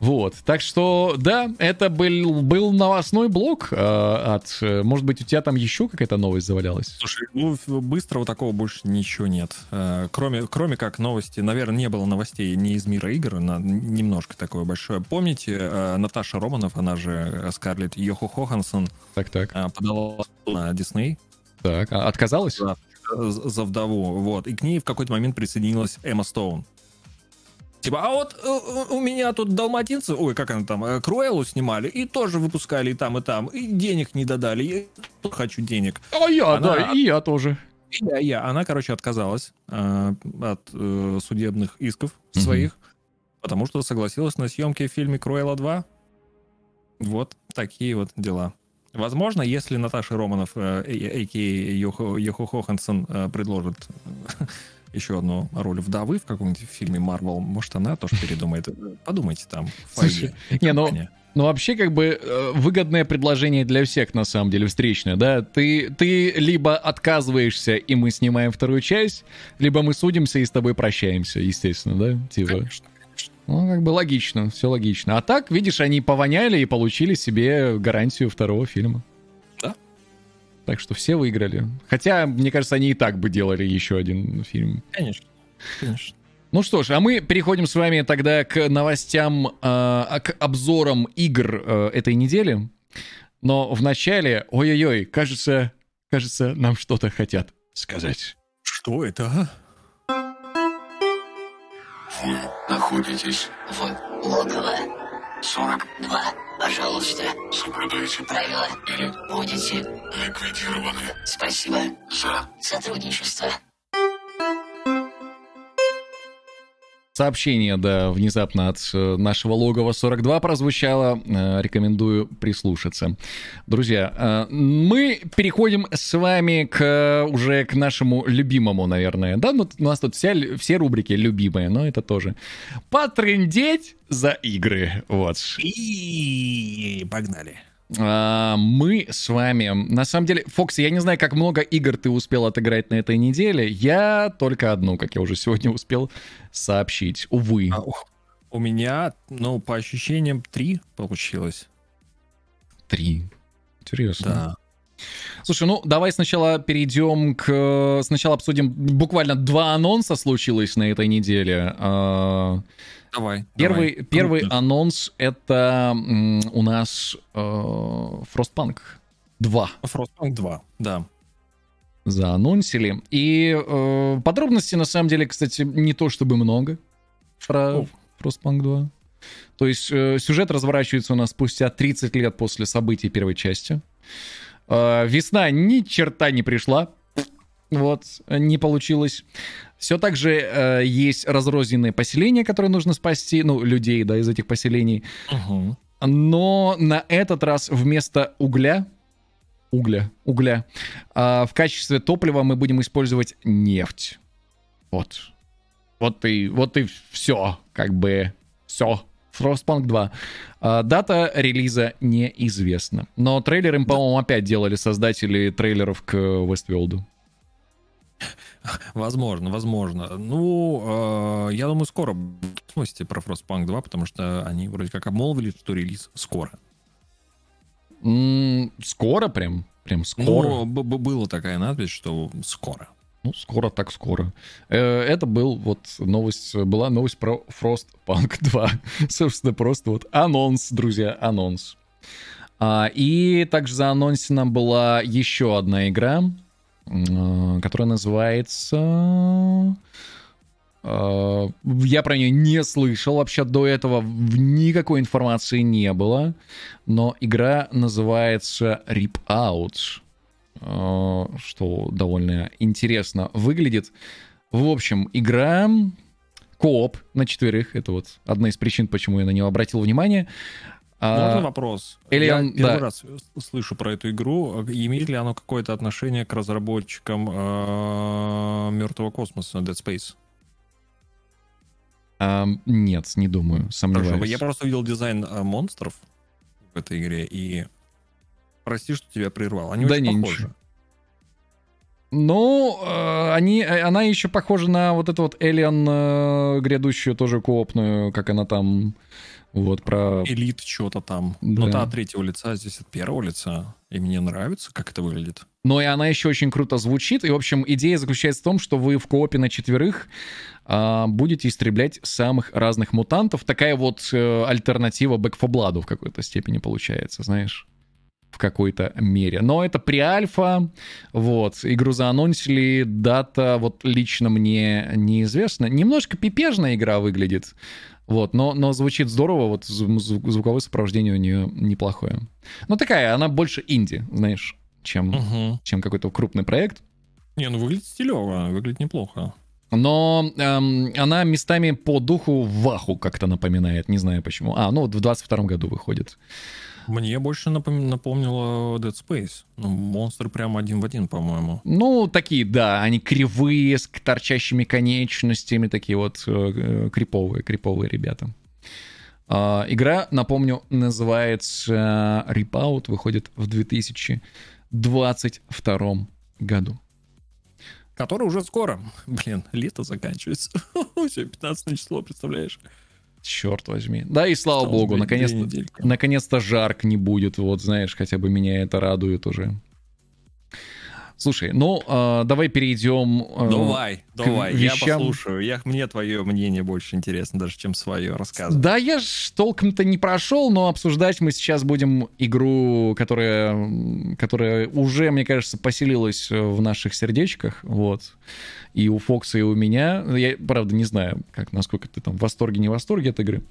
[SPEAKER 4] Вот, так что, да, это был, был новостной блок э, от... Может быть, у тебя там еще какая-то новость завалялась?
[SPEAKER 2] Слушай, ну быстрого такого больше ничего нет. Э, Кроме, кроме как новости, наверное, не было новостей не из мира игр, на, немножко такое большое. Помните, э, Наташа Романов, она же э, Скарлетт Йохо Хохансон,
[SPEAKER 4] Так-так.
[SPEAKER 2] э, подала на Дисней
[SPEAKER 4] Так, а отказалась?
[SPEAKER 2] за, за вдову, вот, и к ней в какой-то момент присоединилась Эмма Стоун. Типа, а вот э, у меня тут далматинцы, ой, как она там, э, Круэллу снимали, и тоже выпускали и там, и там, и денег не додали, я тоже хочу денег.
[SPEAKER 4] А я,
[SPEAKER 2] Она-
[SPEAKER 4] да, и я тоже.
[SPEAKER 2] И Я, я. Она, короче, отказалась э, от э, судебных исков
[SPEAKER 4] Мгм.
[SPEAKER 2] своих, потому что согласилась на съемки в фильме Круэлла 2. Вот такие вот дела. Возможно, если Наташа Романов, э, а.к.а. Йохо, Йохо Хохансон, предложит еще одну роль вдовы в каком-нибудь фильме Марвел, может, она тоже передумает. Подумайте там.
[SPEAKER 4] Слушай, не, ну. Ну, вообще, как бы, э, выгодное предложение для всех, на самом деле, встречное, да? Ты, ты либо отказываешься, и мы снимаем вторую часть, либо мы судимся и с тобой прощаемся, естественно, да? Типа.
[SPEAKER 2] Конечно.
[SPEAKER 4] Ну, как бы логично, все логично. А так, видишь, они повоняли и получили себе гарантию второго фильма. Так что все выиграли. Хотя, мне кажется, они и так бы делали еще один фильм.
[SPEAKER 2] Конечно. Конечно.
[SPEAKER 4] Ну что ж, а мы переходим с вами тогда к новостям, э, к обзорам игр э, этой недели. Но вначале, ой-ой-ой, кажется, кажется, нам что-то хотят сказать.
[SPEAKER 2] Что это, а?
[SPEAKER 8] Вы находитесь в логово 42. Пожалуйста, соблюдайте правила или будете ликвидированы. Спасибо за сотрудничество.
[SPEAKER 4] Сообщение, да, внезапно от э, нашего логова 42 прозвучало. Э, Рекомендую прислушаться. Друзья, э, мы переходим с вами к уже к нашему любимому, наверное. Да, ну, у нас тут вся, все рубрики любимые, но это тоже. Потрындеть за игры. Вот.
[SPEAKER 2] И погнали.
[SPEAKER 4] А, мы с вами... На самом деле, Фокси, я не знаю, как много игр ты успел отыграть на этой неделе. Я только одну, как я уже сегодня успел сообщить. Увы.
[SPEAKER 2] А, у меня, ну, по ощущениям, три получилось.
[SPEAKER 4] Три. Интересно.
[SPEAKER 2] Да.
[SPEAKER 4] Слушай, ну давай сначала перейдем к... Сначала обсудим... Буквально два анонса случилось на этой неделе. А,
[SPEAKER 2] Давай.
[SPEAKER 4] Первый,
[SPEAKER 2] давай.
[SPEAKER 4] первый
[SPEAKER 2] Круто.
[SPEAKER 4] анонс — это у нас э, Frostpunk 2.
[SPEAKER 2] Frostpunk 2, да.
[SPEAKER 4] заанонсили. И э, подробностей, на самом деле, кстати, не то чтобы много про
[SPEAKER 2] О.
[SPEAKER 4] Frostpunk 2. То есть э, сюжет разворачивается у нас спустя 30 лет после событий первой части. Э, весна ни черта не пришла. Вот, не получилось. Все так же э, есть разрозненные поселения, которые нужно спасти, ну, людей, да, из этих поселений.
[SPEAKER 2] Мгм.
[SPEAKER 4] Но на этот раз вместо угля, угля, угля, а, в качестве топлива мы будем использовать нефть. Вот. Вот и, вот и все, как бы, все. Frostpunk 2. А, дата релиза неизвестна. Но трейлер им, по-моему, опять делали создатели трейлеров к Westworld.
[SPEAKER 2] Возможно, возможно. Ну, э, я думаю, скоро новости про Frostpunk 2, потому что они вроде как обмолвили, что релиз скоро.
[SPEAKER 4] М, скоро прям? Прям скоро?
[SPEAKER 2] Ну, б- б- была такая надпись, что скоро.
[SPEAKER 4] Ну, скоро так скоро. Э, Это был вот новость, была новость про Frostpunk 2. Собственно, просто вот анонс, друзья, анонс. А, И также заанонсена была еще одна игра, м, которая называется... э, Я про нее не слышал вообще до этого, никакой информации не было, но игра называется Rip Out э, что довольно интересно выглядит. В общем, игра кооп на четверых. Это вот одна из причин, почему я на нее обратил внимание. А,
[SPEAKER 2] Можно вопрос?
[SPEAKER 4] Alien,
[SPEAKER 2] я первый
[SPEAKER 4] да.
[SPEAKER 2] раз слышу про эту игру. Имеет ли оно какое-то отношение к разработчикам э, Мертвого космоса Dead Space?
[SPEAKER 4] а, нет, не думаю,
[SPEAKER 2] Хорошо,
[SPEAKER 4] сомневаюсь.
[SPEAKER 2] я просто видел дизайн э, монстров в этой игре и прости, что тебя прервал. Они
[SPEAKER 4] Да
[SPEAKER 2] очень
[SPEAKER 4] не,
[SPEAKER 2] похожи.
[SPEAKER 4] ничего. Ну, э, они, э, она еще похожа на вот эту вот Alien э, грядущую, тоже коопную, как она там, вот, про...
[SPEAKER 2] Элит что-то там.
[SPEAKER 4] Да.
[SPEAKER 2] Но та от третьего лица, здесь от первого лица. И мне нравится, как это выглядит.
[SPEAKER 4] Но и она еще очень круто звучит. И, в общем, идея заключается в том, что вы в коопе на четверых а, будете истреблять самых разных мутантов. Такая вот э, альтернатива Back 4 Blood в какой-то степени получается, знаешь. В какой-то мере. Но это при-альфа. Вот. Игру заанонсили. Дата вот лично мне неизвестна. Немножко пипежная игра выглядит. Вот, но, но звучит здорово, вот зву- зву- звуковое сопровождение у нее неплохое. Ну, такая, она больше инди, знаешь, чем,
[SPEAKER 2] Мгм.
[SPEAKER 4] чем какой-то крупный проект.
[SPEAKER 2] Не, ну выглядит стилево, выглядит неплохо.
[SPEAKER 4] Но эм, она местами по духу Ваху как-то напоминает, не знаю почему. А, ну вот в 22 году выходит.
[SPEAKER 2] Мне больше напом- напомнило Dead Space. Ну, монстры прям один в один, по-моему.
[SPEAKER 4] Ну, такие, да, они кривые, с торчащими конечностями, такие вот э, э, криповые, криповые ребята. А, игра, напомню, называется Repout, выходит в 2022 году.
[SPEAKER 2] Который уже скоро. Блин, лето заканчивается. Все, 15 число, представляешь?
[SPEAKER 4] Черт возьми. Да и слава
[SPEAKER 2] Осталось
[SPEAKER 4] богу, наконец-то, наконец-то жарк не будет. Вот, знаешь, хотя бы меня это радует уже. Слушай, ну, а, давай перейдем... а,
[SPEAKER 2] Давай, давай,
[SPEAKER 4] вещам-
[SPEAKER 2] я послушаю. Я, мне твое мнение больше интересно, даже чем свое рассказывать.
[SPEAKER 4] Да, я ж толком-то не прошел, но обсуждать мы сейчас будем игру, которая, которая уже, мне кажется, поселилась э, в наших сердечках, вот. И у Фокса, и у меня. Я, правда, не знаю, как, насколько ты там в восторге, не в восторге от игры.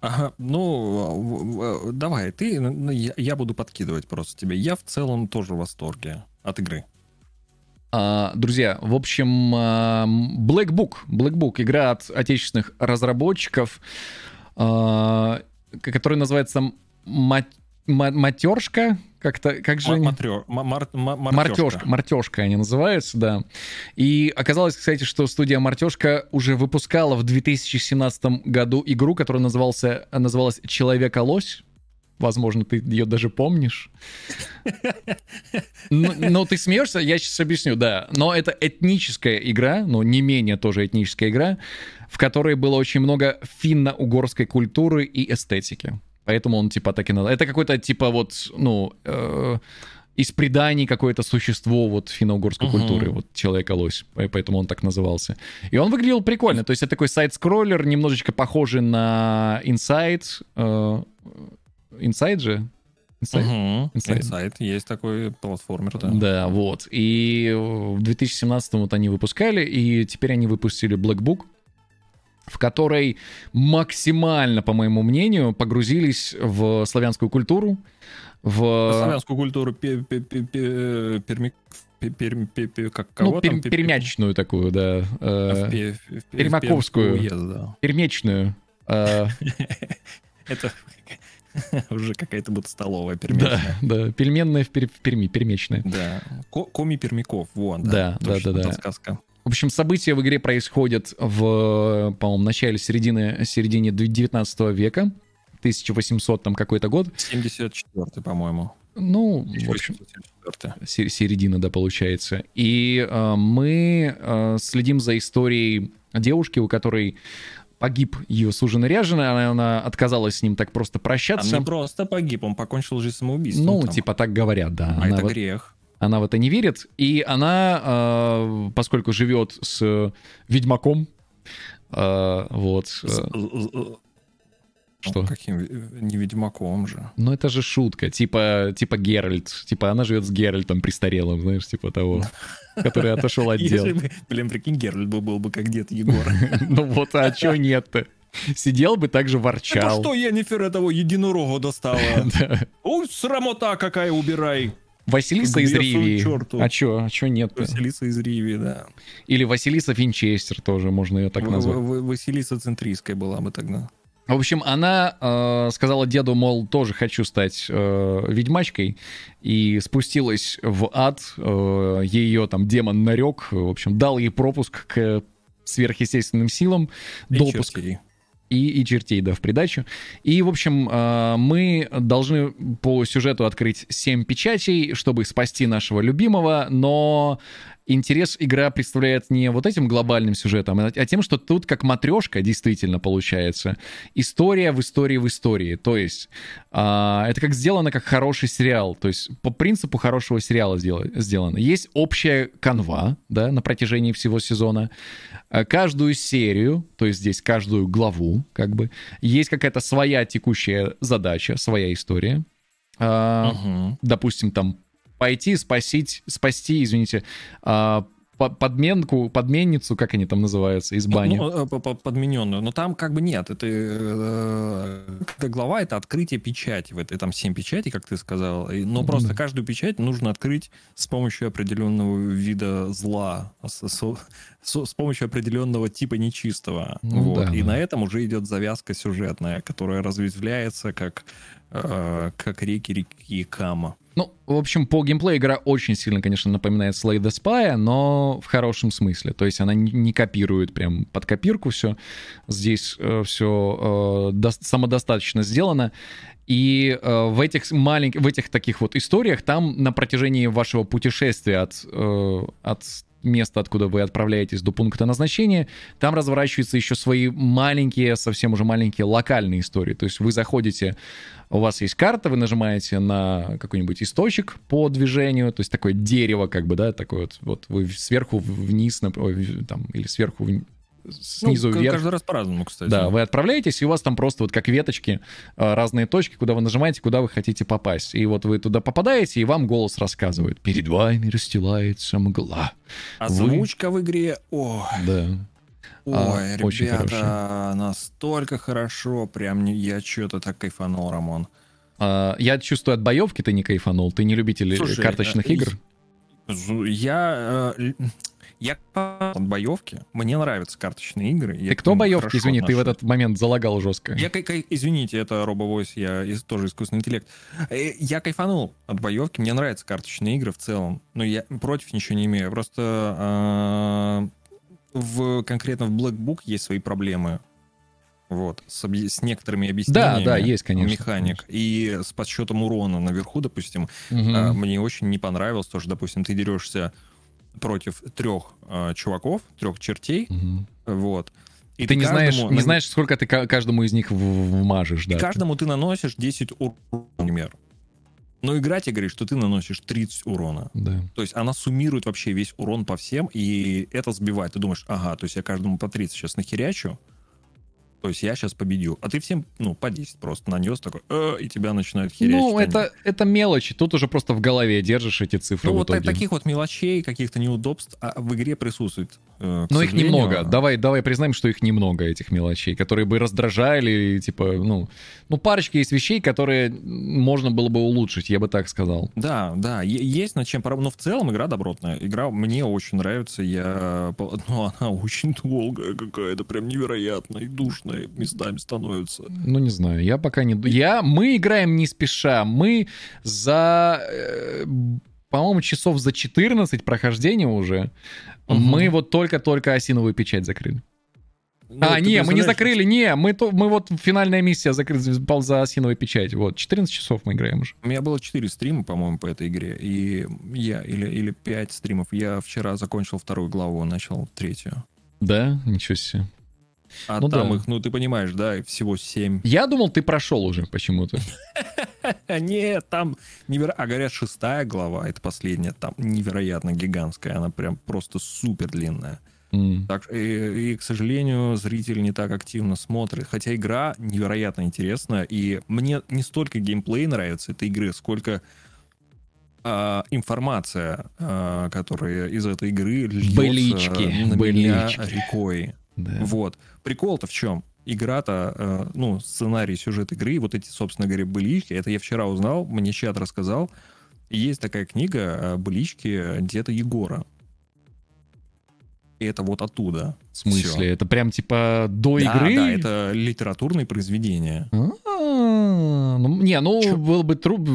[SPEAKER 2] Ага, ну, давай, ты, ну, я, я буду подкидывать просто тебе. Я в целом тоже в восторге от игры.
[SPEAKER 4] А, друзья, в общем, а, Black Book, Black Book, игра от отечественных разработчиков, а, которая называется матершка, как-то, как же они?
[SPEAKER 2] Матрё- ма- мар- ма-
[SPEAKER 4] Мартешка.
[SPEAKER 2] мартёшка.
[SPEAKER 4] Мартешка они называются, да. И оказалось, кстати, что студия Мартешка уже выпускала в 2017 году игру, которая назывался, называлась Человека-лось. Возможно, ты ее даже помнишь. Ну, ну, ты смеешься, я сейчас объясню, да. Но это этническая игра, ну, не менее тоже этническая игра, в которой было очень много финно-угорской культуры и эстетики. Поэтому он типа так и надо. Это какой-то типа вот, ну, э, из преданий какое-то существо вот финно-угорской
[SPEAKER 2] Мгм.
[SPEAKER 4] культуры, вот человека-лось, по- поэтому он так назывался. И он выглядел прикольно, то есть это такой сайт-скроллер, немножечко похожий на Inside, э, Inside же? Inside?
[SPEAKER 2] Мгм.
[SPEAKER 4] Inside.
[SPEAKER 2] Inside. Есть такой платформер, да.
[SPEAKER 4] Да, вот. И в 2017 вот они выпускали, и теперь они выпустили Black Book, в которой максимально, по моему мнению, погрузились в славянскую культуру, в...
[SPEAKER 2] Славянскую культуру пе- пе- пе- пе- перми- пе- перми- пе- пе- как
[SPEAKER 4] Ну, пер-
[SPEAKER 2] там? Пе- пе-
[SPEAKER 4] пермячную такую, да. э,
[SPEAKER 2] в пе- в в
[SPEAKER 4] Пермаковскую.
[SPEAKER 2] Пермский уезд, да.
[SPEAKER 4] пермечную. э,
[SPEAKER 2] Это уже какая-то будет столовая
[SPEAKER 4] да,
[SPEAKER 2] пермячная.
[SPEAKER 4] да, пельменная в, Пер- в Перми, пермечная.
[SPEAKER 2] Да. Ко- Коми Пермяков, вон.
[SPEAKER 4] Да, да, да, да.
[SPEAKER 2] Подсказка.
[SPEAKER 4] В общем, события в игре происходят в, по-моему, начале, середины, середине 19 века, 1800 там какой-то год.
[SPEAKER 2] 74 по-моему.
[SPEAKER 4] Ну, в общем,
[SPEAKER 2] 1874.
[SPEAKER 4] се- середина, да, получается. И э, мы э, следим за историей девушки, у которой погиб ее суженый ряженый, она, она отказалась с ним так просто
[SPEAKER 2] Он
[SPEAKER 4] прощаться.
[SPEAKER 2] не просто погиб, он покончил жизнь самоубийством.
[SPEAKER 4] ну,
[SPEAKER 2] там.
[SPEAKER 4] типа так говорят, да.
[SPEAKER 2] А
[SPEAKER 4] Она
[SPEAKER 2] это
[SPEAKER 4] вот-
[SPEAKER 2] грех.
[SPEAKER 4] она в это не верит, и она, э, поскольку живет с ведьмаком, э, вот, э,
[SPEAKER 2] з-
[SPEAKER 4] что?
[SPEAKER 2] Ну, каким? ви- Не ведьмаком же.
[SPEAKER 4] Ну, это же шутка, типа, типа Геральт, типа она живет с Геральтом престарелым, знаешь, типа того, который отошел от дел.
[SPEAKER 2] Если бы, блин, прикинь, Геральт бы был бы как дед Егор.
[SPEAKER 4] Ну вот, а чё нет-то? Сидел бы так же
[SPEAKER 2] Это
[SPEAKER 4] ворчал.
[SPEAKER 2] что Енифер этого единорога достала? Ой, срамота какая, убирай.
[SPEAKER 4] Василиса из Ривии. А чё, а чё нет
[SPEAKER 2] Василиса из Ривии, да.
[SPEAKER 4] Или Василиса Винчестер тоже, можно ее так
[SPEAKER 2] В-
[SPEAKER 4] назвать.
[SPEAKER 2] в- в- Василиса Центрийская была бы тогда.
[SPEAKER 4] В общем, она э, сказала деду, мол, тоже хочу стать э, ведьмачкой, и спустилась в ад. Э, ее там демон нарек, в общем, дал ей пропуск к сверхъестественным силам,
[SPEAKER 2] И
[SPEAKER 4] допуск
[SPEAKER 2] чертей.
[SPEAKER 4] и, и чертей, да, в придачу. И, в общем, э, мы должны по сюжету открыть 7 печатей, чтобы спасти нашего любимого, но интерес игра представляет не вот этим глобальным сюжетом, а а тем, что тут как матрешка действительно получается. История в истории в истории. То есть а, это как сделано как хороший сериал. То есть по принципу хорошего сериала сдела- сделано. Есть общая канва, да, на протяжении всего сезона. А Каждую серию, то есть здесь каждую главу, как бы, есть какая-то своя текущая задача, своя история.
[SPEAKER 2] Мгм.
[SPEAKER 4] допустим, там пойти спасить, спасти, извините, а, по- подменку, подменницу, как они там называются, из бани.
[SPEAKER 2] Ну, э, по- по- подмененную. Но там как бы нет. Это, э, эта глава — это открытие печати. В этой там семь печатей, как ты сказал. Но
[SPEAKER 4] Ну
[SPEAKER 2] просто
[SPEAKER 4] да.
[SPEAKER 2] каждую печать нужно открыть с помощью определенного вида зла. С, с- с- с помощью определенного типа нечистого.
[SPEAKER 4] Ну
[SPEAKER 2] вот.
[SPEAKER 4] да,
[SPEAKER 2] И
[SPEAKER 4] да.
[SPEAKER 2] на этом уже идет завязка сюжетная, которая разветвляется как, э, как реки реки Кама.
[SPEAKER 4] Ну, в общем, по геймплею игра очень сильно, конечно, напоминает Slay the Spy, но в хорошем смысле. То есть она не, копирует прям под копирку все. Здесь э, все э, до- самодостаточно сделано. И э, в этих маленьких, в этих таких вот историях там на протяжении вашего путешествия от, э, от места, откуда вы отправляетесь до пункта назначения, там разворачиваются еще свои маленькие, совсем уже маленькие локальные истории. То есть вы заходите, у вас есть карта, вы нажимаете на какой-нибудь источник по движению, то есть такое дерево, как бы, да, такое вот, вот вы сверху вниз, нап- ой, в- там, или сверху снизу
[SPEAKER 2] Ну,
[SPEAKER 4] вверх.
[SPEAKER 2] Каждый раз по-разному, кстати.
[SPEAKER 4] Да, вы отправляетесь, и у вас там просто вот как веточки э, разные точки, куда вы нажимаете, куда вы хотите попасть. И вот вы туда попадаете, и вам голос рассказывает. Перед вами расстилается мгла.
[SPEAKER 2] Озвучка в игре, о,
[SPEAKER 4] Да.
[SPEAKER 2] ой,
[SPEAKER 4] А, очень
[SPEAKER 2] ребята, настолько хорошо, прям я что-то так кайфанул, Рамон.
[SPEAKER 4] А, я чувствую, от боевки ты не кайфанул. Ты не любитель
[SPEAKER 2] Слушай,
[SPEAKER 4] карточных
[SPEAKER 2] э,
[SPEAKER 4] игр?
[SPEAKER 2] Я, э, я от боевки, мне нравятся карточные игры.
[SPEAKER 4] Ты кто боевки? Извини, ты в
[SPEAKER 2] отношусь.
[SPEAKER 4] этот момент залагал жестко.
[SPEAKER 2] Я, кай- извините, это робовойс, я из- тоже искусственный интеллект. Э, Я кайфанул от боевки, мне нравятся карточные игры в целом, но я против ничего не имею. Просто а, в, конкретно в Black Book есть свои проблемы. Вот, с, объ- с некоторыми объяснениями.
[SPEAKER 4] да, есть, конечно,
[SPEAKER 2] Механик. И с подсчетом урона наверху, допустим,
[SPEAKER 4] Мгм.
[SPEAKER 2] а, мне очень не понравилось то, что, допустим, ты дерешься против трех а, чуваков, трех чертей,
[SPEAKER 4] Мгм.
[SPEAKER 2] вот. И
[SPEAKER 4] Ты не знаешь, не
[SPEAKER 2] на-
[SPEAKER 4] знаешь, сколько ты ка- каждому из них вмажешь,
[SPEAKER 2] и
[SPEAKER 4] да.
[SPEAKER 2] каждому ты наносишь 10 урона, например. Но игра тебе говорит, что ты наносишь 30 урона.
[SPEAKER 4] Да.
[SPEAKER 2] То есть она суммирует вообще весь урон по всем, и это сбивает. Ты думаешь, ага, то есть я каждому по 30 сейчас нахерячу, то есть я сейчас победю. А ты всем, ну, по 10 просто нанес такой, «Э», и тебя начинают херячить.
[SPEAKER 4] Ну,
[SPEAKER 2] они.
[SPEAKER 4] это, это мелочи. Тут уже просто в голове держишь эти цифры
[SPEAKER 2] Ну, вот
[SPEAKER 4] итоге.
[SPEAKER 2] таких вот мелочей, каких-то неудобств а в игре присутствует. Э,
[SPEAKER 4] Но их немного. Давай, давай признаем, что их немного, этих мелочей, которые бы раздражали, типа, ну, ну, парочка есть вещей, которые можно было бы улучшить, я бы так сказал.
[SPEAKER 2] Да, да, есть над чем поработать. Но в целом игра добротная. Игра мне очень нравится. Я... Ну, она очень долгая какая-то, прям невероятная и душная местами становится.
[SPEAKER 4] Ну, не знаю, я пока не... Я... Мы играем не спеша. Мы за... э, по-моему, часов за 14 прохождения уже.
[SPEAKER 2] Мгм.
[SPEAKER 4] Мы вот только-только осиновую печать закрыли.
[SPEAKER 2] Ну,
[SPEAKER 4] а, не, мы не закрыли, не, мы, то, мы вот финальная миссия закрыли за осиновой печать. Вот, 14 часов мы играем уже.
[SPEAKER 2] У меня было 4 стрима, по-моему, по этой игре. И я, или, или 5 стримов. Я вчера закончил вторую главу, начал третью.
[SPEAKER 4] Да, ничего себе.
[SPEAKER 2] А
[SPEAKER 4] Ну
[SPEAKER 2] там
[SPEAKER 4] да.
[SPEAKER 2] их, ну, ты понимаешь, да, всего 7.
[SPEAKER 4] Я думал, ты прошел уже почему-то.
[SPEAKER 2] Нет, там невероятно... А говорят, шестая глава, это последняя, там невероятно гигантская. Она прям просто супер длинная. Так, и, и, к сожалению, зритель не так активно смотрит. Хотя игра невероятно интересная. И мне не столько геймплей нравится этой игры, сколько а, информация, а, которая из этой игры льется
[SPEAKER 4] Былички,
[SPEAKER 2] на меня
[SPEAKER 4] былички.
[SPEAKER 2] рекой.
[SPEAKER 4] Да.
[SPEAKER 2] Вот. Прикол-то в чем? Игра-то, э, ну, сценарий, сюжет игры, вот эти, собственно говоря, былички, это я вчера узнал, мне чат рассказал. Есть такая книга э, «Былички деда Егора». И это вот оттуда.
[SPEAKER 4] В смысле?
[SPEAKER 2] Всё.
[SPEAKER 4] Это прям типа до
[SPEAKER 2] Да,
[SPEAKER 4] игры?
[SPEAKER 2] да, это литературное произведение.
[SPEAKER 4] А, ну, не, ну,
[SPEAKER 2] Чё?
[SPEAKER 4] было бы трудно,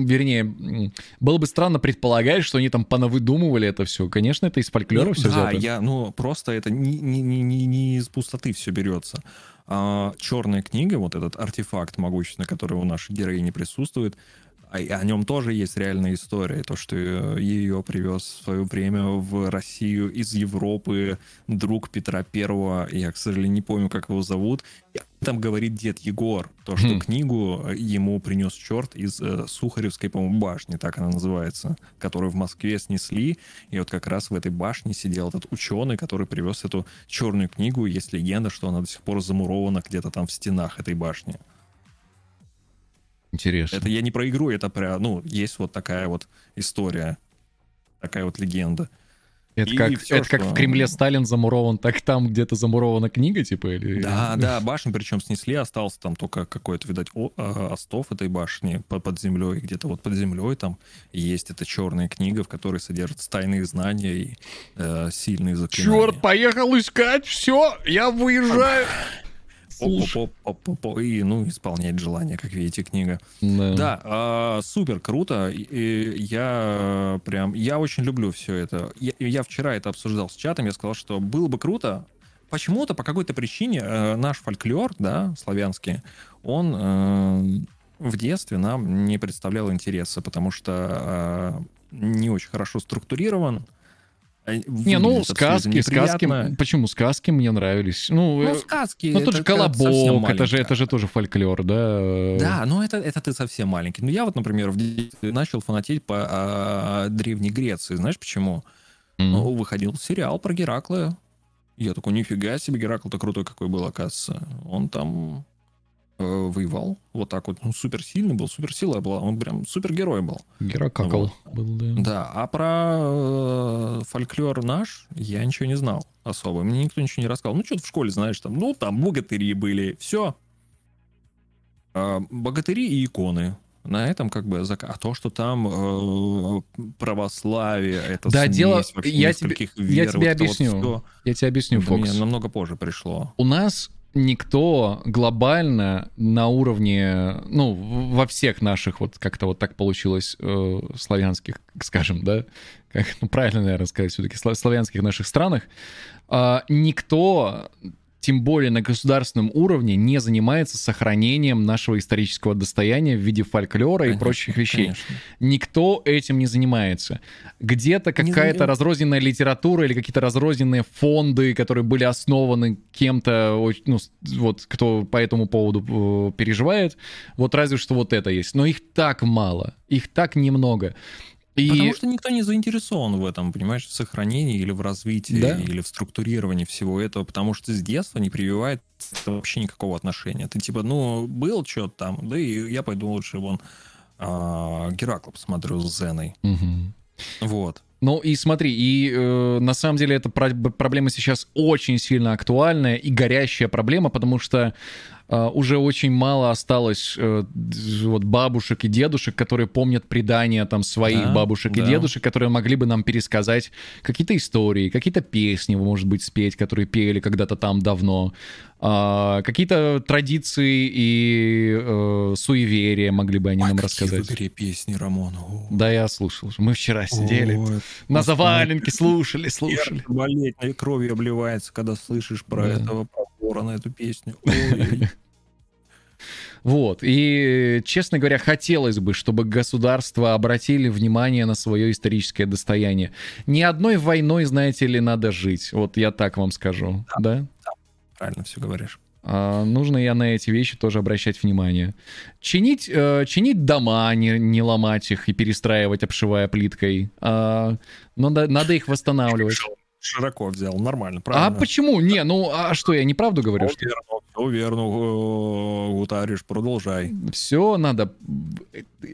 [SPEAKER 4] вернее, было бы странно предполагать, что они там понавыдумывали это все. Конечно, это из фольклора все
[SPEAKER 2] да,
[SPEAKER 4] взято.
[SPEAKER 2] я, ну, просто это не, не, не, не, не из пустоты все берется. А, черная книга, вот этот артефакт могущественный, который у нашей героини присутствует, а- и о нем тоже есть реальная история. То, что э, ее привез в свое время в Россию из Европы друг Петра Первого. Я, к сожалению, не помню, как его зовут. Там говорит дед Егор. То, что
[SPEAKER 4] Хм.
[SPEAKER 2] книгу э, ему принес черт из э, Сухаревской, по-моему, башни, так она называется, которую в Москве снесли. И вот как раз в этой башне сидел этот ученый, который привез эту черную книгу. Есть легенда, что она до сих пор замурована где-то там в стенах этой башни.
[SPEAKER 4] Интересно.
[SPEAKER 2] Это я не про игру, это про, ну, есть вот такая вот история, такая вот легенда.
[SPEAKER 4] Это
[SPEAKER 2] и
[SPEAKER 4] как,
[SPEAKER 2] всё,
[SPEAKER 4] это как
[SPEAKER 2] что-
[SPEAKER 4] в Кремле Сталин замурован, так там где-то замурована книга, типа? Или...
[SPEAKER 2] Да, да, башню причем снесли, остался там только какой-то, видать, о- а, остов этой башни по- под землей, где-то вот под землей там есть эта черная книга, в которой содержатся тайные знания и э, сильные заклинания.
[SPEAKER 4] Черт, поехал искать, все, я выезжаю.
[SPEAKER 2] И, ну, исполнять желание, как видите, книга.
[SPEAKER 4] Да.
[SPEAKER 2] Да, а, супер круто. И- и я прям, я очень люблю все это. Я, я вчера это обсуждал с чатом, я сказал, что было бы круто. Почему-то, по какой-то причине, э, наш фольклор, да, славянский, он э, в детстве нам не представлял интереса, потому что э, не очень хорошо структурирован.
[SPEAKER 4] Не, ну, сказки, сказки. Почему сказки мне нравились? Ну,
[SPEAKER 2] Ну,
[SPEAKER 4] э,
[SPEAKER 2] сказки.
[SPEAKER 4] ну, тот же колобок, это же, это же тоже фольклор, да?
[SPEAKER 2] Да, но это, это ты совсем маленький. Ну, я вот, например, в детстве начал фанатеть по а, Древней Греции. Знаешь почему? Ну, выходил сериал про Геракла. Я такой, нифига себе, Геракл-то крутой какой был, оказывается. Он там воевал вот так вот. Ну, суперсильный был, суперсила была. Он прям супергерой был.
[SPEAKER 4] Геракакл
[SPEAKER 2] Вот.
[SPEAKER 4] был, да.
[SPEAKER 2] Да, а про э, фольклор наш я ничего не знал особо. Мне никто ничего не рассказал. Ну, что-то в школе, знаешь, там, ну, там богатыри были, все. богатыри и иконы. На этом как бы... зак- А то, что там э, православие, это
[SPEAKER 4] Да,
[SPEAKER 2] смесь
[SPEAKER 4] дело-
[SPEAKER 2] вообще
[SPEAKER 4] я тебе-
[SPEAKER 2] нескольких
[SPEAKER 4] я
[SPEAKER 2] вер,
[SPEAKER 4] тебе
[SPEAKER 2] вот вот
[SPEAKER 4] объясню.
[SPEAKER 2] всё,
[SPEAKER 4] Я тебе объясню, Фокс.
[SPEAKER 2] намного позже пришло.
[SPEAKER 4] У нас никто глобально на уровне, ну, во всех наших, вот как-то вот так получилось, э, славянских, скажем, да, как, ну, правильно, наверное, сказать, все-таки славянских наших странах, а, никто, тем более на государственном уровне, не занимается сохранением нашего исторического достояния в виде фольклора и
[SPEAKER 2] Конечно,
[SPEAKER 4] прочих вещей.
[SPEAKER 2] конечно.
[SPEAKER 4] Никто этим не занимается. Где-то какая-то разрозненная литература или какие-то разрозненные фонды, которые были основаны кем-то, ну, вот кто по этому поводу э, переживает. Вот разве что вот это есть. Но их так мало, их так немного. И
[SPEAKER 2] Потому что никто не заинтересован в этом, понимаешь, в сохранении или в развитии,
[SPEAKER 4] Да.
[SPEAKER 2] или в структурировании всего этого, потому что с детства не прививает вообще никакого отношения. Ты типа, ну, был что-то там, да и я пойду лучше вон а, Геракла посмотрю с Зеной.
[SPEAKER 4] Мгм.
[SPEAKER 2] Вот.
[SPEAKER 4] Ну и смотри, и э, на самом деле эта про- проблема сейчас очень сильно актуальная и горящая проблема, потому что уже очень мало осталось э, вот бабушек и дедушек, которые помнят предания там своих
[SPEAKER 2] Да,
[SPEAKER 4] бабушек и
[SPEAKER 2] да.
[SPEAKER 4] дедушек, которые могли бы нам пересказать какие-то истории, какие-то песни, может быть, спеть, которые пели когда-то там давно, а, какие-то традиции и э, суеверия могли бы они
[SPEAKER 2] Ой,
[SPEAKER 4] нам
[SPEAKER 2] какие
[SPEAKER 4] рассказать.
[SPEAKER 2] игре песни, Рамон. О,
[SPEAKER 4] Да, я слушал. Мы вчера сидели,
[SPEAKER 2] ой,
[SPEAKER 4] на заваленке слушали, слушали.
[SPEAKER 2] Болеть, и кровью обливается, когда слышишь про
[SPEAKER 4] Да.
[SPEAKER 2] этого про ворона, эту песню. Ой,
[SPEAKER 4] Вот. И, честно говоря, хотелось бы, чтобы государства обратили внимание на свое историческое достояние. Ни одной войной, знаете ли, надо жить. Вот я так вам скажу. Да?
[SPEAKER 2] правильно все говоришь.
[SPEAKER 4] А, нужно и на эти вещи тоже обращать внимание. Чинить, э, чинить дома, не, не ломать их и перестраивать, обшивая плиткой. А, но да- надо их восстанавливать.
[SPEAKER 2] Широко взял, нормально,
[SPEAKER 4] А
[SPEAKER 2] правильно.
[SPEAKER 4] почему? Не, ну а что, я неправду говорю?
[SPEAKER 2] Все
[SPEAKER 4] Что...
[SPEAKER 2] верно, все верно, э, Гутариш, продолжай.
[SPEAKER 4] Все надо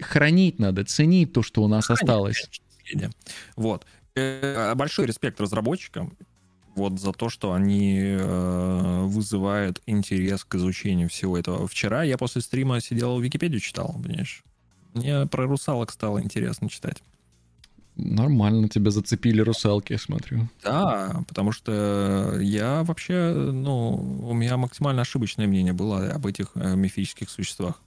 [SPEAKER 4] хранить, надо ценить то, что у нас
[SPEAKER 2] Хранить,
[SPEAKER 4] осталось.
[SPEAKER 2] конечно. Вот. Э, Большой респект разработчикам вот за то, что они э, вызывают интерес к изучению всего этого. Вчера я после стрима сидел, Википедию читал, понимаешь? Мне про русалок стало интересно читать.
[SPEAKER 4] Нормально тебя зацепили русалки, я смотрю.
[SPEAKER 2] Да, потому что я вообще, ну, у меня максимально ошибочное мнение было об этих э, мифических существах.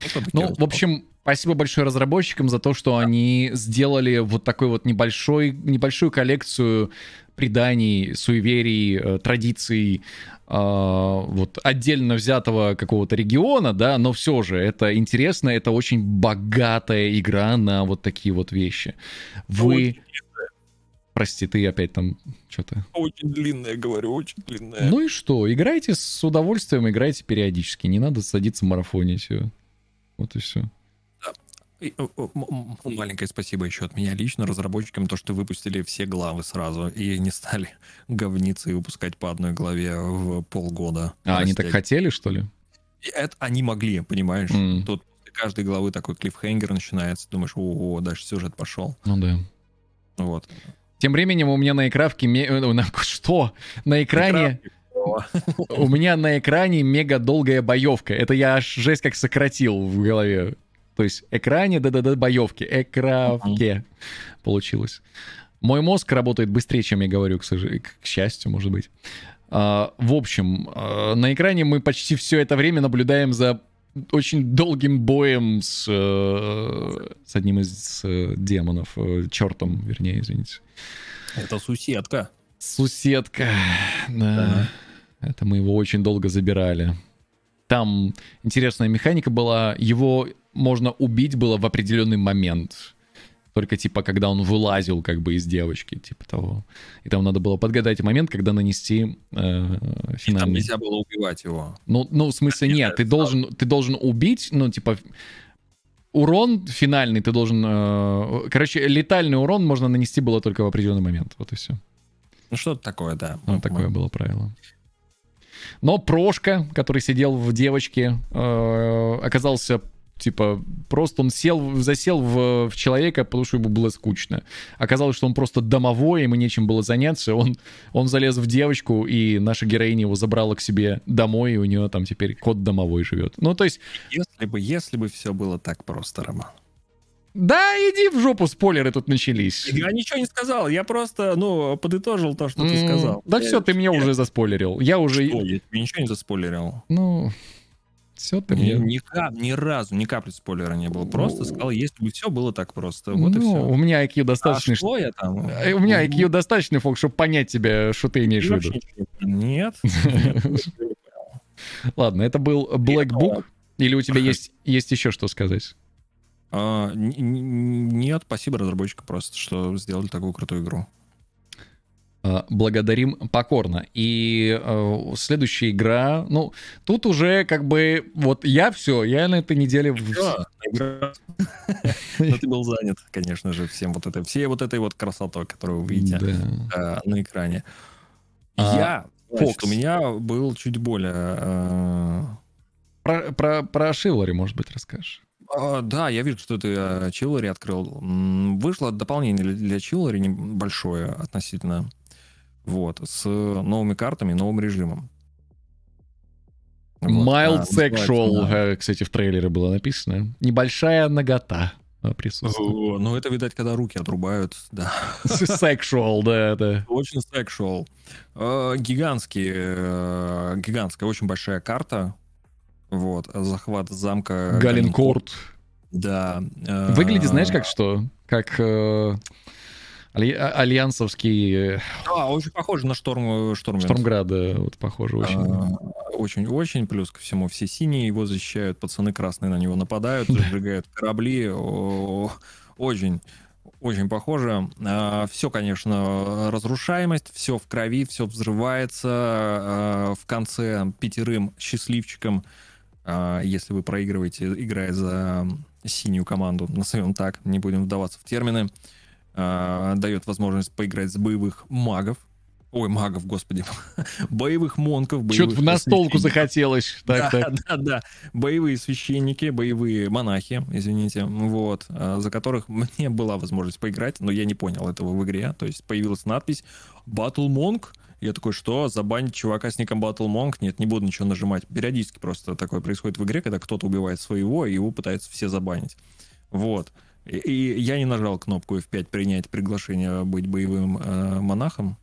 [SPEAKER 2] Это такие
[SPEAKER 4] Ну,
[SPEAKER 2] вот
[SPEAKER 4] в общем, спасибо большое разработчикам за то, что они сделали вот такой вот небольшой, небольшую коллекцию преданий, суеверий, э, традиций, а, вот отдельно взятого какого-то региона, да, но все же это интересно, это очень богатая игра на вот такие вот вещи. Вы... Прости, ты опять там что-то...
[SPEAKER 2] Очень длинное, говорю, очень длинное.
[SPEAKER 4] Ну и что? Играйте с удовольствием, играйте периодически. Не надо садиться марафонить. Вот и все.
[SPEAKER 2] М- м- Маленькое спасибо еще от меня лично разработчикам, то, что выпустили все главы сразу и не стали говниться и выпускать по одной главе в полгода.
[SPEAKER 4] А, они так хотели, что ли?
[SPEAKER 2] Это они могли, понимаешь?
[SPEAKER 4] М.
[SPEAKER 2] Тут каждой главы такой клиффхенгер начинается, думаешь, о, дальше сюжет пошел.
[SPEAKER 4] Ну да.
[SPEAKER 2] Вот.
[SPEAKER 4] Тем временем у меня на экравке... ме- э, Что? На экране... У меня на экране мега долгая боевка. Это я аж жесть как сократил в голове. То есть экране да-да-да боевки. Экравке получилось. Мой мозг работает быстрее, чем я говорю, к, сож- к счастью, может быть. А, в общем, а, на экране мы почти все это время наблюдаем за очень долгим боем с, э, с одним из э, демонов, э, чертом, вернее, извините.
[SPEAKER 2] Это суседка.
[SPEAKER 4] Суседка, да. Это мы его очень долго забирали. Там интересная механика была, его можно убить было в определенный момент. Только типа, когда он вылазил как бы из девочки, типа того. И там надо было подгадать момент, когда нанести э,
[SPEAKER 2] Там
[SPEAKER 4] финальный...
[SPEAKER 2] нельзя было убивать его.
[SPEAKER 4] Ну, ну, в смысле,
[SPEAKER 2] Не
[SPEAKER 4] нет,
[SPEAKER 2] знаю,
[SPEAKER 4] ты должен, ты должен убить, ну, типа, урон финальный ты должен... э, короче, летальный урон можно нанести было только в определенный момент. Вот и все.
[SPEAKER 2] Ну что-то такое, да.
[SPEAKER 4] Вот
[SPEAKER 2] Ну,
[SPEAKER 4] такое
[SPEAKER 2] мы-
[SPEAKER 4] было правило. Но Прошка, который сидел в девочке, э, оказался типа просто он сел, засел в, в человека, потому что ему было скучно. Оказалось, что он просто домовой, ему нечем было заняться. Он, он залез в девочку, и наша героиня его забрала к себе домой, и у нее там теперь кот домовой живет. Ну, то есть,
[SPEAKER 2] Если бы, если бы все было так просто, Роман.
[SPEAKER 4] Да, иди в жопу, спойлеры тут начались.
[SPEAKER 2] Я ничего не сказал, я просто, ну, подытожил то, что ты сказал.
[SPEAKER 4] Да
[SPEAKER 2] Я-
[SPEAKER 4] все, ты меня
[SPEAKER 2] я-
[SPEAKER 4] уже заспойлерил. Я уже...
[SPEAKER 2] Что, я тебе ничего не заспойлерил.
[SPEAKER 4] Ну, все ты
[SPEAKER 2] Ни,
[SPEAKER 4] мне...
[SPEAKER 2] ни, кап- ни разу, ни капли спойлера не было. Просто сказал, если бы все было так просто. Вот и
[SPEAKER 4] ну,
[SPEAKER 2] все.
[SPEAKER 4] у меня IQ
[SPEAKER 2] А
[SPEAKER 4] достаточно,
[SPEAKER 2] что я там?
[SPEAKER 4] Э, У меня IQ достаточный, Фок, чтобы понять тебя, что ты имеешь в виду.
[SPEAKER 2] Нет.
[SPEAKER 4] Ладно, это был Black Book. Или у тебя есть, есть еще что сказать?
[SPEAKER 2] А, Нет, спасибо разработчикам просто, что сделали такую крутую игру.
[SPEAKER 4] А, Благодарим покорно. И э, следующая игра, ну, тут уже как бы, вот я все, я на этой неделе...
[SPEAKER 2] Но ты был занят, конечно же, всем вот этой, всей вот этой вот красотой, которую вы видите
[SPEAKER 4] Да.
[SPEAKER 2] э, на экране.
[SPEAKER 4] А,
[SPEAKER 2] Я,
[SPEAKER 4] Фокс.
[SPEAKER 2] у меня был чуть более... э,
[SPEAKER 4] Про, про, про Шивлари, может быть, расскажешь?
[SPEAKER 2] А, да, я вижу, что ты э, открыл. М, Вышло дополнение для- для Чиллари небольшое относительно. Вот, с новыми картами, новым режимом. Вот,
[SPEAKER 4] Mild
[SPEAKER 2] а,
[SPEAKER 4] sexual,
[SPEAKER 2] называется,
[SPEAKER 4] э, кстати, в трейлере было написано. Небольшая нагота э, присутствует.
[SPEAKER 2] О, Ну, это, видать, когда руки отрубают, да.
[SPEAKER 4] Sexual, да, да.
[SPEAKER 2] Очень sexual. Э, Гигантский, э, гигантская, очень большая карта. Вот, захват замка
[SPEAKER 4] Галенкорт.
[SPEAKER 2] Да. э,
[SPEAKER 4] Выглядит, знаешь, как что? Как э, а- альянсовский э,
[SPEAKER 2] Да, очень похоже на шторм, шторм
[SPEAKER 4] Штормграда, вот похоже очень.
[SPEAKER 2] Очень-очень, плюс ко всему, все синие его защищают, пацаны красные на него нападают, сжигают корабли. Очень, очень похоже. Все, конечно, разрушаемость, все в крови, все взрывается. А, В конце пятерым счастливчикам, а, если вы проигрываете, играя за синюю команду, назовем так, не будем вдаваться в термины, а, дает возможность поиграть с боевых магов. Ой, магов, господи. боевых монков, боевых...
[SPEAKER 4] Что-то в настолку захотелось. Так,
[SPEAKER 2] да,
[SPEAKER 4] так.
[SPEAKER 2] да, да. Боевые священники, боевые монахи, извините, вот, а, за которых мне была возможность поиграть, но я не понял этого в игре. То есть появилась надпись Battle Monk. Я такой, что, забанить чувака с ником Battle Monk? Нет, не буду ничего нажимать. Периодически просто такое происходит в игре, когда кто-то убивает своего, и его пытаются все забанить. Вот. И, и я не нажал кнопку F5 принять приглашение быть боевым э, монахом.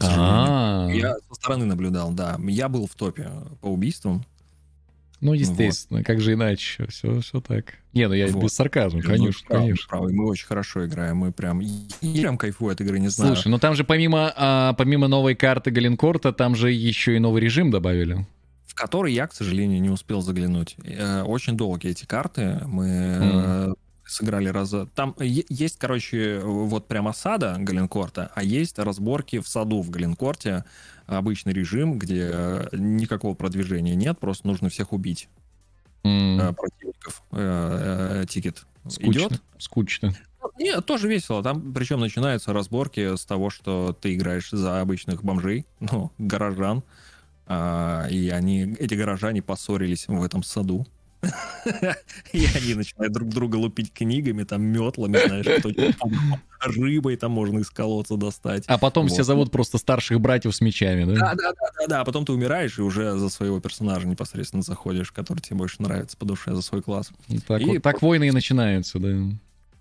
[SPEAKER 4] А,
[SPEAKER 2] Я со стороны наблюдал, да. Я был в топе по убийствам.
[SPEAKER 4] Ну, естественно, как же иначе? Все, все так. Не, ну я
[SPEAKER 2] Вот.
[SPEAKER 4] без сарказма,
[SPEAKER 2] Ну,
[SPEAKER 4] конечно,
[SPEAKER 2] правда,
[SPEAKER 4] конечно.
[SPEAKER 2] правда. Мы очень хорошо играем. Мы прям... Я прям кайфую от игры, не знаю.
[SPEAKER 4] Слушай, ну там же помимо, а, помимо новой карты Галенкорта, там же еще и новый режим добавили.
[SPEAKER 2] в который я, к сожалению, не успел заглянуть. Э, Очень долгие эти карты. Мы э, сыграли раза... Там есть, короче, вот прям осада Галенкорта, а есть разборки в саду в Галенкорте. Обычный режим, где э, никакого продвижения нет, просто нужно всех убить. Э, противников. Э, Тикет
[SPEAKER 4] Скучно.
[SPEAKER 2] идет.
[SPEAKER 4] Скучно.
[SPEAKER 2] Нет, тоже весело. Там причем начинаются разборки с того, что ты играешь за обычных бомжей, ну, горожан. а, и они, эти горожане поссорились в этом саду. И они начинают друг друга лупить книгами, там, метлами, знаешь, кто рыбой там можно из колодца достать.
[SPEAKER 4] А потом все зовут просто старших братьев с мечами, да?
[SPEAKER 2] Да, да, да. А потом ты умираешь и уже за своего персонажа непосредственно заходишь, который тебе больше нравится по душе, за свой класс.
[SPEAKER 4] И Так, войны и начинаются, да.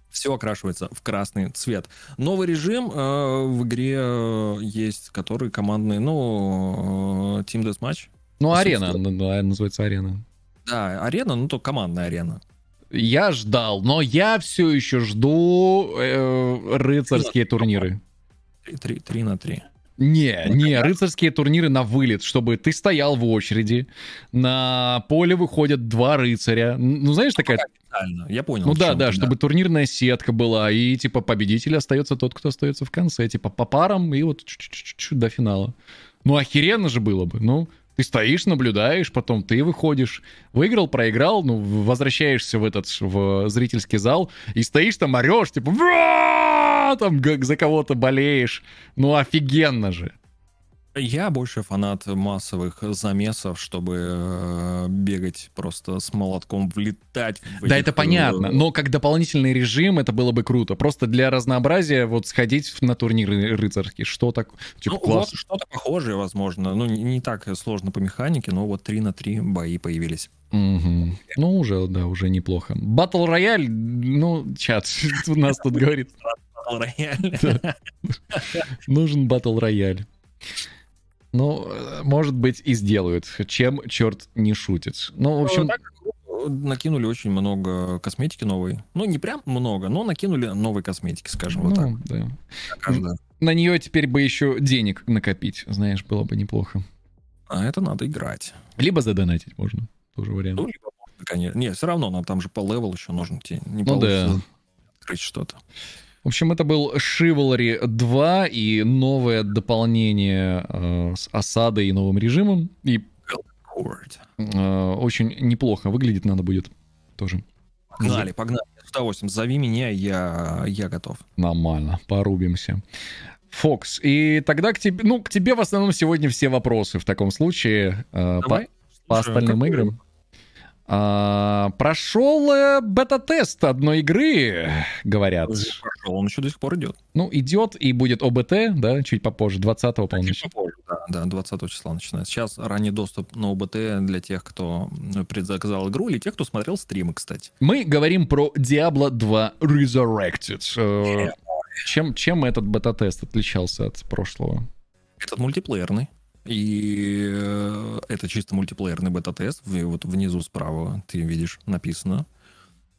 [SPEAKER 2] Все окрашивается в красный цвет. Новый режим э, в игре э, есть, который командный, ну, э, Team Deathmatch.
[SPEAKER 4] Ну, арена, называется арена.
[SPEAKER 2] Да, арена, ну, то командная арена.
[SPEAKER 4] Я ждал, но я все еще жду э, рыцарские турниры.
[SPEAKER 2] 3, 3 на 3.
[SPEAKER 4] Не, не, рыцарские турниры на вылет, чтобы ты стоял в очереди, на поле выходят два рыцаря. Ну, знаешь, такая...
[SPEAKER 2] Специально, я понял.
[SPEAKER 4] Ну да, да,
[SPEAKER 2] ты,
[SPEAKER 4] чтобы турнирная сетка была, и типа победитель остается тот, кто остается в конце, типа по парам, и вот чуть-чуть до финала. Ну, охеренно же было бы, ну... Ты стоишь, наблюдаешь, потом ты выходишь. Выиграл, проиграл, ну, возвращаешься в этот, в зрительский зал и стоишь там, орешь, типа, там за кого-то болеешь. Ну, офигенно же.
[SPEAKER 2] Я больше фанат массовых замесов, чтобы э, бегать просто с молотком, влетать. в
[SPEAKER 4] Да,
[SPEAKER 2] этих,
[SPEAKER 4] это понятно, но как дополнительный режим это было бы круто. Просто для разнообразия вот сходить на турниры рыцарские, что так, типа,
[SPEAKER 2] ну,
[SPEAKER 4] класс.
[SPEAKER 2] вот что-то похожее, возможно. Ну, не, не так сложно по механике, но вот 3 на 3 бои появились.
[SPEAKER 4] Мгм. Ну, уже, да, уже неплохо. Батл рояль, ну, чат, у нас тут говорит,
[SPEAKER 2] Рояль.
[SPEAKER 4] нужен батл рояль. Ну, э, может быть, и сделают, чем черт не шутит. Ну, в общем,
[SPEAKER 2] Так, э, накинули очень много косметики новой. Ну, не прям много, но накинули новой косметики, скажем вот так.
[SPEAKER 4] ну, да. На нее теперь бы еще денег накопить, знаешь, было бы неплохо.
[SPEAKER 2] А это надо играть.
[SPEAKER 4] Либо задонатить можно, тоже вариант.
[SPEAKER 2] Ну, либо можно, конечно. Не, все равно, нам там же по левел еще нужно. Тебе не
[SPEAKER 4] Ну да.
[SPEAKER 2] открыть что-то.
[SPEAKER 4] В общем, это был Chivalry 2 и новое дополнение э, с осадой и новым режимом. И э, очень неплохо выглядит, надо будет тоже.
[SPEAKER 2] Погнали, погнали. С удовольствием. Зови меня, я, я готов.
[SPEAKER 4] Нормально, порубимся. Фокс, и тогда к тебе, ну, к тебе в основном сегодня все вопросы в таком случае э, по,
[SPEAKER 2] Давай.
[SPEAKER 4] по
[SPEAKER 2] Слушай,
[SPEAKER 4] остальным
[SPEAKER 2] какой-
[SPEAKER 4] играм. А, прошел э, бета-тест одной игры, говорят.
[SPEAKER 2] Пошел, он еще до сих пор идет.
[SPEAKER 4] Ну, идет и будет ОБТ, да, чуть попозже, 20-го, по-моему.
[SPEAKER 2] Чуть попозже, Да, да, 20 числа начинается. Сейчас ранний доступ на ОБТ для тех, кто ну, предзаказал игру, или тех, кто смотрел стримы, кстати.
[SPEAKER 4] Мы говорим про Diablo 2 Resurrected. Э, Чем, чем этот бета-тест отличался от прошлого?
[SPEAKER 2] Этот мультиплеерный. И э, это чисто мультиплеерный бета-тест. Вот внизу справа ты видишь написано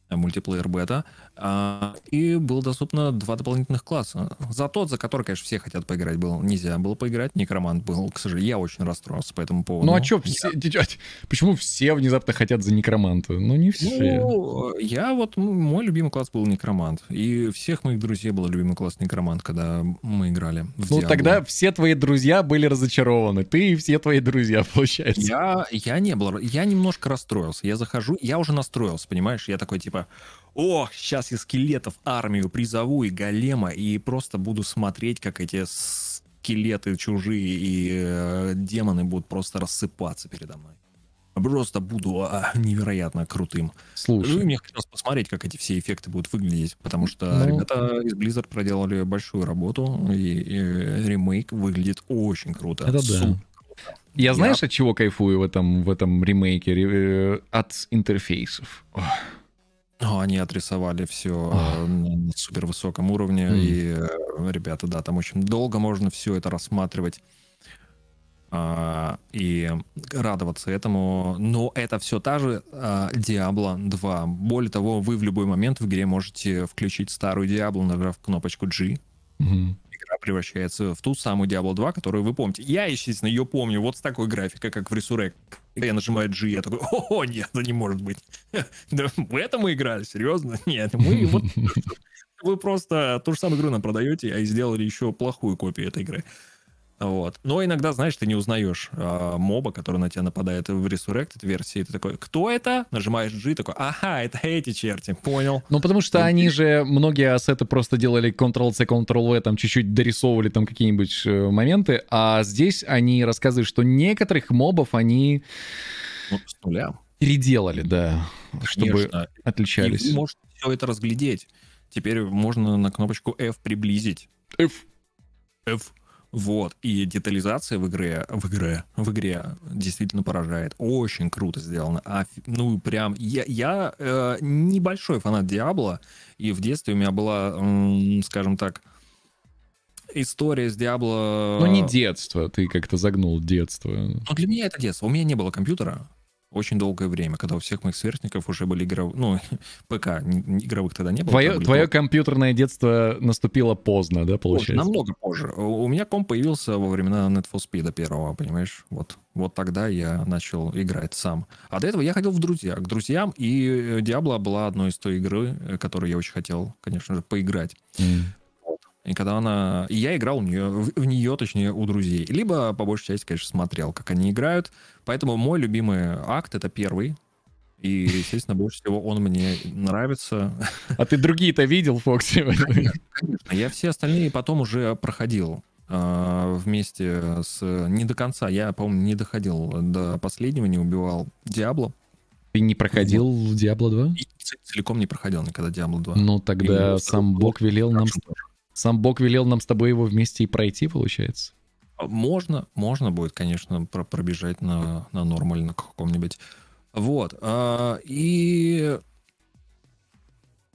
[SPEAKER 2] мультиплеер бета. А, И было доступно два дополнительных класса. За тот, за который, конечно, все хотят поиграть, был нельзя было поиграть. Некромант был, к сожалению, я очень расстроился по этому поводу.
[SPEAKER 4] Ну а чё, все, чё- почему все внезапно хотят за некроманта? Ну не все.
[SPEAKER 2] Ну, я вот, мой любимый класс был некромант. И всех моих друзей был любимый класс некромант, когда мы играли в
[SPEAKER 4] Ну
[SPEAKER 2] Diablo.
[SPEAKER 4] тогда все твои друзья были разочарованы. Ты и все твои друзья, получается.
[SPEAKER 2] Я, я не был, я немножко расстроился. Я захожу, я уже настроился, понимаешь? Я такой типа, о, сейчас я скелетов армию призову и голема, и просто буду смотреть, как эти скелеты чужие и э, демоны будут просто рассыпаться передо мной. Просто буду а, невероятно крутым. Ну,
[SPEAKER 4] Слушай,
[SPEAKER 2] мне хотелось посмотреть, как эти все эффекты будут выглядеть, потому что
[SPEAKER 4] Ну.
[SPEAKER 2] ребята из Blizzard проделали большую работу, и, и ремейк выглядит очень круто.
[SPEAKER 4] Это да.
[SPEAKER 2] Супер.
[SPEAKER 4] я знаешь, от чего кайфую в этом, в этом ремейке? Э, От интерфейсов. Ох,
[SPEAKER 2] Ну, они отрисовали все
[SPEAKER 4] Ах.
[SPEAKER 2] на супер высоком уровне,
[SPEAKER 4] М.
[SPEAKER 2] и э, ребята, да, там очень долго можно все это рассматривать а, и радоваться этому. Но это все та же а, Diablo 2. Более того, вы в любой момент в игре можете включить старую Diablo, нажав кнопочку G.
[SPEAKER 4] мгм.
[SPEAKER 2] Игра превращается в ту самую Diablo 2, которую вы помните. Я, естественно, ее помню вот с такой графикой, как в Resurrect. Когда я нажимаю G, я такой, о, нет, это не может быть. Да в это мы играли, серьезно? Нет, мы вот... Вы просто ту же самую игру нам продаете, а и сделали еще плохую копию этой игры. Вот. Но иногда, знаешь, ты не узнаешь а, моба, который на тебя нападает в Resurrected версии. Ты такой, кто это? Нажимаешь G, такой, ага, это эти черти, понял.
[SPEAKER 4] Ну, потому что они же, многие ассеты просто делали Ctrl-C, Ctrl-V, там чуть-чуть дорисовывали там какие-нибудь э, моменты, а здесь они рассказывают, что некоторых мобов они
[SPEAKER 2] Ну, с нуля.
[SPEAKER 4] переделали, да, чтобы
[SPEAKER 2] Конечно. И
[SPEAKER 4] отличались.
[SPEAKER 2] вы можете все это разглядеть. Теперь можно на кнопочку F приблизить.
[SPEAKER 4] F.
[SPEAKER 2] F. Вот. И детализация в игре, в игре, в игре действительно поражает. Очень круто сделано. А, ну, прям, я, я э, небольшой фанат Диабло, и в детстве у меня была, м, скажем так, история с Диабло...
[SPEAKER 4] Ну, не детство, ты как-то загнул детство.
[SPEAKER 2] Ну, для меня это детство. У меня не было компьютера очень долгое время, когда у всех моих сверстников уже были игровые... Ну, ПК, игровых тогда не было.
[SPEAKER 4] Твое,
[SPEAKER 2] были
[SPEAKER 4] твое компьютерное детство наступило поздно, да,
[SPEAKER 2] Позже,
[SPEAKER 4] получается?
[SPEAKER 2] намного позже. У меня комп появился во времена Need for Speed первого, понимаешь? Вот, вот тогда я начал играть сам. А до этого я ходил в друзья, к друзьям, и Диабло была одной из той игры, э, которую я очень хотел, конечно же, поиграть.
[SPEAKER 4] М.
[SPEAKER 2] И когда она... И я играл у нее, в, нее, точнее, у друзей. Либо, по большей части, конечно, смотрел, как они играют. Поэтому мой любимый акт — это первый. И, естественно, больше всего он мне нравится.
[SPEAKER 4] А ты другие-то видел, Фокси?
[SPEAKER 2] Конечно, я все остальные потом уже проходил а, вместе с... Не до конца, я, по-моему, не доходил до последнего, не убивал Диабло.
[SPEAKER 4] Ты не проходил в Diablo 2?
[SPEAKER 2] И целиком не проходил никогда Диабло 2.
[SPEAKER 4] Ну, тогда
[SPEAKER 2] И
[SPEAKER 4] сам
[SPEAKER 2] вот
[SPEAKER 4] Бог велел нам...
[SPEAKER 2] Хорошо тоже.
[SPEAKER 4] Сам Бог велел нам с тобой его вместе и пройти, получается?
[SPEAKER 2] Можно, можно будет, конечно, про- пробежать на, на нормаль на каком-нибудь. Вот. а, и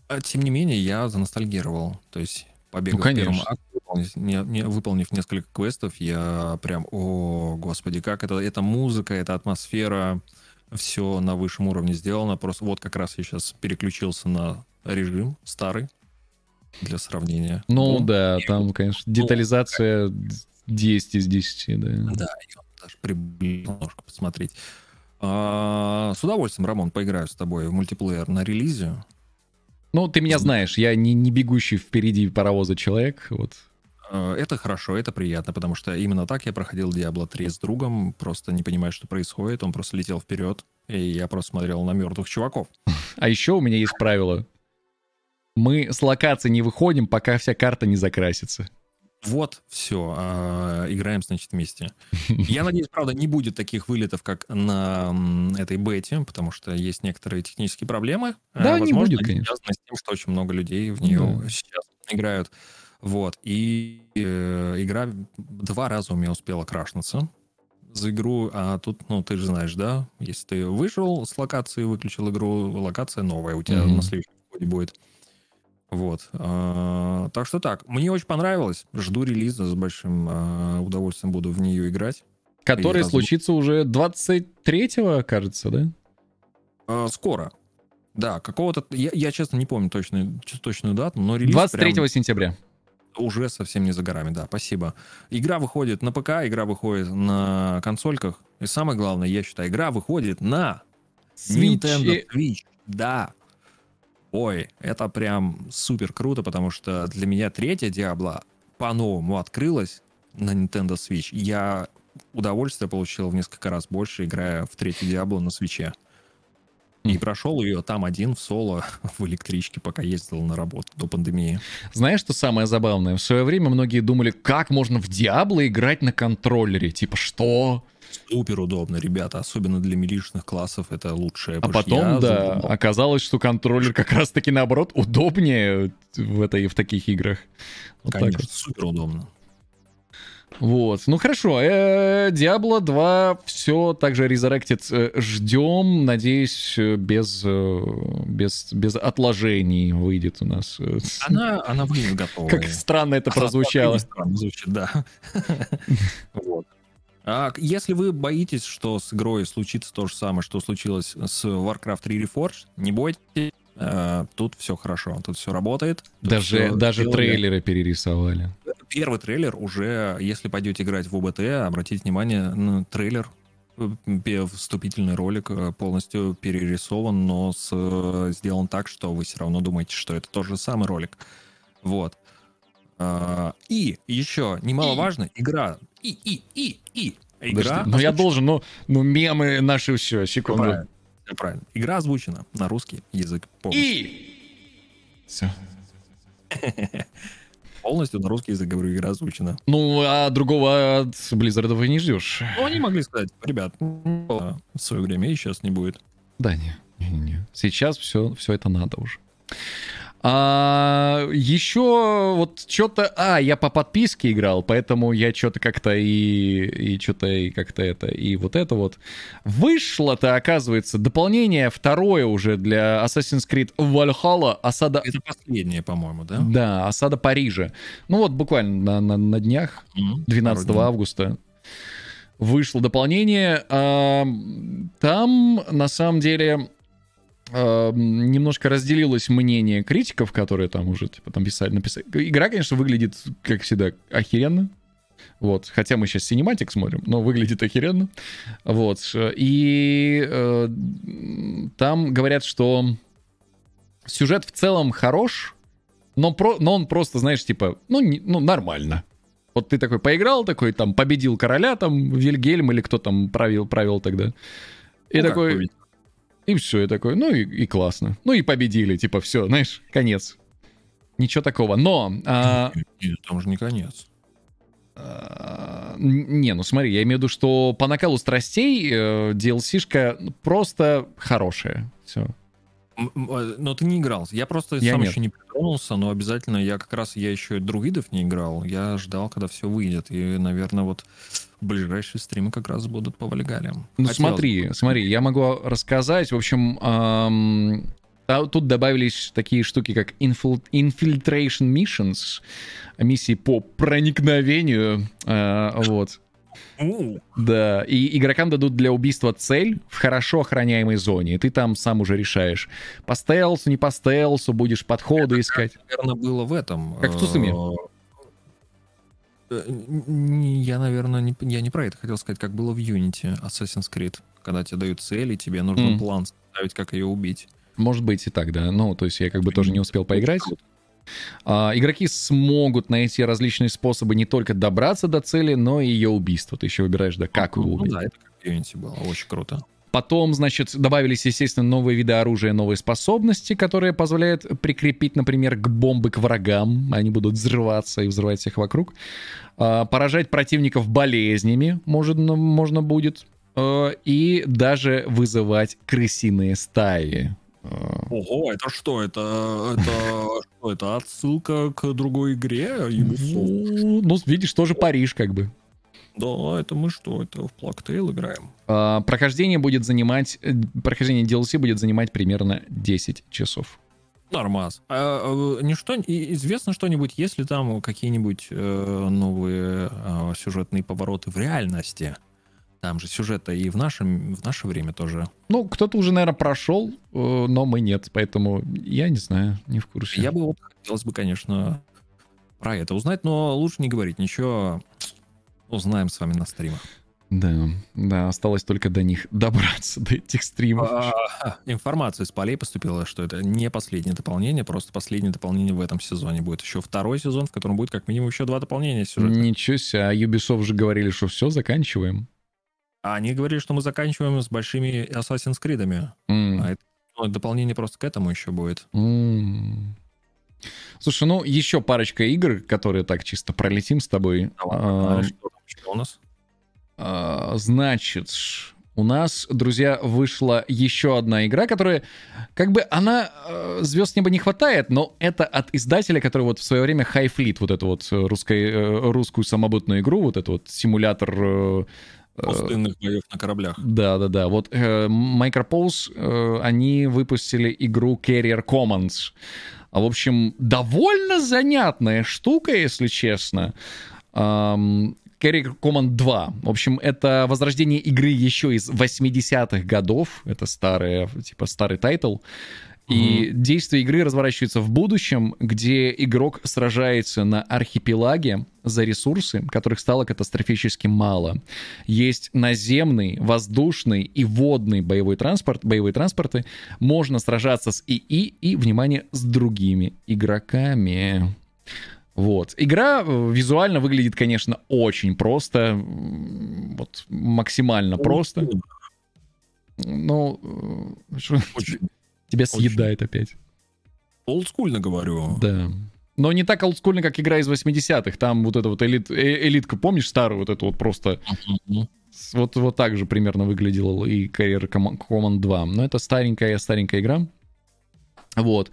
[SPEAKER 2] а, тем не менее, я заностальгировал. То есть, побегав
[SPEAKER 4] Ну, конечно.
[SPEAKER 2] выполнив, не- не- выполнив несколько квестов, я прям, о, господи, как это, это музыка, это атмосфера, все на высшем уровне сделано. Просто вот как раз я сейчас переключился на режим старый для сравнения.
[SPEAKER 4] Ну
[SPEAKER 2] Бум.
[SPEAKER 4] да,
[SPEAKER 2] И
[SPEAKER 4] там, конечно, детализация 10 из 10, да.
[SPEAKER 2] Да, он даже приблизил немножко посмотреть. А, с удовольствием, Рамон, поиграю с тобой в мультиплеер на релизе.
[SPEAKER 4] Ну, ты меня знаешь, я не, не бегущий впереди паровоза человек, вот.
[SPEAKER 2] А, Это хорошо, это приятно, потому что именно так я проходил Diablo 3 с другом, просто не понимая, что происходит. Он просто летел вперед, и я просто смотрел на мертвых чуваков.
[SPEAKER 4] А еще у меня есть правило. Мы с локации не выходим, пока вся карта не закрасится.
[SPEAKER 2] Вот, все, играем, значит, вместе. Я надеюсь, правда, не будет таких вылетов, как на этой бете, потому что есть некоторые технические проблемы.
[SPEAKER 4] Да,
[SPEAKER 2] А,
[SPEAKER 4] не
[SPEAKER 2] возможно,
[SPEAKER 4] будет, конечно.
[SPEAKER 2] связаны с тем, что очень много людей в нее
[SPEAKER 4] Да.
[SPEAKER 2] сейчас играют. Вот, и э, игра два раза у меня успела крашнуться за игру, а тут, ну, ты же знаешь, да, если ты вышел с локации, выключил игру, локация новая у тебя
[SPEAKER 4] Мгм.
[SPEAKER 2] на следующем будет. Вот. а, так что так, мне очень понравилось. Жду релиза с большим а, удовольствием буду в нее играть.
[SPEAKER 4] Который случится уже 23-го, кажется, да?
[SPEAKER 2] А, скоро. Да, какого-то... Я, я, честно, не помню точную, точную дату, но релиз
[SPEAKER 4] 23
[SPEAKER 2] прям
[SPEAKER 4] сентября.
[SPEAKER 2] уже совсем не за горами, да, спасибо. Игра выходит на ПК, игра выходит на консольках. И самое главное, я считаю, игра выходит на Nintendo
[SPEAKER 4] Switch.
[SPEAKER 2] Switch. Да. Ой, это прям супер круто, потому что для меня третья Диабло по-новому открылась на Nintendo Switch. Я удовольствие получил в несколько раз больше, играя в третью Диабло на свече. И
[SPEAKER 4] Хм.
[SPEAKER 2] прошел ее там один в соло в электричке, пока ездил на работу до пандемии.
[SPEAKER 4] Знаешь, что самое забавное? В свое время многие думали, как можно в Диабло играть на контроллере. Типа, что?
[SPEAKER 2] Супер удобно, ребята, особенно для милишных классов это лучшее.
[SPEAKER 4] А потом, да,
[SPEAKER 2] задумал-
[SPEAKER 4] оказалось, что контроллер как раз-таки наоборот удобнее в, этой, в таких играх. Вот так
[SPEAKER 2] Конечно,
[SPEAKER 4] вот.
[SPEAKER 2] супер удобно.
[SPEAKER 4] Вот. Ну хорошо, э, Diablo 2 все также Resurrected э, ждем. Надеюсь, э, без, без, без отложений выйдет у нас.
[SPEAKER 2] Она, она выглядит готовая.
[SPEAKER 4] Как странно это прозвучало.
[SPEAKER 2] Странно звучит, да. Вот. А если вы боитесь, что с игрой случится то же самое, что случилось с Warcraft 3 Reforged, не бойтесь, э, тут все хорошо, тут все работает. тут
[SPEAKER 4] Даже,
[SPEAKER 2] всё
[SPEAKER 4] даже трейлеры перерисовали.
[SPEAKER 2] Первый трейлер уже, если пойдете играть в ОБТ, обратите внимание на трейлер, э, вступительный ролик э, полностью перерисован, но с, э, сделан так, что вы все равно думаете, что это тот же самый ролик. Вот. А, И еще немаловажно, игра. И, и, и, и. Игра.
[SPEAKER 4] Подожди, ну я должен, ну, ну мемы наши все, секунду.
[SPEAKER 2] Правильно, правильно. Игра озвучена на русский язык полностью.
[SPEAKER 4] И... Все.
[SPEAKER 2] Полностью на русский язык, говорю, игра озвучена.
[SPEAKER 4] Ну, а другого от Blizzard и не ждешь.
[SPEAKER 2] Ну, они могли сказать, ребят, было в свое время и сейчас не будет.
[SPEAKER 4] Да, не, не, не. Сейчас все, все это надо уже. А, еще вот что-то... А, я по подписке играл, поэтому я что-то как-то и... И что-то и как-то это... И вот это вот. Вышло-то, оказывается, дополнение второе уже для Assassin's Creed Valhalla. Осада...
[SPEAKER 2] Это последнее, по-моему, да?
[SPEAKER 4] Да, осада Парижа. Ну вот буквально на, на, на днях,
[SPEAKER 2] Мгм.
[SPEAKER 4] 12
[SPEAKER 2] Пару дней.
[SPEAKER 4] августа, вышло дополнение. А, Там, на самом деле, немножко разделилось мнение критиков, которые там уже типа, там писали, написали. Игра, конечно, выглядит, как всегда, охеренно. Вот, хотя мы сейчас синематик смотрим, но выглядит охеренно. Вот, и э, там говорят, что сюжет в целом хорош, но, про, но он просто, знаешь, типа, ну, не- ну, нормально. Вот ты такой поиграл, такой там победил короля, там Вильгельм или кто там правил, правил тогда. И
[SPEAKER 2] Ну,
[SPEAKER 4] такой? И все, и такой, ну и, и классно. Ну и победили, типа, все, знаешь, конец. Ничего такого. Но, а,
[SPEAKER 2] Нет, там же не конец.
[SPEAKER 4] а, не, ну смотри, я имею в виду, что по накалу страстей э, DLC-шка просто хорошая. Все.
[SPEAKER 2] Э, Но ты не играл. Я просто
[SPEAKER 4] Я
[SPEAKER 2] сам
[SPEAKER 4] нет.
[SPEAKER 2] еще не притронулся, но обязательно я как раз я еще и друидов не играл. Я ждал, когда все выйдет. И, наверное, вот ближайшие стримы как раз будут по Вальгалиям.
[SPEAKER 4] Ну
[SPEAKER 2] Хотелось
[SPEAKER 4] смотри, смотри, я могу рассказать. В общем, та- тут добавились такие штуки, как infil- infiltration missions, миссии по проникновению, а, вот. Да, и игрокам дадут для убийства цель в хорошо охраняемой зоне, и ты там сам уже решаешь, по стелсу, не по стелсу, будешь подходы искать.
[SPEAKER 2] наверное, было в этом.
[SPEAKER 4] Как в Цусиме.
[SPEAKER 2] Э, Я, наверное, не, я не про это хотел сказать, как было в Unity Assassin's Creed, когда тебе дают цель, и тебе нужно
[SPEAKER 4] М.
[SPEAKER 2] план составить, как ее убить.
[SPEAKER 4] Может быть и так, да. Ну, то есть я как бы тоже не успел поиграть. А, игроки смогут найти различные способы не только добраться до цели, но и ее убийство. Ты еще выбираешь, да, как его
[SPEAKER 2] Ну
[SPEAKER 4] убить.
[SPEAKER 2] да, это как в Unity было, очень круто.
[SPEAKER 4] Потом, значит, добавились, естественно, новые виды оружия, новые способности, которые позволяют прикрепить, например, к бомбы к врагам. Они будут взрываться и взрывать всех вокруг. А, Поражать противников болезнями можно, можно будет. А, И даже вызывать крысиные стаи. А,
[SPEAKER 2] Ого, это что? Это, это что? Это отсылка к другой игре Ubisoft?
[SPEAKER 4] Ну, видишь, тоже Париж как бы.
[SPEAKER 2] Да, это мы что? Это в Плактейл играем?
[SPEAKER 4] А, Прохождение будет занимать... э, Прохождение DLC будет занимать примерно 10 часов.
[SPEAKER 2] Нормас. А, а, ничто, и- известно что-нибудь, есть ли там какие-нибудь э, новые э, сюжетные повороты в реальности? Там же сюжета и в, нашем, в наше время тоже.
[SPEAKER 4] Ну, кто-то уже, наверное, прошел, э, но мы нет, поэтому я не знаю, не в курсе.
[SPEAKER 2] Я бы вот хотелось бы, конечно, про это узнать, но лучше не говорить ничего. Узнаем с вами на стримах.
[SPEAKER 4] Да, да, осталось только до них добраться, до этих стримов.
[SPEAKER 2] А, Информация из полей поступила, что это не последнее дополнение, просто последнее дополнение в этом сезоне. Будет еще второй сезон, в котором будет как минимум еще два дополнения сюжета.
[SPEAKER 4] Ничего себе, а Ubisoft же говорили, что все, заканчиваем.
[SPEAKER 2] А они говорили, что мы заканчиваем с большими Assassin's Creed.
[SPEAKER 4] М,
[SPEAKER 2] А это ну, дополнение просто к этому еще будет.
[SPEAKER 4] м. Слушай, ну еще парочка игр, которые так чисто пролетим с тобой. А,
[SPEAKER 2] что у нас?
[SPEAKER 4] А, Значит, у нас, друзья, вышла еще одна игра, которая, как бы, она э, звезд неба не хватает, но это от издателя, который вот в свое время High Fleet, вот эту вот э, русской, э, русскую самобытную игру, вот этот вот симулятор э,
[SPEAKER 2] Пустынных боев на кораблях.
[SPEAKER 4] да, да, да. Вот э, Micropose, э, они выпустили игру Carrier Command. А, в общем, довольно занятная штука, если честно. Ам, Carrier Command 2. В общем, это возрождение игры еще из 80-х годов. Это старый, типа, старый тайтл. И действие игры разворачивается в будущем, где игрок сражается на архипелаге за ресурсы, которых стало катастрофически мало. Есть наземный, воздушный и водный боевой транспорт, боевые транспорты. Можно сражаться с ИИ и, внимание, с другими игроками. Вот. Игра э, визуально выглядит, конечно, очень просто. Вот максимально просто. Ну, э, что-
[SPEAKER 2] Очень
[SPEAKER 4] тебя
[SPEAKER 2] очень.
[SPEAKER 4] съедает опять.
[SPEAKER 2] олдскульно говорю.
[SPEAKER 4] Да. Но не так олдскульно, как игра из 80-х. Там вот эта вот элит, э- элитка, помнишь старую вот эту вот просто... Вот, вот так же примерно выглядела и Com- Command 2. Но это старенькая-старенькая игра. Вот.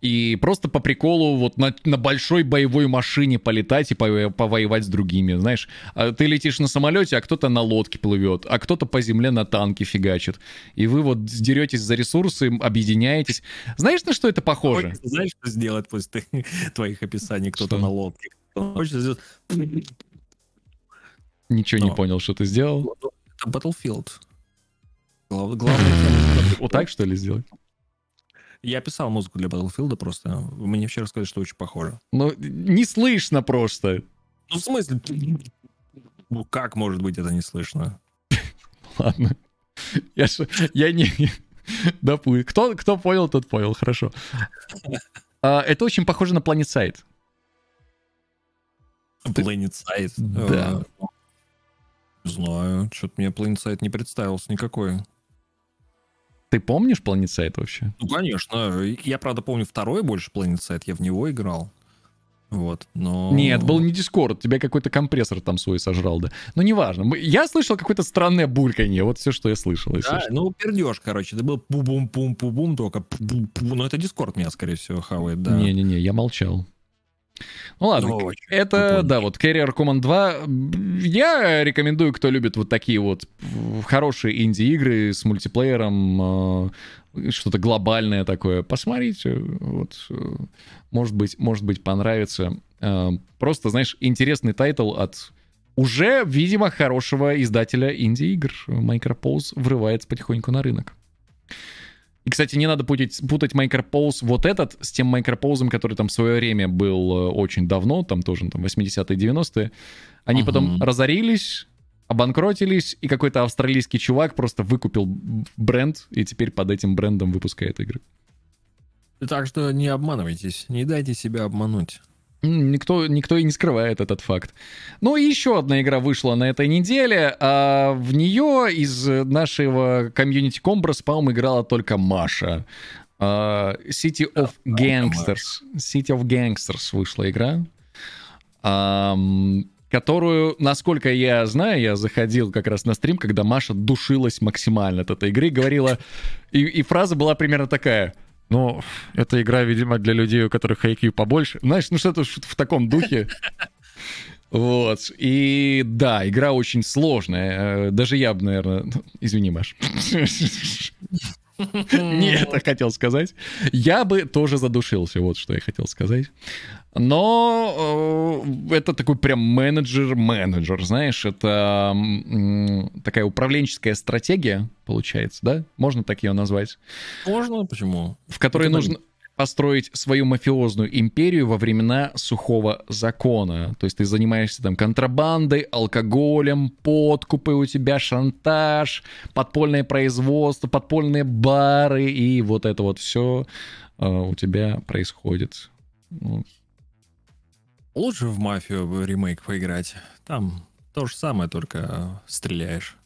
[SPEAKER 4] И просто по приколу вот на, на большой боевой машине полетать и по- повоевать с другими, знаешь. А Ты летишь на самолете, а кто-то на лодке плывет, а кто-то по земле на танке фигачит. И вы вот деретесь за ресурсы, объединяетесь. Знаешь, на что это похоже?
[SPEAKER 2] Хочется, Знаешь, что сделать после ты- твоих описаний? Кто-то на лодке. Хочется сделать...
[SPEAKER 4] Ничего не
[SPEAKER 2] Но.
[SPEAKER 4] понял, что ты сделал.
[SPEAKER 2] Это Battlefield. Глав- Главное,
[SPEAKER 4] Вот так, что ли, сделать?
[SPEAKER 2] Я писал музыку для Battlefield просто. Мне вчера сказали, что очень похоже.
[SPEAKER 4] Ну, не слышно просто.
[SPEAKER 2] Ну, в смысле? Ну, как может быть это не слышно?
[SPEAKER 4] Ладно. Я, ж- я не... Допустим. Кто, кто понял, тот понял. Хорошо. А, это очень похоже на Planet Side.
[SPEAKER 2] Planet Side?
[SPEAKER 4] Да.
[SPEAKER 2] Э, Не знаю. Что-то мне Planet Side не представился никакой.
[SPEAKER 4] Ты помнишь Planet вообще?
[SPEAKER 2] Ну, конечно. Я, правда, помню второй больше Planet. Я в него играл. Вот, но...
[SPEAKER 4] Нет, был не Discord, тебя какой-то компрессор там свой сожрал, да. Ну, неважно. Я слышал какое-то странное бульканье, вот все, что я слышал.
[SPEAKER 2] Да,
[SPEAKER 4] что.
[SPEAKER 2] ну, пердеж, короче. Это был пу-бум-пум-пу-бум, только пу-бум-пу. Ну, это Дискорд меня, скорее всего, хавает, да.
[SPEAKER 4] Не-не-не, я молчал. Ну ладно,
[SPEAKER 2] Ну, очень
[SPEAKER 4] это,
[SPEAKER 2] прикольно.
[SPEAKER 4] да, вот Carrier Command 2. м, Я рекомендую, кто любит вот такие вот хорошие инди-игры с мультиплеером, э, что-то глобальное такое. Посмотрите, вот, э, может быть, может быть, понравится. Э, Просто, знаешь, интересный тайтл от уже, видимо, хорошего издателя инди-игр. Micropose врывается потихоньку на рынок. И, кстати, не надо путать, путать Micropose вот этот с тем Micropose, который там в свое время был э, очень давно, там тоже там 80-е, 90-е. Они
[SPEAKER 2] Мгм.
[SPEAKER 4] потом разорились, обанкротились, и какой-то австралийский чувак просто выкупил бренд, и теперь под этим брендом выпускает игры.
[SPEAKER 2] Так что не обманывайтесь, не дайте себя обмануть.
[SPEAKER 4] Никто, никто и не скрывает этот факт. Ну и еще одна игра вышла на этой неделе. А в нее из нашего комьюнити Комбрас, по-моему, играла только Маша. А, City of Gangsters. City of Gangsters вышла игра. Ам, которую, насколько я знаю, я заходил как раз на стрим, когда Маша душилась максимально от этой игры, говорила, и, и фраза была примерно такая, ну, эта игра, видимо, для людей, у которых IQ побольше. Знаешь, ну что-то в таком духе. Вот. И да, игра очень сложная. Э, Даже я бы, наверное... Извини, Маш. Не это хотел сказать. Я бы тоже задушился, вот что я хотел сказать. Но э, это такой прям менеджер-менеджер, знаешь, это м, такая управленческая стратегия, получается, да? Можно так ее назвать?
[SPEAKER 2] Можно? Почему?
[SPEAKER 4] в которой нужно построить свою мафиозную империю во времена сухого закона. То есть ты занимаешься там контрабандой, алкоголем, подкупы у тебя, шантаж, подпольное производство, подпольные бары, и вот это вот все у тебя происходит. Ну,
[SPEAKER 2] Лучше в мафию ремейк поиграть. Там то же самое, только э, стреляешь.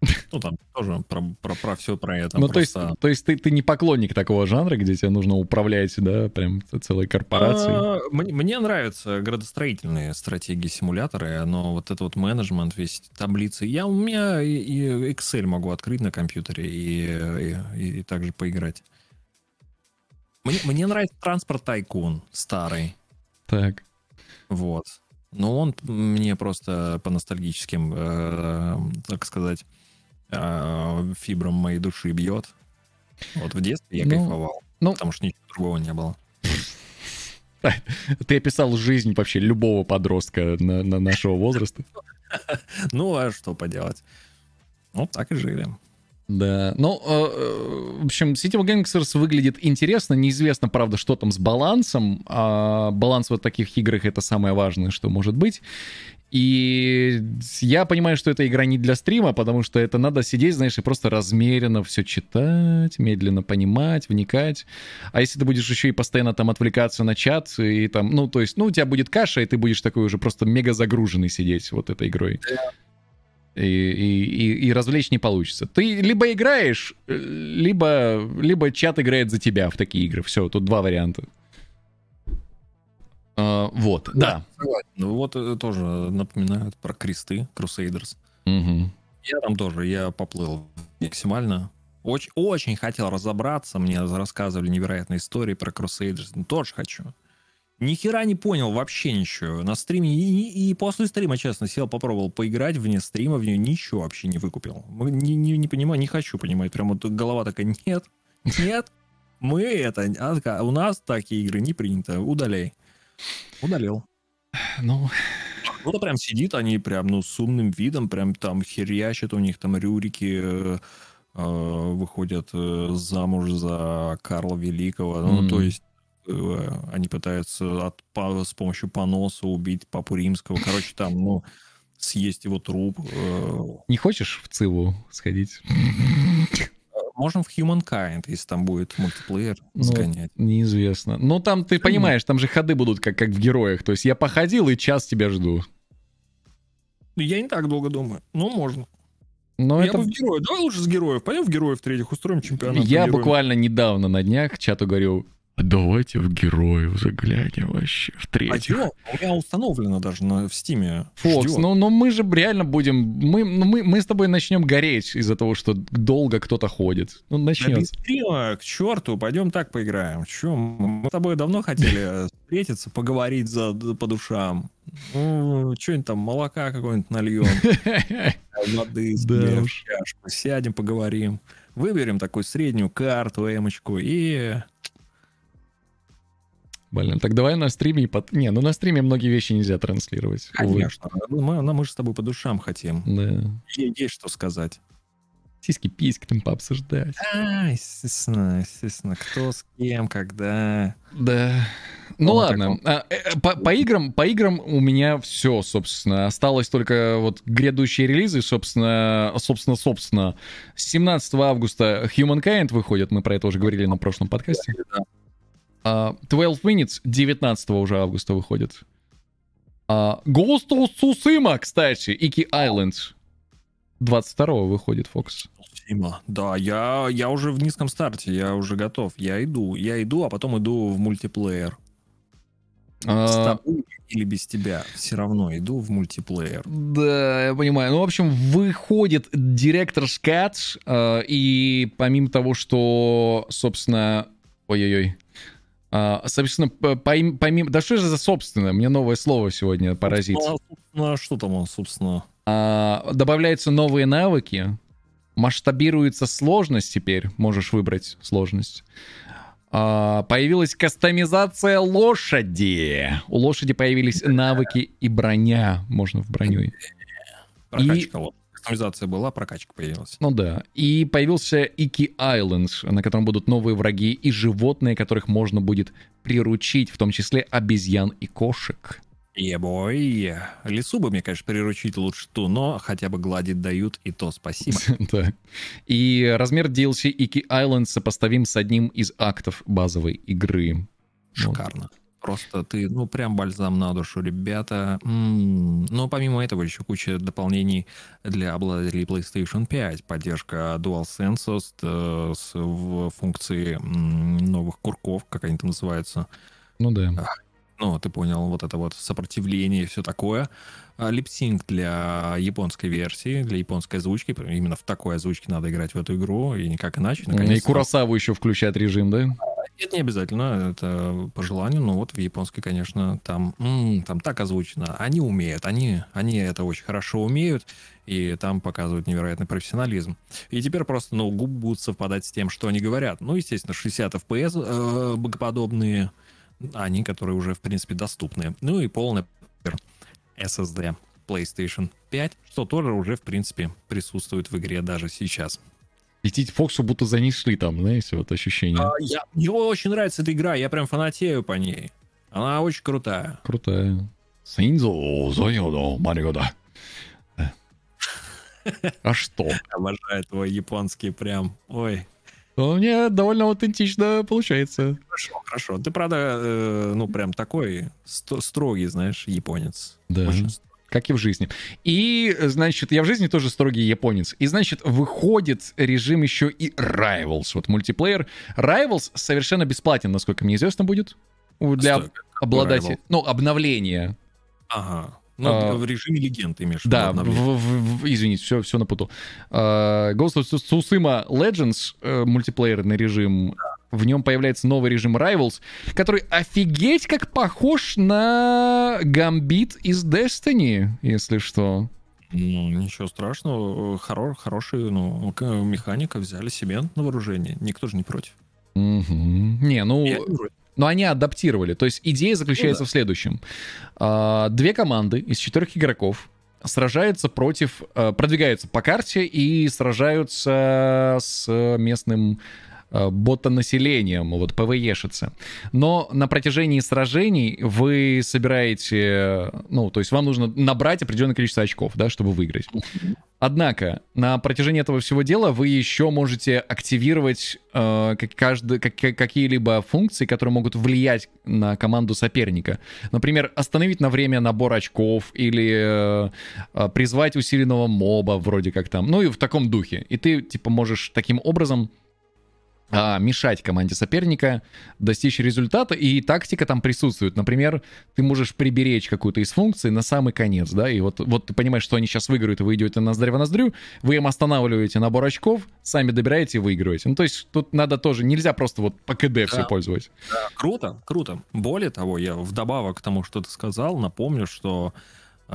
[SPEAKER 2] Ну, там тоже про, про, про все про это.
[SPEAKER 4] ну, то есть,
[SPEAKER 2] просто-
[SPEAKER 4] то есть ты, ты не поклонник такого жанра, где тебе нужно управлять, да, прям целой корпорацией.
[SPEAKER 2] А, Мне, мне нравятся градостроительные стратегии, симуляторы, но вот это вот менеджмент, весь таблицы. Я у меня и, и Excel могу открыть на компьютере и, и, и также поиграть. Мне, мне нравится транспорт Тайкун старый.
[SPEAKER 4] Так.
[SPEAKER 2] Вот. Но он мне просто по ностальгическим, э, так сказать, э, фибрам моей души бьет. Вот в детстве я
[SPEAKER 4] Ну,
[SPEAKER 2] кайфовал.
[SPEAKER 4] ну.
[SPEAKER 2] Потому что ничего другого не было.
[SPEAKER 4] Ты описал жизнь вообще любого подростка на, на нашего возраста.
[SPEAKER 2] Ну, а что поделать? Ну, так и жили.
[SPEAKER 4] Да, ну, э, э, в общем, City of Gangsters выглядит интересно, неизвестно, правда, что там с балансом, а баланс в таких играх это самое важное, что может быть. И я понимаю, что эта игра не для стрима, потому что это надо сидеть, знаешь, и просто размеренно все читать, медленно понимать, вникать. А если ты будешь еще и постоянно там отвлекаться на чат, и там, ну, то есть, ну, у тебя будет каша, и ты будешь такой уже просто мега загруженный сидеть вот этой игрой. И, и, и- и развлечь не получится. Ты либо играешь, э, либо, либо чат играет за тебя в такие игры. Все, тут два варианта. А, вот, да.
[SPEAKER 2] Ну, вот э, тоже напоминают про кресты, Crusaders.
[SPEAKER 4] Мгм.
[SPEAKER 2] Я там тоже, я поплыл максимально. Очень, очень хотел разобраться, мне рассказывали невероятные истории про Crusaders, ну, тоже хочу. Ни хера не понял вообще ничего. На стриме и, и- и после стрима, честно, сел, попробовал поиграть вне стрима, в нее ничего вообще не выкупил. Не, не, не понимаю, не хочу понимать. Прям вот голова такая, нет, нет, мы это, а у нас такие игры не принято, удаляй. Удалил.
[SPEAKER 4] Ну,
[SPEAKER 2] Кто-то прям сидит, они прям, ну, с умным видом, прям там херячат, у них там рюрики э, э, выходят э, замуж за Карла Великого. Ну,
[SPEAKER 4] Мгм.
[SPEAKER 2] то есть э, они пытаются от, по- с помощью поноса убить Папу Римского. Короче, там, ну, съесть его труп. э.
[SPEAKER 4] не хочешь в Циву сходить?
[SPEAKER 2] Можно в Humankind, если там будет мультиплеер,
[SPEAKER 4] Ну,
[SPEAKER 2] сгонять.
[SPEAKER 4] Неизвестно. Но там, ты понимаешь, там же ходы будут как, как в героях. То есть я походил и час тебя жду.
[SPEAKER 2] Я не так долго думаю. Ну, можно.
[SPEAKER 4] Но
[SPEAKER 2] я
[SPEAKER 4] это...
[SPEAKER 2] бы в героев. Давай лучше с героев. Пойдем в героев третьих, устроим чемпионат.
[SPEAKER 4] Я буквально недавно на днях чату говорю, «А давайте в героев заглянем вообще, в
[SPEAKER 2] А
[SPEAKER 4] третьих.
[SPEAKER 2] чё? У меня установлено даже на, в Стиме.
[SPEAKER 4] Фокс, ну, ну мы же реально будем... Мы, ну, мы, мы с тобой начнем гореть из-за того, что долго кто-то ходит. Ну,
[SPEAKER 2] Да без
[SPEAKER 4] начнется.
[SPEAKER 2] стрима, к черту, пойдем так поиграем. Че, мы с тобой давно хотели встретиться, поговорить за, по душам. Ну, что-нибудь там, молока какое-нибудь нальем, воды
[SPEAKER 4] Да
[SPEAKER 2] себе в
[SPEAKER 4] уж.
[SPEAKER 2] чашку, сядем, поговорим. Выберем такую среднюю карту, эмочку, и...
[SPEAKER 4] Блин, так давай на стриме под... Не, ну на стриме многие вещи нельзя транслировать.
[SPEAKER 2] Конечно, мы, ну, мы же с тобой по душам хотим.
[SPEAKER 4] Да.
[SPEAKER 2] Е- Есть что сказать.
[SPEAKER 4] Сиськи, письки там пообсуждать.
[SPEAKER 2] А, естественно, естественно, кто с кем, когда.
[SPEAKER 4] Да. Ну
[SPEAKER 2] Ну,
[SPEAKER 4] ладно, А, э, по, по играм, по играм у меня все, собственно. Осталось только вот грядущие релизы, собственно, собственно, собственно. С 17 августа Humankind выходит, мы про это уже говорили на прошлом подкасте. А, 12 Minutes 19 уже августа выходит. А, Ghost of Tsushima, кстати, Iki Island 22 выходит, Фокс.
[SPEAKER 2] Сима. Да, я, я уже в низком старте, я уже готов. Я иду, я иду, а потом иду в мультиплеер. С
[SPEAKER 4] А,
[SPEAKER 2] тобой или без тебя. Все равно иду в мультиплеер.
[SPEAKER 4] Да, я понимаю. Ну, в общем, выходит Director's Cut, э, и помимо того, что, собственно... Ой-ой-ой. А, собственно, помимо... Да что же за собственно? Мне новое слово сегодня поразит.
[SPEAKER 2] Собственно, что там, собственно?
[SPEAKER 4] А, добавляются новые навыки, масштабируется сложность теперь, можешь выбрать сложность. А, появилась кастомизация лошади. У лошади появились навыки и броня. Можно в броню.
[SPEAKER 2] Прокачка. вот. Кастомизация была, прокачка появилась.
[SPEAKER 4] Ну да. И появился Ики Айленд, на котором будут новые враги и животные, которых можно будет приручить, в том числе обезьян и кошек.
[SPEAKER 2] Ебой. Лесу бы мне, конечно, приручить лучше ту, но хотя бы гладить дают, и то спасибо.
[SPEAKER 4] Да. И размер DLC Ики Island сопоставим с одним из актов базовой игры.
[SPEAKER 2] Шикарно. Просто ты, ну, прям бальзам на душу, ребята. М, Но помимо этого еще куча дополнений для обладателей PlayStation 5. Поддержка DualSense с, э, с в функции новых курков, как они там называются.
[SPEAKER 4] Ну да.
[SPEAKER 2] Ну, ты понял, вот это вот сопротивление и все такое. А, Липсинг для японской версии, для японской озвучки. Именно в такой озвучке надо играть в эту игру, и никак иначе.
[SPEAKER 4] И
[SPEAKER 2] Наконец-то.
[SPEAKER 4] Курасаву еще включает режим, да?
[SPEAKER 2] Это не обязательно, это по желанию, но вот в японской, конечно, там, там так озвучено. Они умеют, они, они это очень хорошо умеют, и там показывают невероятный профессионализм. И теперь просто, ну, губы будут совпадать с тем, что они говорят. Ну, естественно, 60 FPS э, богоподобные, они, которые уже, в принципе, доступны. Ну и полный SSD PlayStation 5, что тоже уже, в принципе, присутствует в игре даже сейчас.
[SPEAKER 4] Лететь Фоксу будто за ней шли там, знаете, вот ощущение.
[SPEAKER 2] А, я- мне очень нравится эта игра, я прям фанатею по ней. Она очень крутая.
[SPEAKER 4] Крутая. Синзо, Зойодо, Мариода. А что?
[SPEAKER 2] Обожаю твои японские прям. Ой,
[SPEAKER 4] Ну, Мне довольно аутентично получается.
[SPEAKER 2] хорошо, хорошо. Ты, правда, э, ну, прям такой строгий, знаешь, японец.
[SPEAKER 4] Да.
[SPEAKER 2] Очень строгий.
[SPEAKER 4] Как и в жизни. И, значит, я в жизни тоже строгий японец. И, значит, выходит режим еще и Rivals. Вот мультиплеер. Rivals совершенно бесплатен, насколько мне известно, будет. Для
[SPEAKER 2] Стой,
[SPEAKER 4] обладателей. Ну, обновление.
[SPEAKER 2] Ага. Ну,
[SPEAKER 4] А,
[SPEAKER 2] в режиме легенд имеешь в виду
[SPEAKER 4] Да, в, в- в- извините, все, все напутал. А, Ghost of Tsushima Legends, э, мультиплеерный режим, в нем появляется новый режим Rivals, который офигеть как похож на Гамбит из Destiny, если что.
[SPEAKER 2] Ну, ничего страшного. Хоро- хорошая ну, механика взяли себе на вооружение. Никто же не против.
[SPEAKER 4] Мгм. Не, ну...
[SPEAKER 2] Я не против.
[SPEAKER 4] Но они адаптировали. То есть идея заключается
[SPEAKER 2] Ну
[SPEAKER 4] в следующем. А, Две команды из четырех игроков сражаются против, а, продвигаются по карте и сражаются с местным а, ботонаселением, вот ПВЕшится. Но на протяжении сражений вы собираете, ну, то есть вам нужно набрать определенное количество очков, да, чтобы выиграть. Однако, на протяжении этого всего дела вы еще можете активировать э, каждый- как- какие-либо функции, которые могут влиять на команду соперника. Например, остановить на время набор очков или э, э, призвать усиленного моба, вроде как там. Ну и в таком духе. И ты, типа, можешь таким образом а, мешать команде соперника достичь результата, и тактика там присутствует. Например, ты можешь приберечь какую-то из функций на самый конец, да, и вот, вот ты понимаешь, что они сейчас выиграют, и вы идете ноздря в ноздрю, вы им останавливаете набор очков, сами добираете и выигрываете. Ну, то есть тут надо тоже, нельзя просто вот по КД все
[SPEAKER 2] Да.
[SPEAKER 4] пользовать.
[SPEAKER 2] Да, круто, круто. Более того, я вдобавок к тому, что ты сказал, напомню, что э,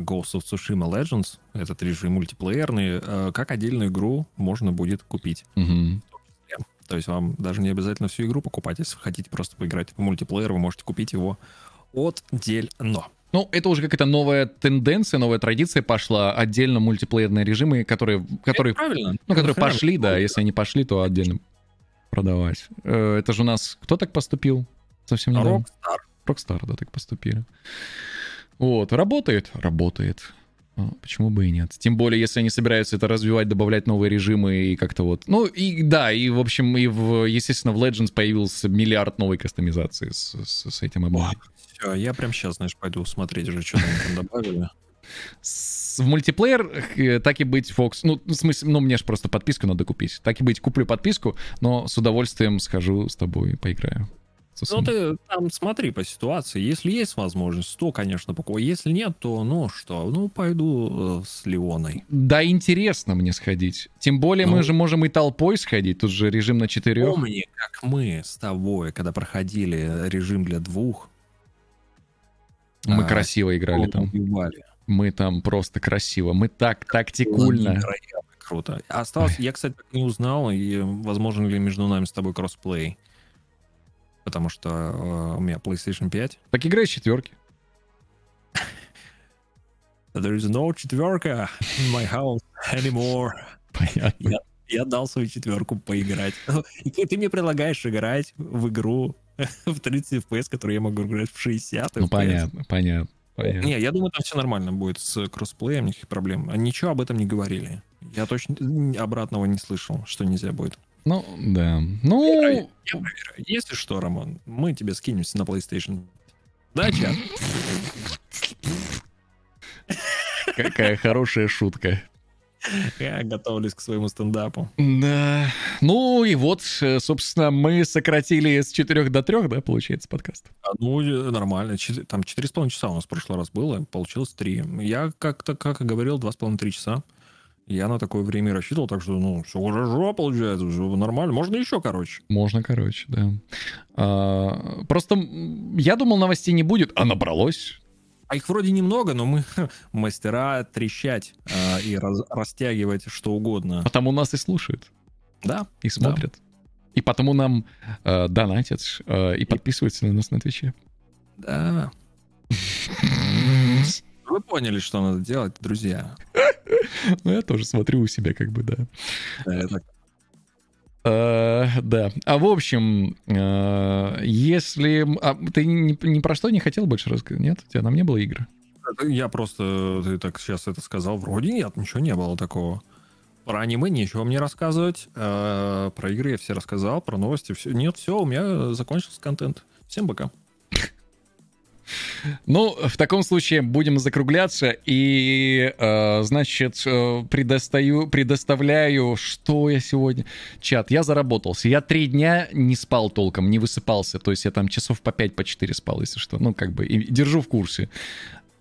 [SPEAKER 2] Ghost of Tsushima Legends, этот режим мультиплеерный, э, как отдельную игру можно будет купить.
[SPEAKER 4] Мгм.
[SPEAKER 2] То есть вам даже не обязательно всю игру покупать. Если вы хотите просто поиграть в мультиплеер, вы можете купить его отдельно.
[SPEAKER 4] Ну, это уже какая-то новая тенденция, новая традиция пошла. Отдельно мультиплеерные режимы, которые, которые
[SPEAKER 2] Это правильно.
[SPEAKER 4] Ну, которые
[SPEAKER 2] Нахрена?
[SPEAKER 4] пошли, да, если они пошли, то отдельно продавать. Э, Это же у нас... Кто так поступил? Совсем недавно.
[SPEAKER 2] Rockstar.
[SPEAKER 4] Rockstar, да, так поступили. Вот, работает? Работает. А, Почему бы и нет? Тем более, если они собираются это развивать, добавлять новые режимы и как-то вот... Ну, и да, и, в общем, и, в, естественно, в Legends появился миллиард новой кастомизации с, с- с этим обновлением.
[SPEAKER 2] Все, я прям сейчас, знаешь, пойду смотреть уже, что там добавили.
[SPEAKER 4] В мультиплеер, э, так и быть, Фокс. Ну, в смысле, ну, мне же просто подписку надо купить. Так и быть, куплю подписку, но с удовольствием схожу с тобой, поиграю.
[SPEAKER 2] Ну, ты там смотри по ситуации. Если есть возможность, то, конечно, покупай. Если нет, то, ну что, ну, пойду э, с Леоной.
[SPEAKER 4] Да, интересно мне сходить. Тем более мы
[SPEAKER 2] Ну.
[SPEAKER 4] же можем и толпой сходить. Тут же режим на четырех.
[SPEAKER 2] Помни, как мы с тобой, когда проходили режим для двух,
[SPEAKER 4] Мы
[SPEAKER 2] а,
[SPEAKER 4] красиво играли там.
[SPEAKER 2] убивали.
[SPEAKER 4] Мы там просто красиво. Мы так тактикульно.
[SPEAKER 2] Круто. Осталось, я, кстати, не узнал, и возможен ли между нами с тобой кроссплей. Потому что э, у меня PlayStation 5.
[SPEAKER 4] Так играй с четверки.
[SPEAKER 2] There is no четверка in my house anymore.
[SPEAKER 4] Понятно.
[SPEAKER 2] Я дал свою четверку поиграть. И ты, мне предлагаешь играть в игру в 30 FPS, которую я могу играть в 60
[SPEAKER 4] Ну,
[SPEAKER 2] FPS.
[SPEAKER 4] понятно, понятно. понятно.
[SPEAKER 2] Не, я думаю, там все нормально будет с кроссплеем, никаких проблем. Ничего об этом не говорили. Я точно обратного не слышал, что нельзя будет.
[SPEAKER 4] Ну, да. Ну,
[SPEAKER 2] Я проверяю. Если что, Роман, мы тебе скинемся на PlayStation. Да, чат?
[SPEAKER 4] какая хорошая шутка.
[SPEAKER 2] Я готовлюсь к своему стендапу.
[SPEAKER 4] Да. Ну и вот, э, собственно, мы сократили с 4 до 3, да, получается, подкаст.
[SPEAKER 2] А, Ну, нормально. Чет- Там 4,5 часа у нас в прошлый раз было, получилось 3. Я как-то, как и говорил, 2,5-3 часа. Я на такое время рассчитывал, так что, ну, все хорошо получается, уже нормально. Можно еще, короче.
[SPEAKER 4] Можно, короче, да. А, просто я думал, новостей не будет, а набралось.
[SPEAKER 2] А их вроде немного, но мы мастера трещать а, и раз- растягивать что угодно.
[SPEAKER 4] Потому нас и слушают,
[SPEAKER 2] Да,
[SPEAKER 4] и смотрят. И потому нам э, донатят э, и подписываются на нас на Твиче.
[SPEAKER 2] да. Вы поняли, что надо делать, друзья.
[SPEAKER 4] Ну, я тоже смотрю у себя, как бы, да.
[SPEAKER 2] Это
[SPEAKER 4] Э, да. А в общем, э, если... а ты ни, ни про что не хотел больше рассказать? Нет? У тебя там не было игры?
[SPEAKER 2] Я просто, ты так сейчас это сказал, вроде нет, ничего не было такого. Про аниме нечего мне рассказывать, э, про игры я все рассказал, про новости все. Нет, все, у меня закончился контент. Всем пока.
[SPEAKER 4] Ну, в таком случае будем закругляться. И, э, значит, э, предостаю, предоставляю... Что я сегодня... Чат, я заработался. Я три дня не спал толком, не высыпался. То есть я там часов по 5, по 4 спал, если что. Ну, как бы, и держу в курсе.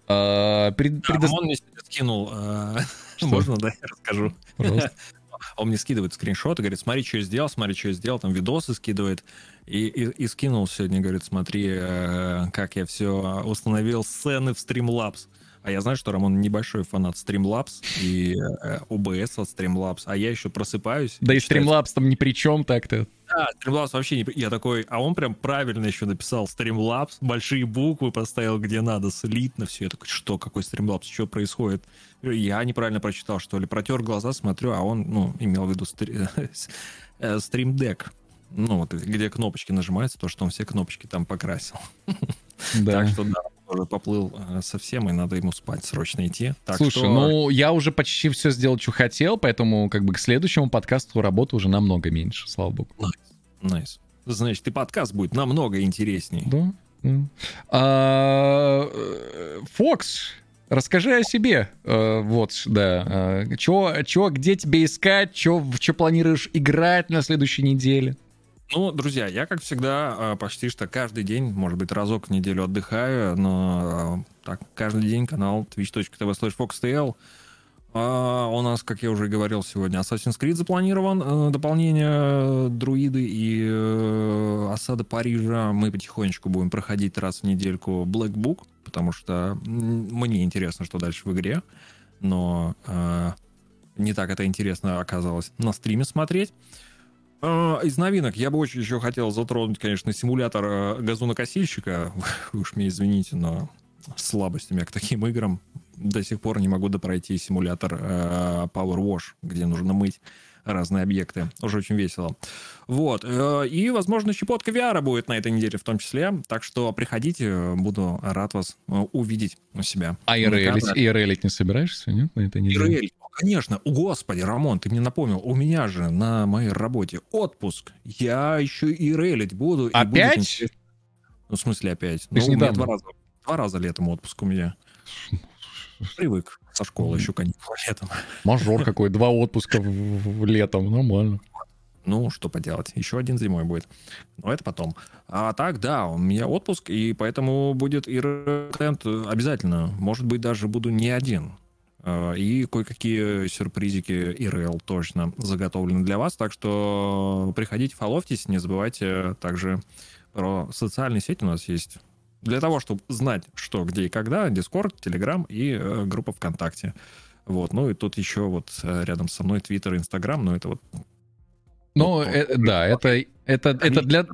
[SPEAKER 4] А, пред-
[SPEAKER 2] А,
[SPEAKER 4] предо-
[SPEAKER 2] Он мне скинул, э,
[SPEAKER 4] Что?
[SPEAKER 2] можно, да, я расскажу.
[SPEAKER 4] Пожалуйста.
[SPEAKER 2] Он мне скидывает скриншоты, говорит, смотри, что я сделал, смотри, что я сделал, там видосы скидывает. И, и, и скинул сегодня, говорит, смотри, э, как я все установил сцены в Streamlabs. А я знаю, что Рамон небольшой фанат Streamlabs и э, OBS от Streamlabs, а я еще просыпаюсь.
[SPEAKER 4] Да и
[SPEAKER 2] читаю
[SPEAKER 4] Streamlabs там ни при чем так-то.
[SPEAKER 2] Да, Streamlabs вообще не... Я такой, а он прям правильно еще написал Streamlabs, большие буквы поставил где надо, слитно все. Я такой, что, какой Streamlabs, что происходит? Я неправильно прочитал, что ли. Протер глаза, смотрю, а он, ну, имел в виду стри- э, Stream Deck. Ну, вот где кнопочки нажимаются, то, что он все кнопочки там покрасил.
[SPEAKER 4] Да.
[SPEAKER 2] Так что да, уже поплыл э, совсем, и надо ему спать срочно идти. Так
[SPEAKER 4] Слушай,
[SPEAKER 2] что...
[SPEAKER 4] ну я уже почти все сделал, что хотел, поэтому как бы к следующему подкасту работы уже намного меньше, слава богу.
[SPEAKER 2] Nice. Значит, и подкаст будет намного интересней.
[SPEAKER 4] Да. да. А, э, Фокс, расскажи о себе. Э, Вот, да. Э, Чё, чё, где тебе искать, чё, в чё планируешь играть на следующей неделе?
[SPEAKER 2] Ну, друзья, я, как всегда, э, почти что каждый день, может быть, разок в неделю отдыхаю, но э, так, каждый день канал twitch.tv slash foxtl. А, У нас, как я уже говорил сегодня, Assassin's Creed запланирован, э, дополнение э, друиды и э, осада Парижа. Мы потихонечку будем проходить раз в недельку Black Book, потому что мне интересно, что дальше в игре, но не так это интересно оказалось на стриме смотреть. А, Из новинок я бы очень еще хотел затронуть, конечно, симулятор газонокосильщика. Вы уж меня извините, но слабость у меня к таким играм. До сих пор не могу допройти симулятор э, Power Wash, где нужно мыть разные объекты. Уже очень весело. Вот. э, И, возможно, щепотка VR будет на этой неделе в том числе. Так что приходите, буду рад вас э, увидеть у себя.
[SPEAKER 4] А. IRL не собираешься, нет, на этой неделе?
[SPEAKER 2] Ирель, конечно. О, господи, Рамон, ты мне напомнил. У меня же на моей работе отпуск. Я еще и релить буду. и будет
[SPEAKER 4] Опять?
[SPEAKER 2] Ну, в смысле опять?
[SPEAKER 4] Ты
[SPEAKER 2] ну, у меня
[SPEAKER 4] недавно.
[SPEAKER 2] два раза, два раза летом отпуск у меня. Привык со школы еще каникулы летом.
[SPEAKER 4] Мажор какой, два отпуска в- в- летом, нормально.
[SPEAKER 2] Ну, что поделать. Еще один зимой будет. Но это потом. А так, да, у меня отпуск, и поэтому будет и контент обязательно. Может быть, даже буду не один. А, И кое-какие сюрпризики ИРЛ точно заготовлены для вас. Так что приходите, фоловьтесь. Не забывайте также про социальные сети у нас есть. Для того, чтобы знать, что, где и когда, Discord, Telegram и э, группа ВКонтакте. Вот, ну и тут еще вот э, рядом со мной Twitter, Instagram, но это вот
[SPEAKER 4] Ну,
[SPEAKER 2] Вот,
[SPEAKER 4] э, да, это, это, это для...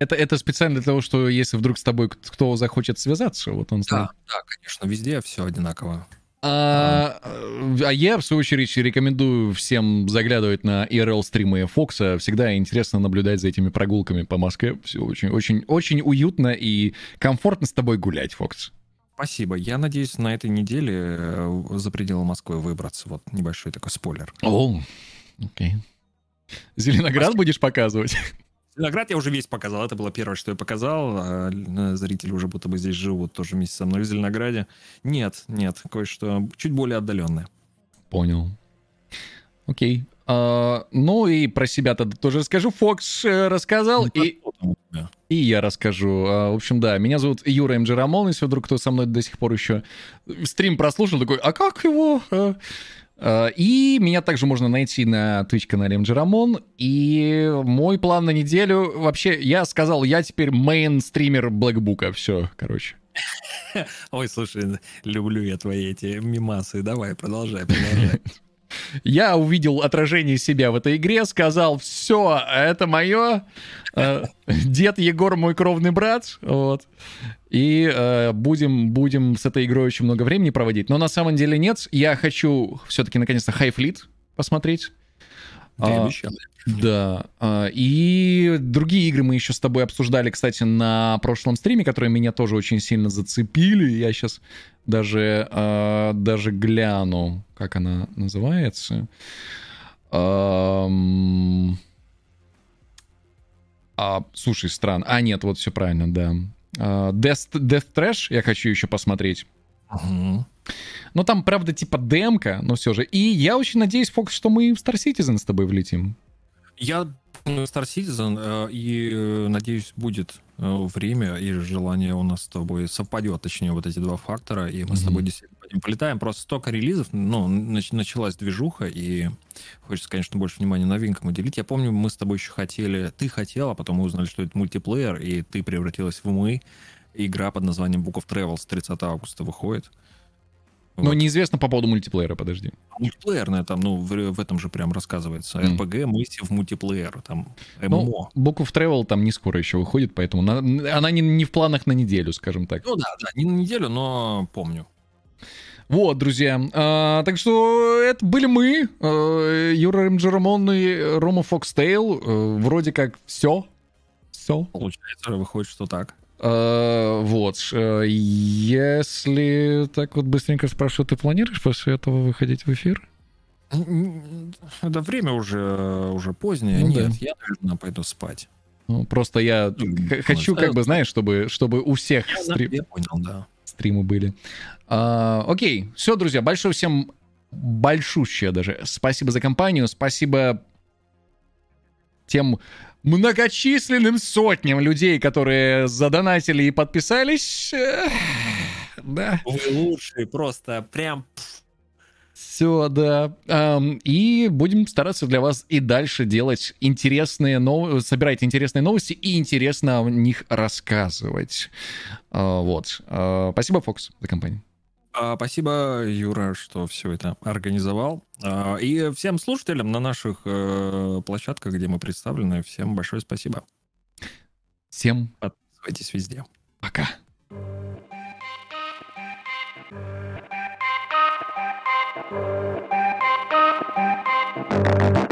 [SPEAKER 4] Это, это специально для того, что если вдруг с тобой кто захочет связаться, вот он знает.
[SPEAKER 2] Да, да, конечно, везде все одинаково.
[SPEAKER 4] А, а я, в свою очередь, рекомендую всем заглядывать на IRL-стримы Фокса. Всегда интересно наблюдать за этими прогулками по Москве. Все очень, очень, очень уютно и комфортно с тобой гулять, Фокс.
[SPEAKER 2] Спасибо. Я надеюсь, на этой неделе э, за пределы Москвы выбраться. Вот небольшой такой спойлер.
[SPEAKER 4] О, окей. Зеленоград будешь показывать?
[SPEAKER 2] Виноград я уже весь показал. Это было первое, что я показал. А, э, Зрители уже будто бы здесь живут тоже вместе со мной в Зеленограде. Нет, нет, кое-что чуть более отдаленное.
[SPEAKER 4] Понял. Окей. А, ну и про себя-то тоже расскажу. Фокс э, рассказал, и,
[SPEAKER 2] Что там у тебя?
[SPEAKER 4] и я расскажу. А, в общем, да, меня зовут Юра МД Рамон, если вдруг кто со мной до сих пор еще стрим прослушал, такой, а как его? А, И меня также можно найти на Twitch-канале МД Рамон. И мой план на неделю... Вообще, я сказал, я теперь мейн-стример Блэкбука. Все, короче.
[SPEAKER 2] Ой, слушай, люблю я твои эти мимасы. Давай, продолжай, продолжай.
[SPEAKER 4] Я увидел отражение себя в этой игре, сказал, все, это мое. Э, Дед Егор мой кровный брат. Вот. И э, будем, будем с этой игрой очень много времени проводить. Но на самом деле нет. Я хочу все-таки наконец-то High Fleet посмотреть. А. Да. а, И другие игры мы еще с тобой обсуждали, кстати, на прошлом стриме, которые меня тоже очень сильно зацепили. Я сейчас даже, а, даже гляну, как она называется. Ам, а, слушай, странно. А, нет, вот все правильно, да. А, Death, Death Trash я хочу еще посмотреть. Но там, правда, типа демка, но все же. И я очень надеюсь, Фокс, что мы в Star Citizen с тобой влетим.
[SPEAKER 2] Я Star Citizen, э, и, э, надеюсь, будет э, время и желание у нас с тобой совпадет, точнее, вот эти два фактора, и мы с тобой действительно пойдем полетаем. Просто столько релизов, ну, нач- началась движуха, и хочется, конечно, больше внимания новинкам уделить. Я помню, мы с тобой еще хотели, ты хотел, а потом мы узнали, что это мультиплеер, и ты превратилась в мы. Игра под названием Book of Travels 30 августа выходит.
[SPEAKER 4] Но неизвестно по поводу мультиплеера, подожди.
[SPEAKER 2] Мультиплеерная там, ну, в, в этом же прям рассказывается.
[SPEAKER 4] Мгм.
[SPEAKER 2] RPG, мысли в мультиплеер, там,
[SPEAKER 4] Ну,
[SPEAKER 2] ММО.
[SPEAKER 4] Book of Travel там не скоро еще выходит, поэтому на- она не, не в планах на неделю, скажем так.
[SPEAKER 2] Ну да, да, не на неделю, но помню.
[SPEAKER 4] Вот, друзья. А, так что это были мы, э, Юра Ремджерамон и Рома Фокстейл. Э, вроде как все. Все.
[SPEAKER 2] Получается, выходит, что так.
[SPEAKER 4] Э, вот. Если так вот быстренько спрошу, ты планируешь после этого выходить в эфир?
[SPEAKER 2] Это время уже, уже позднее.
[SPEAKER 4] Ну
[SPEAKER 2] Нет,
[SPEAKER 4] да.
[SPEAKER 2] я, наверное, пойду спать.
[SPEAKER 4] Ну, просто я
[SPEAKER 2] Ну,
[SPEAKER 4] хочу, как бы, знаешь, чтобы, чтобы у всех
[SPEAKER 2] Я,
[SPEAKER 4] стрим-
[SPEAKER 2] я понял, да.
[SPEAKER 4] Стримы были. А, окей, все, друзья, большое всем, большущее даже, спасибо за компанию, спасибо тем многочисленным сотням людей, которые задонатили и подписались. Да,
[SPEAKER 2] Вы лучшие, просто прям...
[SPEAKER 4] все, да. И будем стараться для вас и дальше делать интересные новости, собирать интересные новости и интересно о них рассказывать. А, вот. А, спасибо, Фокс, за компанию.
[SPEAKER 2] А, Спасибо, Юра, что все это организовал. И всем слушателям на наших э, площадках, где мы представлены, всем большое спасибо.
[SPEAKER 4] Всем
[SPEAKER 2] Подписывайтесь везде.
[SPEAKER 4] пока.
[SPEAKER 3] Спасибо за